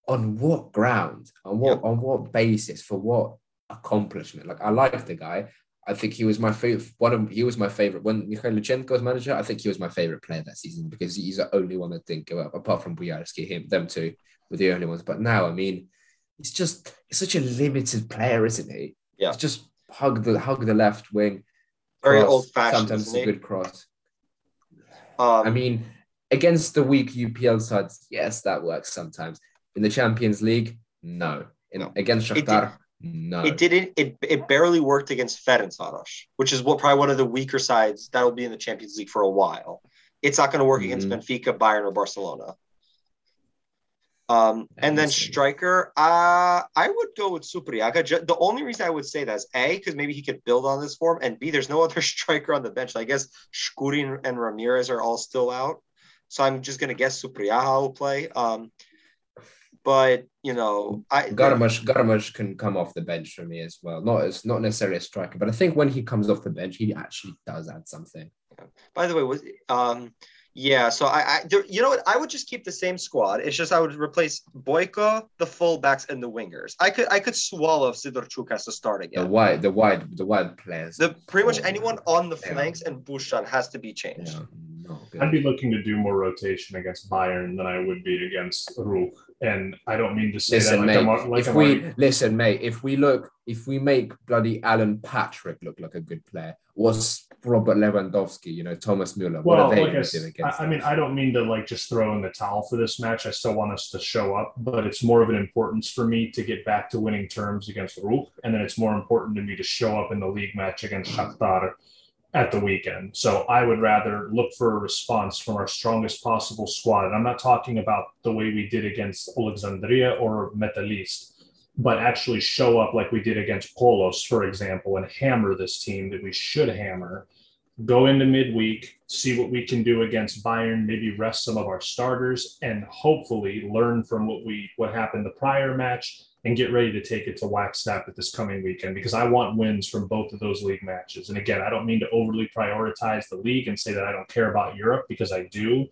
on what ground? On what on what basis? For what accomplishment? Like I like the guy. I think he was my favorite. One of he was my favorite when Mikhailichenko was manager. I think he was my favorite player that season because he's the only one that didn't give up, apart from Bujalski. Him, them two were the only ones. But now, I mean, he's just he's such a limited player, isn't he? Yeah. Just hug the hug the left wing. Very cross. old-fashioned, Sometimes it's a good cross. um, I mean, against the weak UPL sides, yes, that works sometimes. In the Champions League, no. In, No. Against Shakhtar, no. it didn't. It it barely worked against Ferencvaros, which is what probably one of the weaker sides that'll be in the Champions League for a while. It's not going to work against Mhm. Benfica, Bayern, or Barcelona. Um, and then striker, uh, I would go with Supryaga. Ju- The only reason I would say that is A, because maybe he could build on this form, and B, there's no [laughs] other striker on the bench. I guess Shkurin and Ramirez are all still out. So I'm just going to guess Supryaga will play. Um, but, you know, I Garmash, Garmash can come off the bench for me as well. Not as not necessarily a striker, but I think when he comes off the bench, he actually does add something. By the way, was um yeah, so I, I there, you know what? I would just keep the same squad. It's just I would replace Boyko, the fullbacks, and the wingers. I could I could swallow Sidorchuk has to start again. The wide, the wide, the wide players. The pretty much anyone on the yeah. flanks and Bushchan has to be changed. Yeah, Oh, good. I'd be looking to do more rotation against Bayern than I would be against Ruch. And I don't mean to say Listen, that mate. I'm, like if I'm we listen, mate, if we look, if we make bloody Alan Patrick look like a good player, was Robert Lewandowski, you know, Thomas Muller, what are they like I, going s- to do I- against? I mean, I don't mean to like just throw in the towel for this match. I still want us to show up, but it's more of an importance for me to get back to winning terms against Ruch, and then it's more important to me to show up in the league match against Shakhtar at the weekend. So I would rather look for a response from our strongest possible squad. And I'm not talking about the way we did against Alexandria or Metalist, but actually show up like we did against Kolos, for example, and hammer this team that we should hammer. Go into midweek, see what we can do against Bayern, maybe rest some of our starters, and hopefully learn from what we what happened the prior match and get ready to take it to Wagstaff at this coming weekend because I want wins from both of those league matches. And again, I don't mean to overly prioritize the league and say that I don't care about Europe because I do.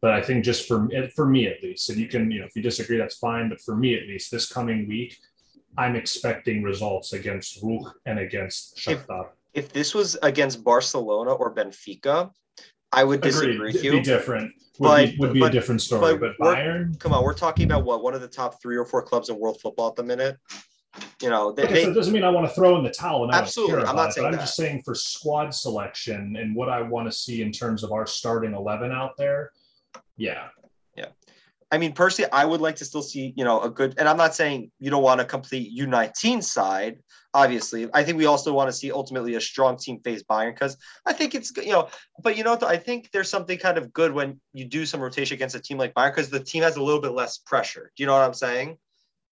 But I think just for eh, for me at least, and you can, you know, if you disagree, that's fine. But for me at least, this coming week, I'm expecting results against Ruch and against Shakhtar. If this was against Barcelona or Benfica, I would disagree Agreed. with It'd you. Be different. Would But- be, would be but- a different story. but But, Bayern, Come on, we're talking about what one of the top three or four clubs in world football at the minute. You know, they, Okay, so it doesn't mean I want to throw in the towel and absolutely, I am not it, saying I'm just saying for squad selection and what I want to see in terms of our starting eleven out there. Yeah, yeah, I mean, personally, I would like to still see, you know, a good, and I'm not saying you don't want a complete U19 side, obviously. I think we also want to see ultimately a strong team face Bayern because I think it's, you know, but you know, I think there's something kind of good when you do some rotation against a team like Bayern because the team has a little bit less pressure. Do you know what I'm saying?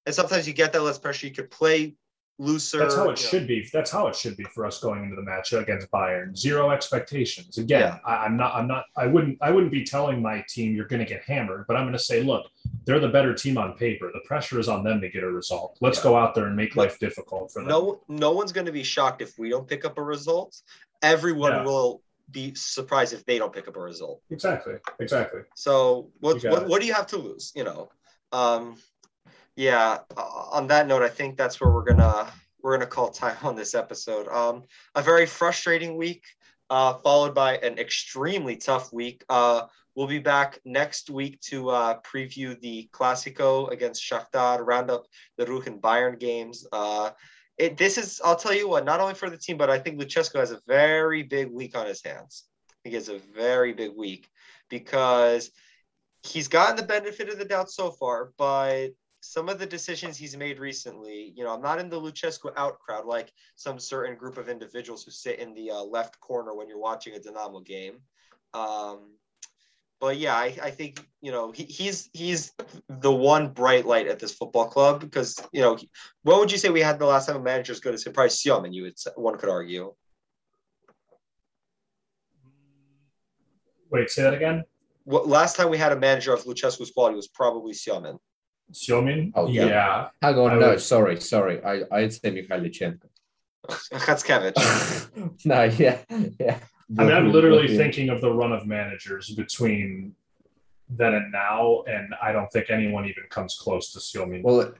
And sometimes you get that less pressure. You could play looser. that's how it know. should be. That's how it should be for us going into the match against Bayern. Zero expectations. Again, Yeah. I, I'm not. I'm not. I wouldn't. I wouldn't be telling my team you're going to get hammered, but I'm going to say, look, they're the better team on paper. The pressure is on them to get a result. Let's Yeah. go out there and make life difficult for them. No, no one's going to be shocked if we don't pick up a result. Everyone Yeah. will be surprised if they don't pick up a result. Exactly. Exactly. So what what, what do you have to lose? You know, um, yeah. On that note, I think that's where we're gonna we're gonna call time on this episode. Um, a very frustrating week, uh, followed by an extremely tough week. Uh, we'll be back next week to uh, preview the Clasico against Shakhtar, round up the Ruch and Bayern games. Uh, it, this is, I'll tell you what, not only for the team, but I think Lucescu has a very big week on his hands. He has a very big week because he's gotten the benefit of the doubt so far, but some of the decisions he's made recently, you know, I'm not in the Lucescu out crowd like some certain group of individuals who sit in the uh, left corner when you're watching a Dynamo game. Um, but yeah, I, I think you know he, he's he's the one bright light at this football club because you know what would you say we had the last time a manager as good as him? Probably Siomen, you would one could argue. Wait, say that again. what, last time we had a manager of Lucescu's quality was probably Siomen. Siomin? Oh, yeah. yeah. Hang on, I no, would- sorry, sorry. I I'd say Mikhailichenko. Khatskevich. [laughs] [laughs] no, yeah, yeah. I mean, I'm literally thinking of the run of managers between then and now, and I don't think anyone even comes close to Siomin. Well,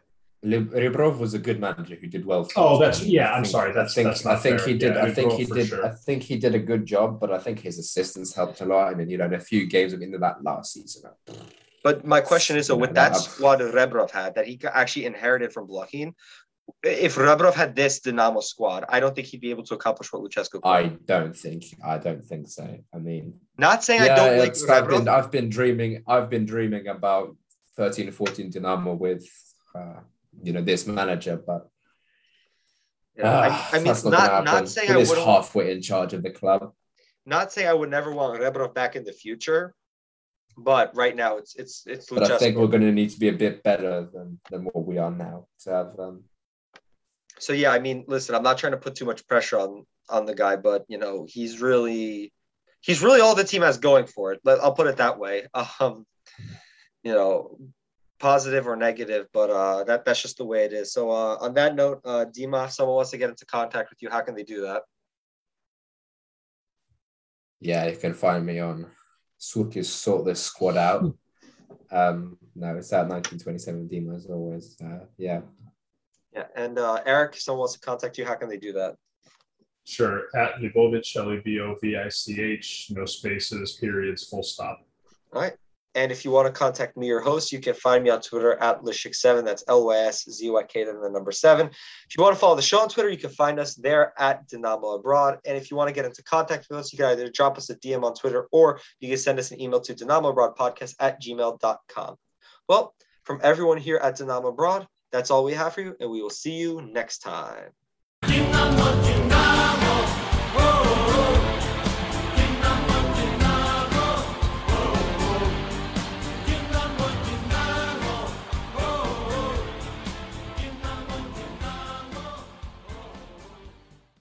Lib- Rebrov was a good manager who did well. for Oh, us. that's- yeah, I I'm sorry, that's- I think, that's not I think fair. he did. Yeah, I think Rebrov he did. sure. I think he did a good job, but I think his assistants helped a lot. And then you know, in a few games of into that last season, But my question is, so with that squad Rebrov had that he actually inherited from Blokhin, if Rebrov had this Dynamo squad, I don't think he'd be able to accomplish what Lucescu. could. I don't think. I don't think so. I mean, Not saying I yeah, don't like it's- I've Rebrov. been. I've been dreaming. I've been dreaming about 13 and 14 Dynamo with, uh, you know, this manager, but. You know, I, ah, I mean, not happen. not saying I wouldn't halfway in charge of the club. not saying I would never want Rebrov back in the future, but right now it's it's it's But I think we're going to need to be a bit better than, than what we are now to have. Um, So yeah, I mean, listen, I'm not trying to put too much pressure on on the guy, but you know, he's really he's really all the team has going for it. I'll put it that way. [laughs] Um, you know, positive or negative, but uh, that that's just the way it is. So uh, on that note, uh, Dima, if someone wants to get into contact with you, how can they do that? yeah, you can find me on Surkis Sort This Squad Out. Um, no, it's that 1927 Demo as always. Uh, yeah. Yeah, and uh, Eric, if someone wants to contact you, how can they do that? Sure. At Lebovich, L E B O V I C H, no spaces, periods, full stop. All right. And if you want to contact me, your host, you can find me on Twitter at Lyszyk7. That's L Y S Z Y K, then the number seven. If you want to follow the show on Twitter, you can find us there at Dynamo Abroad. And if you want to get into contact with us, you can either drop us a DM on Twitter or you can send us an email to Dynamo Abroad Podcast at gmail.com. Well, from everyone here at Dynamo Abroad, that's all we have for you, and we will see you next time.